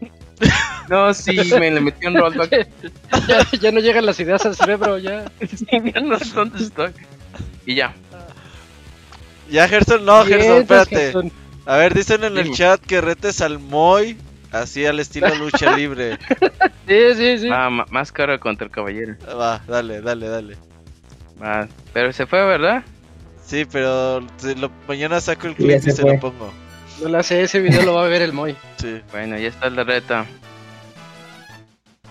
no, sí, me le metí un rollback. ya, no llegan las ideas al cerebro, ya. sí, ya no sé dónde estoy. Y ya, ya, Gerson, no, Gerson, espérate. A ver, dicen en el chat que retes al Moy, así al estilo lucha libre. sí, sí, sí. Ah, máscara contra el caballero. Va, dale, dale, dale. Va, pero se fue, ¿verdad? Sí, pero mañana saco el clip y se lo pongo. No la sé, ese video lo va a ver el Moy. Sí. Bueno, ya está la reta.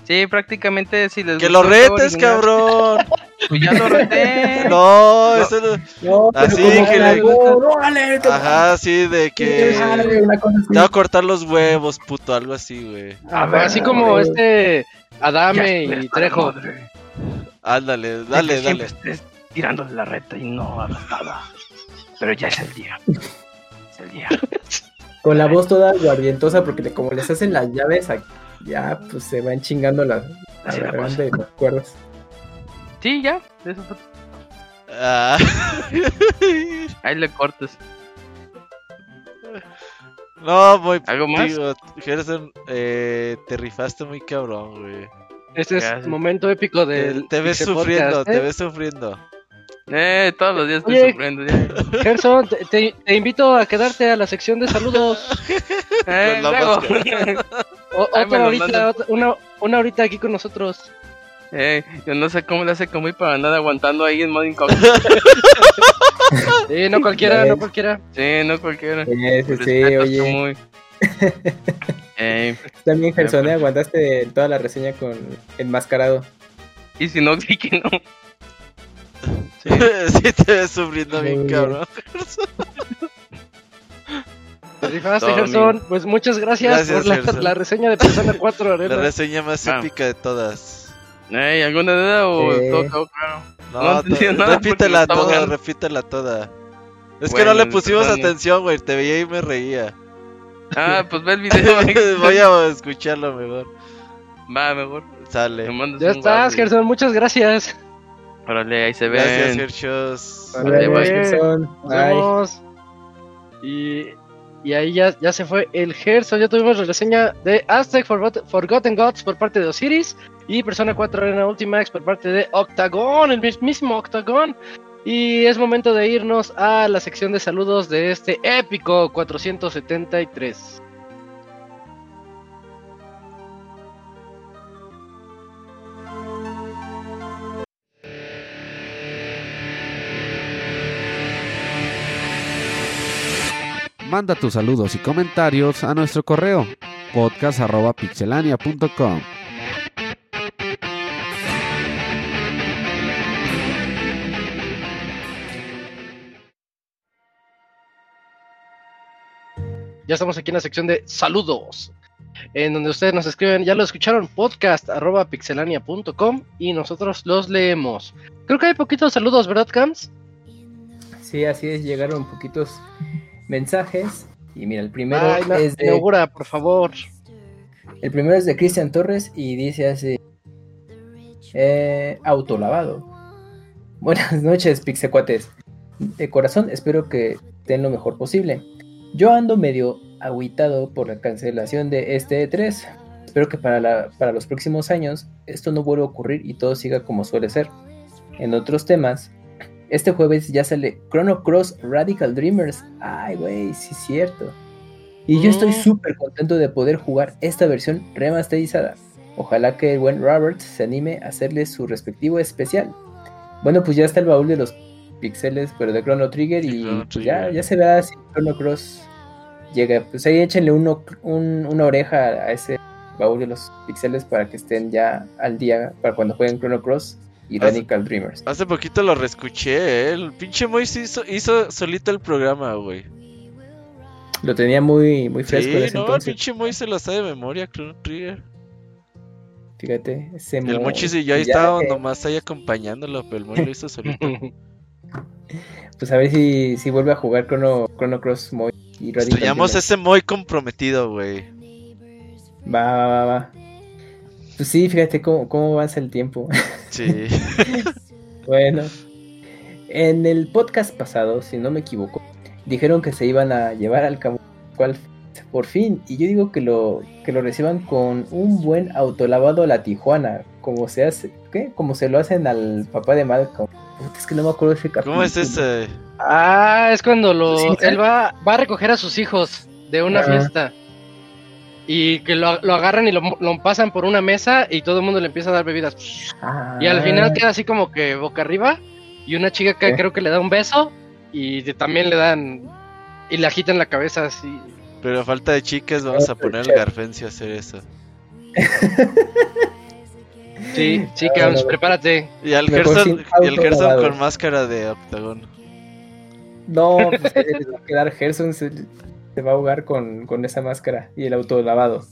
Sí, prácticamente si les ¡Que lo retes, cabrón! Pues ya lo reté. No, eso no. no así que le. Ajá, sí, de que. Te va a cortar los huevos, puto, algo así, güey. así como este Adame y Trejo. Ándale, dale, dale. Estés tirándole la reta y no hagas nada. Pero ya es el día. Es el día. Con la voz toda guardientosa, porque como les hacen las llaves, ya pues se van chingando las, las, de las cuerdas. Sí, ya, eso fue. Ah. Ahí le cortes. No, voy. ¿Algo más? Gerson, eh, te rifaste muy cabrón, güey. Este es el momento épico del. Te, ves sufriendo, te ¿eh? ves sufriendo. Eh, todos los días estoy sufriendo. Ya. Gerson, te, te, invito a quedarte a la sección de saludos. eh, luego. otra ahorita, una, una ahorita aquí con nosotros. Eh, yo no sé cómo le hace como ir para andar aguantando ahí en modo incógnito. sí, no cualquiera, no cualquiera. Sí, no cualquiera. Sí, sí, sí oye. Muy... eh, También, Gerson, ¿eh? aguantaste toda la reseña con enmascarado. Y si no, sí que no. Sí, sí te ves sufriendo bien, cabrón. rifaste, Gerson. Pues muchas gracias, por la, la, reseña de Persona 4 Arena. La reseña más ah. épica de todas. ¿Hay alguna duda o todo claro? No, no repítela toda, repítela toda. Es que no le pusimos atención, güey. Te veía y me reía. Ah, pues ve el video. Voy a escucharlo mejor. Va, mejor. Sale. Ya estás, Gerson. Muchas gracias. Órale, ahí se ve. Gracias, Gershos. Bye, Gerson. Bye. Y y ahí ya, ya se fue el Gerson. Ya tuvimos la reseña de Aztec Forgotten Gods por parte de Osiris. Y Persona 4 Arena Ultimax por parte de Octagon, el mismo Octagon. Y es momento de irnos a la sección de saludos de este épico 473. Manda tus saludos y comentarios a nuestro correo podcast.pixelania.com. Ya estamos aquí en la sección de saludos, en donde ustedes nos escriben, ya lo escucharon, podcast.pixelania.com y nosotros los leemos. Creo que hay poquitos saludos, ¿verdad, Cams? Sí, así es, llegaron poquitos mensajes. Y mira, el primero es de... inaugura, por favor. El primero es de Cristian Torres y dice así: eh, Autolavado. Buenas noches, Pixecuates. De corazón, espero que estén lo mejor posible. Yo ando medio aguitado por la cancelación de este E3. Espero que para, para los próximos años esto no vuelva a ocurrir y todo siga como suele ser. En otros temas, este jueves ya sale Chrono Cross Radical Dreamers. Ay, güey, sí es cierto. Y yo estoy mm. súper contento de poder jugar esta versión remasterizada. Ojalá que el buen Robert se anime a hacerle su respectivo especial. Bueno, pues ya está el baúl de los pixeles, pero de Chrono Trigger y pues ya, ya se verá si Chrono Cross llega. Pues ahí échenle uno, una oreja a ese baúl de los pixeles para que estén ya al día para cuando jueguen Chrono Cross y Radical Dreamers. Hace poquito lo reescuché, ¿eh? el pinche Moy hizo, hizo solito el programa, güey. Lo tenía muy, muy fresco. Sí, no, el pinche Moy se lo sabe de memoria, Chrono Trigger. Fíjate, ese El Mochis y yo ahí estábamos nomás ahí acompañándolo, pero el Moy lo hizo solito. pues a ver si, si vuelve a jugar Chrono, Chrono Cross Moy y Radical ese Moy comprometido, güey. Va, va, va, va. Pues sí, fíjate cómo, cómo avanza el tiempo. Sí. bueno. En el podcast pasado, si no me equivoco, dijeron que se iban a llevar al cual por fin. Y yo digo que lo, que lo reciban con un buen autolavado a la Tijuana. Como se hace, ¿qué? Como se lo hacen al papá de Malcolm. es que no me acuerdo ese capítulo. ¿Cómo es ese? Ah, es cuando lo, él va, va a recoger a sus hijos de una fiesta y que lo, agarran y lo, pasan por una mesa y todo el mundo le empieza a dar bebidas. Y al final queda así como que boca arriba y una chica que creo que le da un beso y también le dan y le agitan la cabeza así. Pero a falta de chicas vamos a poner al Garfencio a hacer eso. sí, chicas, prepárate. Y al Gerson, y el Gerson con máscara de octagón. No, pues va a quedar Gerson se va a jugar con, esa máscara y el auto lavado.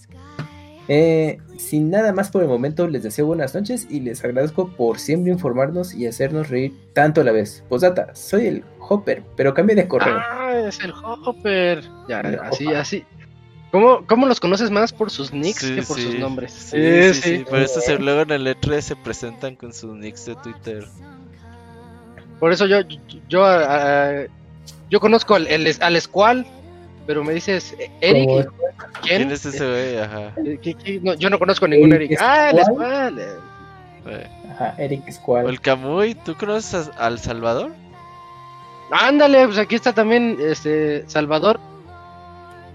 Eh, sin nada más por el momento, les deseo buenas noches y les agradezco por siempre informarnos y hacernos reír tanto a la vez. Posdata, soy el Hopper, pero cambie de correo. Ah, es el Hopper. Ya, así, así. ¿Cómo, ¿Cómo, los conoces más por sus nicks que por sus nombres? Sí, sí, sí. Por eso se, luego en el E3 se presentan con sus nicks de Twitter. Por eso yo, yo, ah, yo conozco al, al Squall pero me dices, eh, Eric, ¿quién? es ese güey? Ajá. Eh, yo no conozco ningún Eric. Ah, el Squall. Eh. Ajá, Eric Squall. el Camuy, ¿tú conoces al Salvador? Ándale, pues aquí está también este Salvador.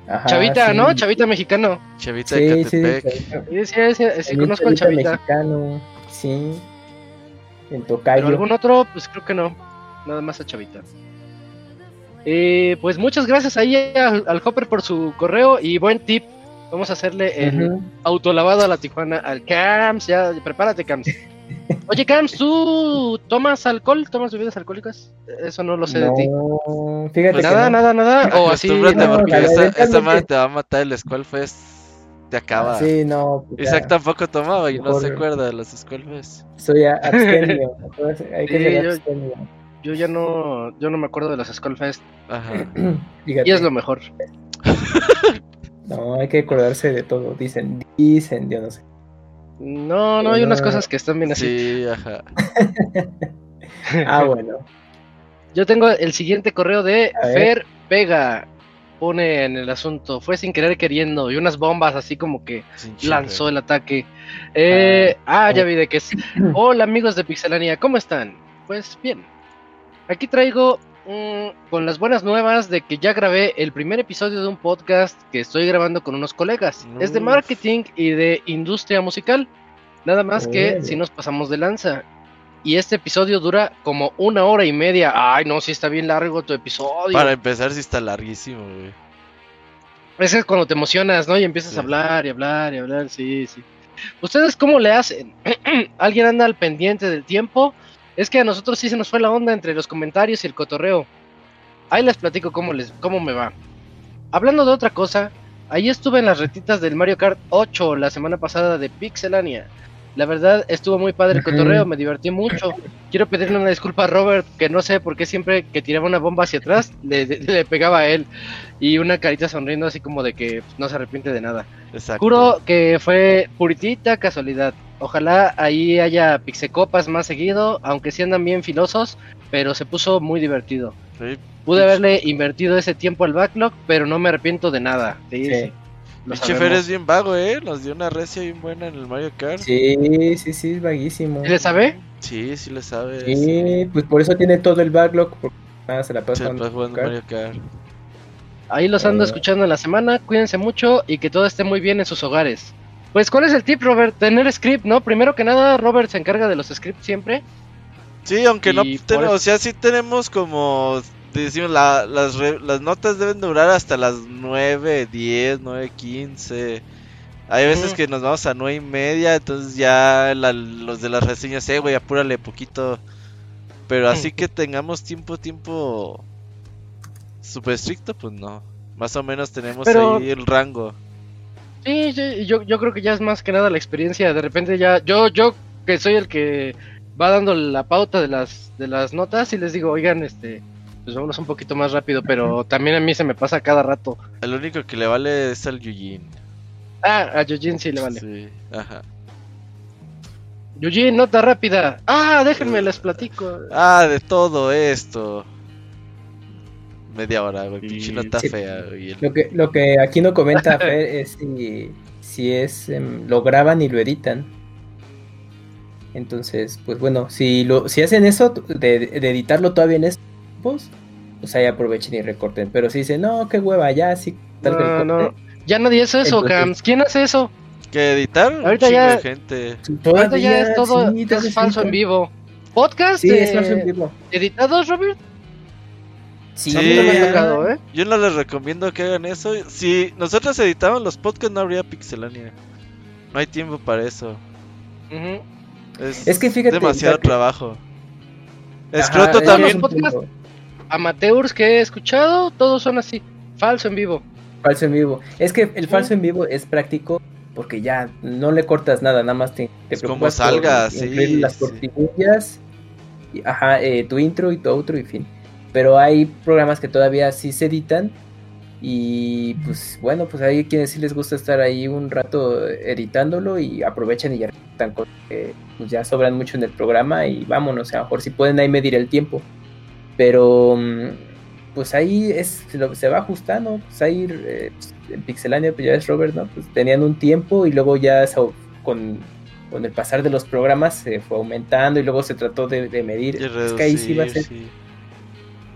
Ajá, Chavita, ¿no? Chavita mexicano. Chavita de Catepec. Sí, sí, sí, sí, conozco al Chavita. Mexicano, sí. En Tocayo. ¿Pero algún otro? Pues creo que no. Nada más a Chavita. Eh, pues muchas gracias ahí al, Hopper por su correo y buen tip. Vamos a hacerle el autolavado a la Tijuana al Cams. Ya, prepárate, Cams. Oye, Cams, ¿tú tomas alcohol? ¿Tomas bebidas alcohólicas? Eso no lo sé de ti. Fíjate nada, nada, nada. O así. porque esa, madre te va a matar el Skull Fest. Te acaba. Sí, no. Pues Isaac tampoco tomaba y no se acuerda de los Skull Fest. Soy abstemio. Hay que ser abstemio yo ya no, yo no me acuerdo de las Skullfest. Ajá. y es lo mejor. no, hay que acordarse de todo. Dicen, dicen, yo no sé. No, no, hay unas cosas que están bien así. Sí, ajá. ah, bueno. Yo tengo el siguiente correo de Fer Vega. Pone en el asunto, fue sin querer queriendo y unas bombas así como que lanzó el ataque. Eh, ah, ah, ya vi de que es. Hola amigos de Pixelania, ¿cómo están? Pues bien, Aquí traigo mm, con las buenas nuevas de que ya grabé el primer episodio de un podcast que estoy grabando con unos colegas. Es de marketing y de industria musical. Nada más que si nos pasamos de lanza. Y este episodio dura como una hora y media. Ay, no, si está bien largo tu episodio. Para empezar, si está larguísimo, güey. Ese es cuando te emocionas, ¿no? Y empiezas a hablar y hablar y hablar, sí, sí. ¿Ustedes cómo le hacen? ¿Alguien anda al pendiente del tiempo? Es que a nosotros sí se nos fue la onda entre los comentarios y el cotorreo. Ahí les platico cómo, les, cómo me va. Hablando de otra cosa, ahí estuve en las retitas del Mario Kart 8 la semana pasada de Pixelania. La verdad, estuvo muy padre el cotorreo, me divertí mucho. Quiero pedirle una disculpa a Robert, que no sé por qué siempre que tiraba una bomba hacia atrás, le, le pegaba a él. Y una carita sonriendo así como de que no se arrepiente de nada. Exacto. Juro que fue puritita casualidad. Ojalá ahí haya pixecopas más seguido, aunque sí andan bien filosos, pero se puso muy divertido. Sí, Pude haberle invertido ese tiempo al backlog, pero no me arrepiento de nada. Sí, Sí. Pinche Fer es bien vago, eh. Nos dio una recia bien buena en el Mario Kart. Sí, sí, sí, es vaguísimo. ¿Sí le sabe? Sí, sí le sabe. Sí, pues por eso tiene todo el backlog, porque nada se la Se pasa la jugando jugando Kart. Mario Kart. Ahí los ando Eh. escuchando en la semana. Cuídense mucho y que todo esté muy bien en sus hogares. Pues, ¿cuál es el tip, Robert? Tener script, ¿no? Primero que nada, Robert se encarga de los scripts siempre. Sí, aunque no Y por tenemos, o sea, sí tenemos como decimos la- las re- las notas deben durar hasta las 9, 10, 9, 15. Hay veces que nos vamos a nueve y media, entonces ya la- los de las reseñas, eh, güey, apúrale poquito. Pero así que tengamos tiempo, tiempo súper estricto, pues no. Más o menos tenemos Pero- ahí el rango. Sí, sí, yo, yo creo que ya es más que nada la experiencia. De repente ya, yo, yo que soy el que va dando la pauta de las, de las notas y les digo, oigan, este, pues vámonos un poquito más rápido, pero también a mí se me pasa cada rato. El único que le vale es al Yujin. Ah, a Yujin sí le vale. Sí, ajá. Yujin, nota rápida. Ah, déjenme les platico. Ah, de todo esto. Media hora, güey. Pinche nota sí. fea, güey. Lo que, lo que aquí no comenta Fer es si, si es em, lo graban y lo editan. Entonces, pues bueno, si lo, si hacen eso de, de editarlo todavía en estos tiempos, pues ahí aprovechen y recorten. Pero si dicen, no, qué hueva, ya sí, tal No, el no. corte", Ya nadie hace eso, Entonces- Cams. ¿Quién hace eso? Que editar Ahorita ya- de gente. todavía, Ahorita ya es todo sí, es falso en vivo. ¿Podcast? Sí, es falso en vivo. ¿Editados, Robert? Sí, A mí no me ha tocado, ¿eh? Yo no les recomiendo que hagan eso. Si nosotros editamos los podcasts, no habría pixelania. No hay tiempo para eso. Es, Es que fíjate, demasiado trabajo. Escroto es también. los podcasts- Amateurs que he escuchado, todos son así. Falso en vivo. Falso en vivo. Es que el falso en vivo es práctico porque ya no le cortas nada, nada más te, te Es como por salga, sí, incluir las sí. cortinillas, y, ajá, eh, tu intro y tu outro y fin. Pero hay programas que todavía sí se editan y pues bueno, pues hay quienes sí les gusta estar ahí un rato editándolo y aprovechan y ya están cosas que pues ya sobran mucho en el programa y vámonos, a lo mejor si pueden ahí medir el tiempo. Pero mm, pues ahí es se, va ajustando, pues ahí eh, pues, en Pixelania pues ya es Robert, ¿no? Pues tenían un tiempo y luego ya con, con el pasar de los programas se fue aumentando y luego se trató de, de medir. Y es que ahí sí va a reducir, ser sí.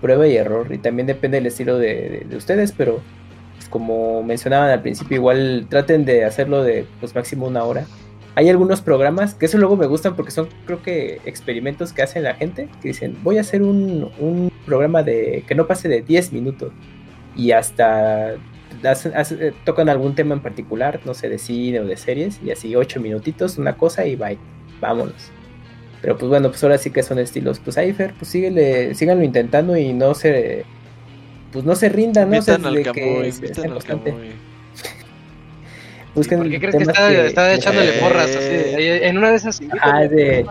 prueba y error y también depende del estilo de, de- de ustedes, pero pues, como mencionaban al principio, igual traten de hacerlo de pues máximo una hora. Hay algunos programas que eso luego me gustan porque son creo que experimentos que hacen la gente que dicen voy a hacer un, un programa de que no pase de 10 minutos y hasta hacen- hacen- tocan algún tema en particular, no sé, de cine o de series y así 8 minutitos, una cosa y bye, vámonos. Pero pues bueno, pues ahora sí que son estilos. Pues ahí, Fer, pues síguele, síganlo intentando y no se. Pues no se rindan, ¿no? Camuy, que sean al. Busquen ¿Por qué crees que está, está echándole Eh. porras? Así, en una de esas. Ah, de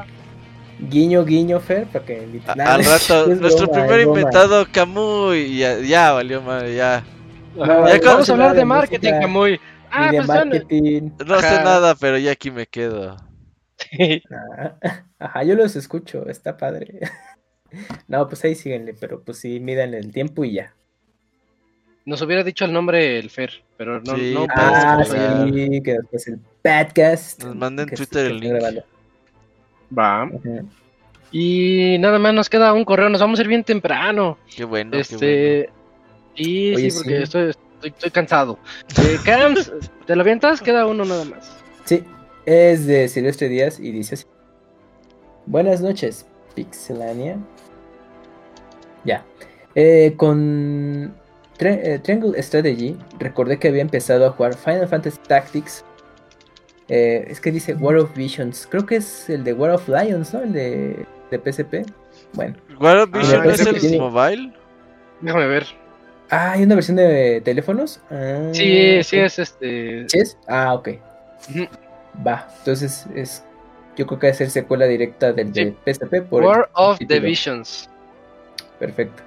guiño, guiño, Fer, para que inviten. A- Nah, Al rato, es nuestro primer inventado, Camuy. y Ya, ya valió madre, ya. No, Ajá, ya Vamos a hablar de marketing, Camuy. Ah, pues marketing. No sé nada, pero ya aquí me quedo. Ah, Ajá, yo los escucho, está padre. No, pues ahí síguenle, pero pues sí, midan el tiempo y ya. Nos hubiera dicho el nombre el Fer, pero no. Sí, no Ah, sí, que después el podcast. Nos manden Twitter el link. Va. Y nada más nos queda un correo. Nos vamos a ir bien temprano. Qué bueno, qué este. Y Oye, sí, porque sí. Estoy, estoy, estoy cansado. Eh, Cams, ¿te lo avientas? Queda uno nada más. Sí, es de Silvestre Díaz y dice así. Buenas noches, Pixelania. Ya. Eh, con Tri- eh, Triangle Strategy recordé que había empezado a jugar Final Fantasy Tactics. Eh, es que dice War of Visions. Creo que es el de War of Lions, ¿no? El de, de PSP. Bueno. War of Ah, Vision me es el tiene- mobile. Déjame ver. Ah, ¿hay una versión de teléfonos? Ah, Sí, sí es este. ¿Sí es? Ah, ok. Va, entonces es yo creo que va a ser secuela directa del de PSP. Por War of Divisions. Perfecto.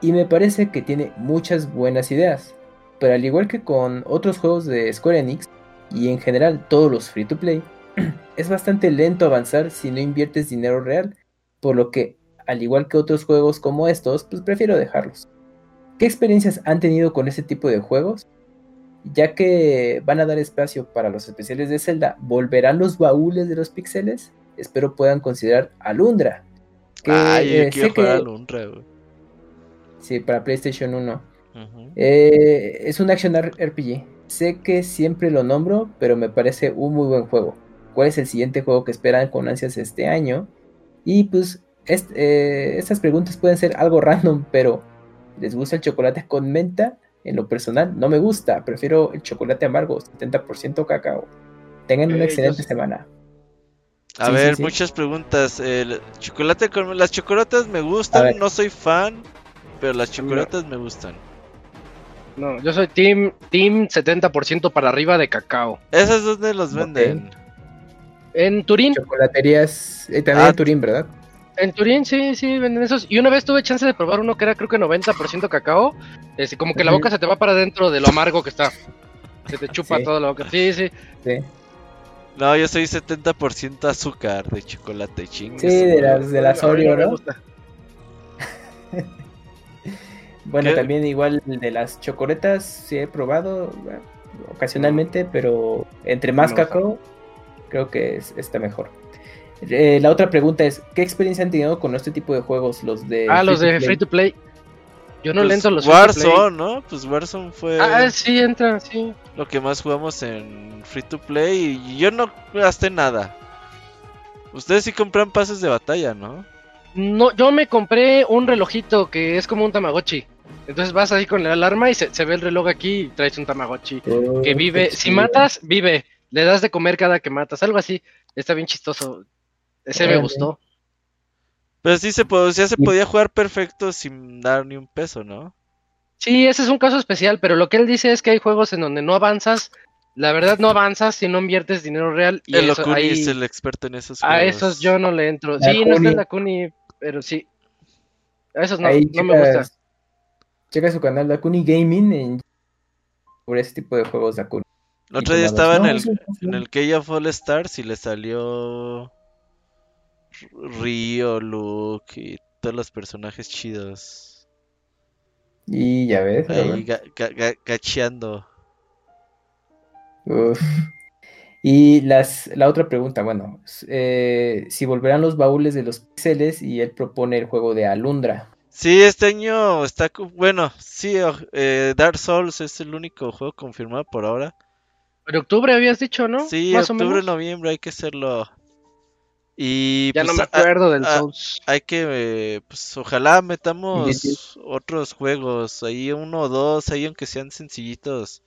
Y me parece que tiene muchas buenas ideas. Pero al igual que con otros juegos de Square Enix, y en general todos los free to play, es bastante lento avanzar si no inviertes dinero real, por lo que, al igual que otros juegos como estos, pues prefiero dejarlos. ¿Qué experiencias han tenido con este tipo de juegos? Ya que van a dar espacio para los especiales de Zelda, ¿volverán los baúles de los píxeles? Espero puedan considerar Alundra. Que, Ay, yo eh, quiero jugar Alundra, Sí, para PlayStation 1. Eh, es un action RPG. Sé que siempre lo nombro, pero me parece un muy buen juego. ¿Cuál es el siguiente juego que esperan con ansias este año? Y pues eh, estas preguntas pueden ser algo random, pero ¿les gusta el chocolate con menta? En lo personal no me gusta, prefiero el chocolate amargo, 70% cacao. Tengan una excelente semana. A ver, muchas preguntas. El chocolate con las chocolatas me gustan, no soy fan, pero las chocolatas me gustan. No, yo soy team, team 70% para arriba de cacao. ¿Esas dónde los venden? En Turín. Chocolaterías, eh, también en ah. Turín, ¿verdad? En Turín, sí, sí, venden esos. Y una vez tuve chance de probar uno que era creo que 90% cacao. Es como que la boca se te va para adentro de lo amargo que está. Se te chupa toda la boca. Sí, sí. Sí. No, yo soy 70% azúcar de chocolate ching. Sí, de las, de las Oreo, ¿no? Bueno, también igual de las chocoletas sí he probado ocasionalmente, pero entre más cacao, creo que es, está mejor. Eh, la otra pregunta es, ¿qué experiencia han tenido con este tipo de juegos? Los de... Ah, los de Free to Play. Yo no pues lento los Warzone, ¿no? Pues Warzone fue... Ah, sí, entra, sí. Lo que más jugamos en Free to Play y yo no gasté nada. Ustedes sí compran pases de batalla, ¿no? No, yo me compré un relojito que es como un Tamagotchi. Entonces vas ahí con la alarma y se, ve el reloj aquí y traes un Tamagotchi oh, que vive. Si matas, vive. Le das de comer cada que matas. Algo así. Está bien chistoso. Ese me gustó. Pero sí se, ya se podía jugar perfecto sin dar ni un peso, ¿no? Sí, ese es un caso especial, pero lo que él dice es que hay juegos en donde no avanzas, la verdad no avanzas si no inviertes dinero real. Y el eso, es el experto en esos juegos. A esos yo no le entro. sí, no está en la Kuni, pero sí. A esos no, no me gusta. Checa su canal Dakuni Gaming en... por ese tipo de juegos Dakuni. El otro día estaba en el, en el Key of All Stars y le salió Río, Luke y todos los personajes chidos. Y ya ves. Ahí gacheando. Y las, la otra pregunta, bueno, eh, si volverán los baúles de los pixeles y él propone el juego de Alundra. Sí, este año está. Bueno, sí, eh, Dark Souls es el único juego confirmado por ahora. En octubre habías dicho, ¿no? Sí, Más octubre, noviembre, hay que hacerlo. Y ya no pues, me acuerdo del Souls. Hay que, pues ojalá metamos otros juegos, ahí uno o dos, ahí aunque sean sencillitos,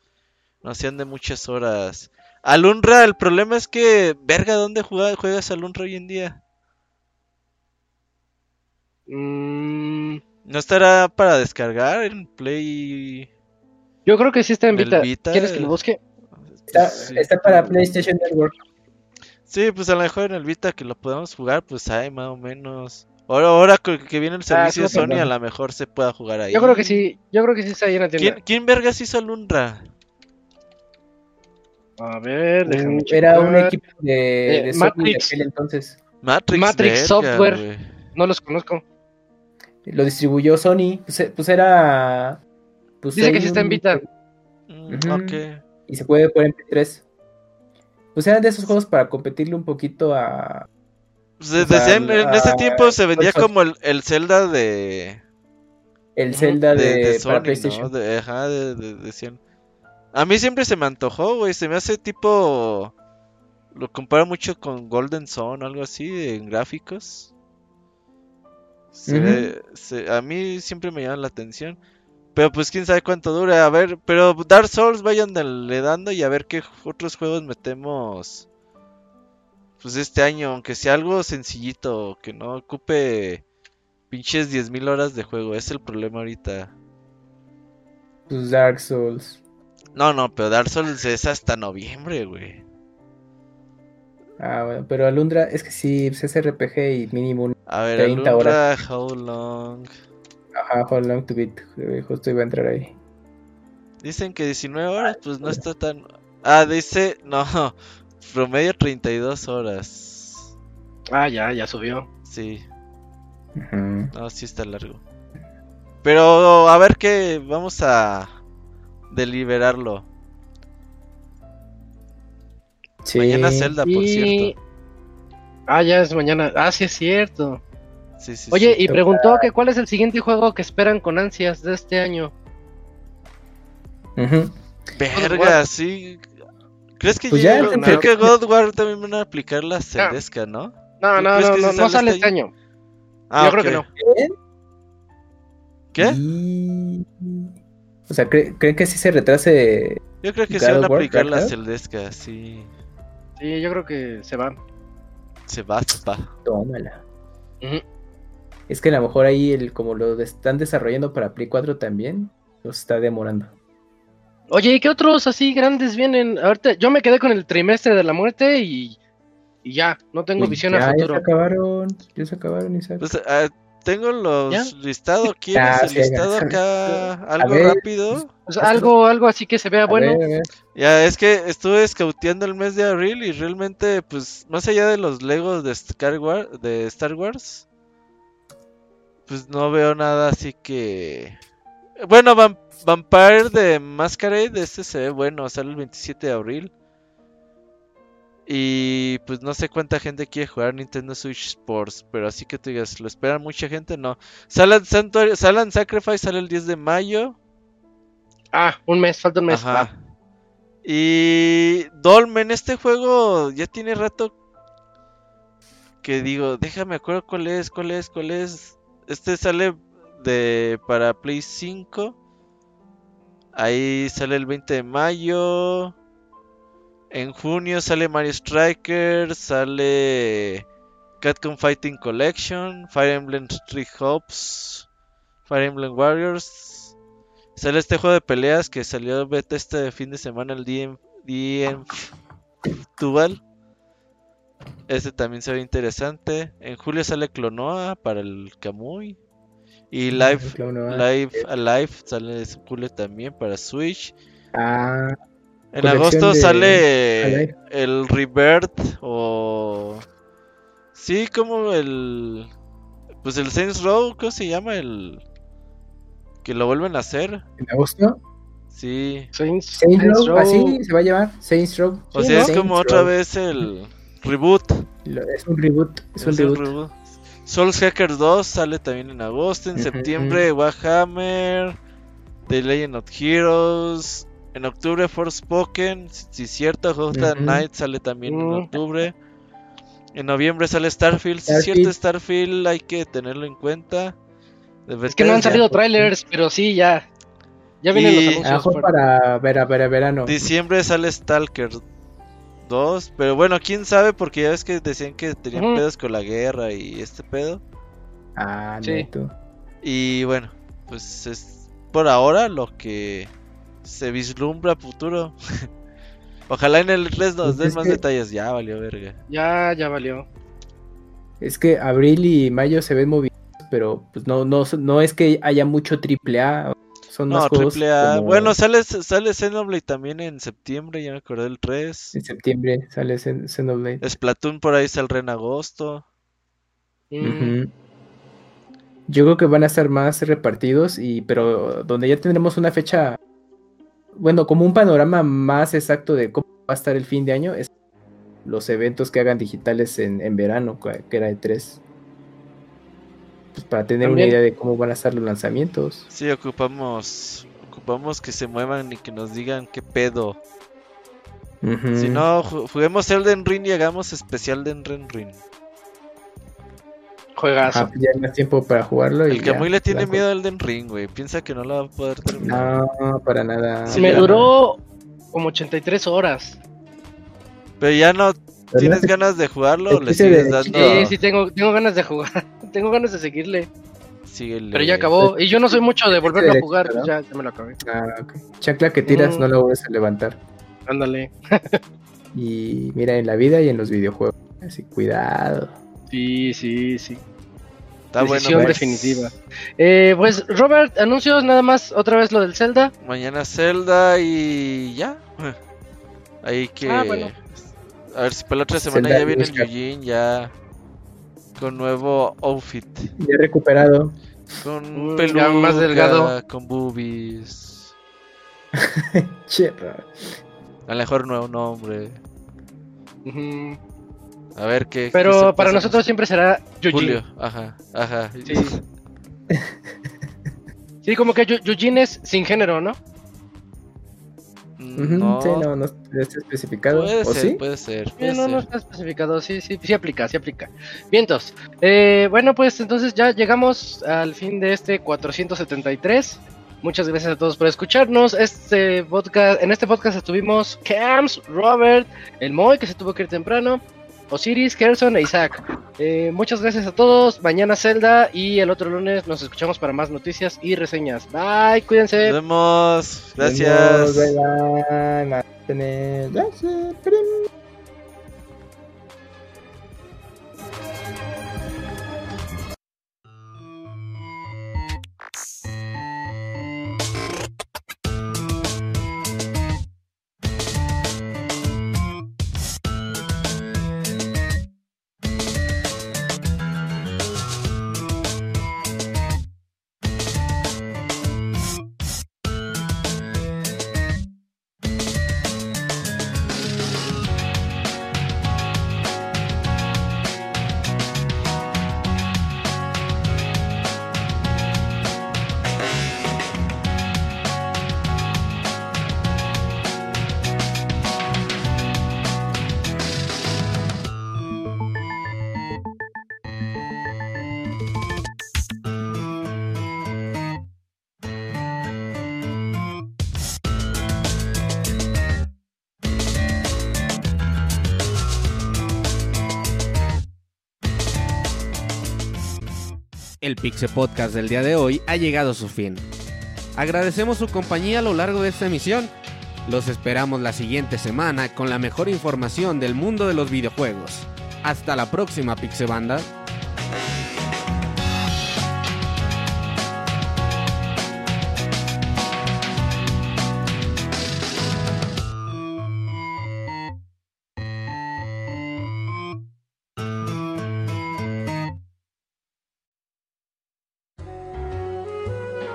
no sean de muchas horas. Alunra, el problema es que, verga, ¿dónde juegas, juegas Alunra hoy en día? Mm. ¿No estará para descargar en Play? Yo creo que sí está en Vita. ¿Quieres que lo busque? Está, para PlayStation Network. Sí, pues a lo mejor en el Vita que lo podamos jugar, pues hay más o menos. Ahora, ahora que viene el ah, servicio de Sony, a lo mejor se pueda jugar ahí. Yo creo que sí, yo creo que sí está ahí en la tienda. ¿Quién, quién vergas hizo Lundra? A ver, déjame Era un equipo de, eh, Matrix. entonces. Matrix, Matrix Software. No los conozco. Lo distribuyó Sony. Pues, eh, pues era. Pues Dice que sí está en Vita. Mm, ok. Y se puede poner en P3. Pues eran de esos juegos para competirle un poquito a. Pues en ese tiempo se vendía como el, el Zelda de. El Zelda de, Sony, PlayStation. De, ajá, de, de, A mí siempre se me antojó, güey. Se me hace tipo. Lo comparo mucho con Golden Sun o algo así en gráficos a mí siempre me llama la atención. Pero pues quién sabe cuánto dure. A ver, pero Dark Souls vayan le dando y a ver qué otros juegos metemos. Pues este año, aunque sea algo sencillito, que no ocupe pinches 10.000 horas de juego. Es el problema ahorita. Pues Dark Souls. No, no, pero Dark Souls es hasta noviembre, güey. Ah, bueno, pero Alundra, es que sí, pues es RPG y mínimo A ver, 30 Alundra, horas. how long? Ajá, How Long to Beat. eh, Justo iba a entrar ahí. Dicen que 19 horas, pues no está tan... Ah, dice... No, promedio 32 horas. Ah, ya, ya subió. Sí, Ujú. no, sí está largo. Pero a ver que vamos a deliberarlo. Sí. Mañana Zelda, por cierto. Ah, ya es mañana. Ah, sí es cierto. Sí, sí, Oye, sí. y preguntó que cuál es el siguiente juego que esperan con ansias de este año. Verga, sí. ¿Crees que Pues ya, Creo pero- que God of War también van a aplicar la Celdesca, ¿no? No, ¿Tú no, no, no, sí no sale este este año. Ah, Yo creo que no. ¿Qué? Y- O sea, ¿cre- ¿creen que sí se retrase? Yo creo que sí God van a aplicar la? Celdesca, sí. Sí, yo creo que se va. Se va, spa. Tómala. Ujú. Es que a lo mejor ahí, el, como lo están desarrollando para Play 4 también, los está demorando. Oye, ¿y qué otros así grandes vienen? Ahorita yo me quedé con el trimestre de la muerte y, y ya, no tengo Pues visión ya, a Ya se futuro. acabaron, ya se acabaron, Isaac. Pues, ah, tengo los ¿Ya? listados. ¿Quieres Ya, el sí, listado ya. acá? Algo ver. rápido. Sea, algo, algo así que se vea A bueno. ver, a ver. Ya, es que estuve scouteando el mes de abril y realmente, pues, más allá de los Legos de Star Wars, de Star Wars pues no veo nada así que... Bueno, Vam- Vampire de Masquerade, este se ve bueno, sale el 27 de abril. Y pues no sé cuánta gente quiere jugar Nintendo Switch Sports, pero así que tú digas, ¿lo esperan mucha gente? No. Salan, Sacrifice sale el 10 de mayo. Ah, un mes, falta un mes. Ajá. Y Dolmen, este juego ya tiene rato que digo, déjame acuerdo cuál es, cuál es, cuál es. Este sale de para Play 5. Ahí sale el 20 de mayo. En junio sale Mario Striker, sale Capcom Fighting Collection, Fire Emblem Three Hopes, Fire Emblem Warriors. Sale este juego de peleas que salió beta este fin de semana, el DM, DM Dual. Este también se ve interesante. En julio sale Clonoa para el Kamui. Y Live. Live Alive sale en julio también para Switch. Ah, En agosto de sale el Rebirth o... Sí, como el... Pues el Saints Row, ¿cómo se llama? El... Que lo vuelven a hacer. en agosto. Sí. Saints, Saints Saints Row, Row. así se va a llamar. Saints Row. O Sí, sea, ¿no? es como Saints otra Row. vez el reboot. Es un reboot. Es, un Es el reboot. reboot. Souls Hackers 2 sale también en agosto. En Ujú. septiembre Warhammer. The Legend of Heroes. En octubre Forspoken. Si si es cierto, Gotham Ujú. Knight sale también en octubre. En noviembre sale Starfield. Si es Starfield. cierto, Starfield hay que tenerlo en cuenta. De Es que no han salido trailers, pero sí, ya. Ya vienen Y- los anuncios. para ver, a ver, a verano. Diciembre sale Stalker 2. Pero bueno, quién sabe, porque ya ves que decían que tenían pedos con la guerra y este pedo. Ah, Sí. neto. Y bueno, pues es por ahora lo que se vislumbra futuro. Ojalá en el 3 nos Pues den más que- detalles. Ya valió verga. Ya, ya valió. Es que abril y mayo se ven movidos, pero pues no, no, no es que haya mucho triple A. Son No, más juegos triple A. como Bueno, sale, sale Xenoblade también en septiembre, ya me acordé del 3. en septiembre sale Xen- Xenoblade. Splatoon por ahí saldrá en agosto. Mm. Yo creo que van a estar más repartidos y pero donde ya tendremos una fecha bueno, como un panorama más exacto de cómo va a estar el fin de año es los eventos que hagan digitales en, en verano, que era de 3. Pues para tener También. una idea de cómo van a estar los lanzamientos. Sí, ocupamos ocupamos que se muevan y que nos digan qué pedo. Si no, ju- juguemos Elden Ring y hagamos especial de Elden Ring. Juegazo. Ajá, ya hay más tiempo para jugarlo. y El que ya, muy le tiene miedo a Elden Ring, güey. Piensa que no la va a poder terminar. No, para nada. Sí, Me duró como 83 horas. Pero ya no tienes no- ganas de jugarlo, el le sigues de- dando. Sí, sí, tengo, tengo ganas de jugar. tengo ganas de seguirle. Síguele. Pero ya acabó. Y yo no soy mucho de volverlo a jugar. ¿no? pues ya, ya me lo acabé. Ah, ok. Chancla que tiras Mm. no la vuelves a levantar. Ándale. Y mira, en la vida y en los videojuegos. Así, cuidado. Sí, sí, sí. Está Decisión bueno. pues. definitiva. Eh, pues Robert, anuncios nada más otra vez lo del Zelda. Mañana Zelda y ya. Ahí que. Ah, bueno. A ver si para la otra semana Zelda ya viene el. Yujin ya. Con nuevo outfit. Ya recuperado. Con peluca, ya más delgado. con boobies. Che. A lo mejor nuevo nombre. Ujú. A ver qué. Pero para nosotros siempre será Yujin. Julio, ajá, ajá. Sí. Sí, como que Yujin es sin género, ¿no? No, Sí, no, no está especificado. puede ¿O ser, sí? puede ser. Puede no, no ser. está especificado, sí, sí, sí aplica, sí aplica. Vientos. Eh, bueno, pues entonces ya llegamos al fin de este 473. Muchas gracias a todos por escucharnos. Este podcast, en este podcast estuvimos Cams, Robert, el Moy que se tuvo que ir temprano, Osiris, Gerson e Isaac. Eh, muchas gracias a todos. Mañana Zelda y el otro lunes nos escuchamos para más noticias y reseñas. Bye, cuídense. Nos vemos. Nos Gracias. vemos, Bye bye. Martínez. Gracias. El Pixe Podcast del día de hoy ha llegado a su fin. Agradecemos su compañía a lo largo de esta emisión. Los esperamos la siguiente semana con la mejor información del mundo de los videojuegos. Hasta la próxima, Pixebanda.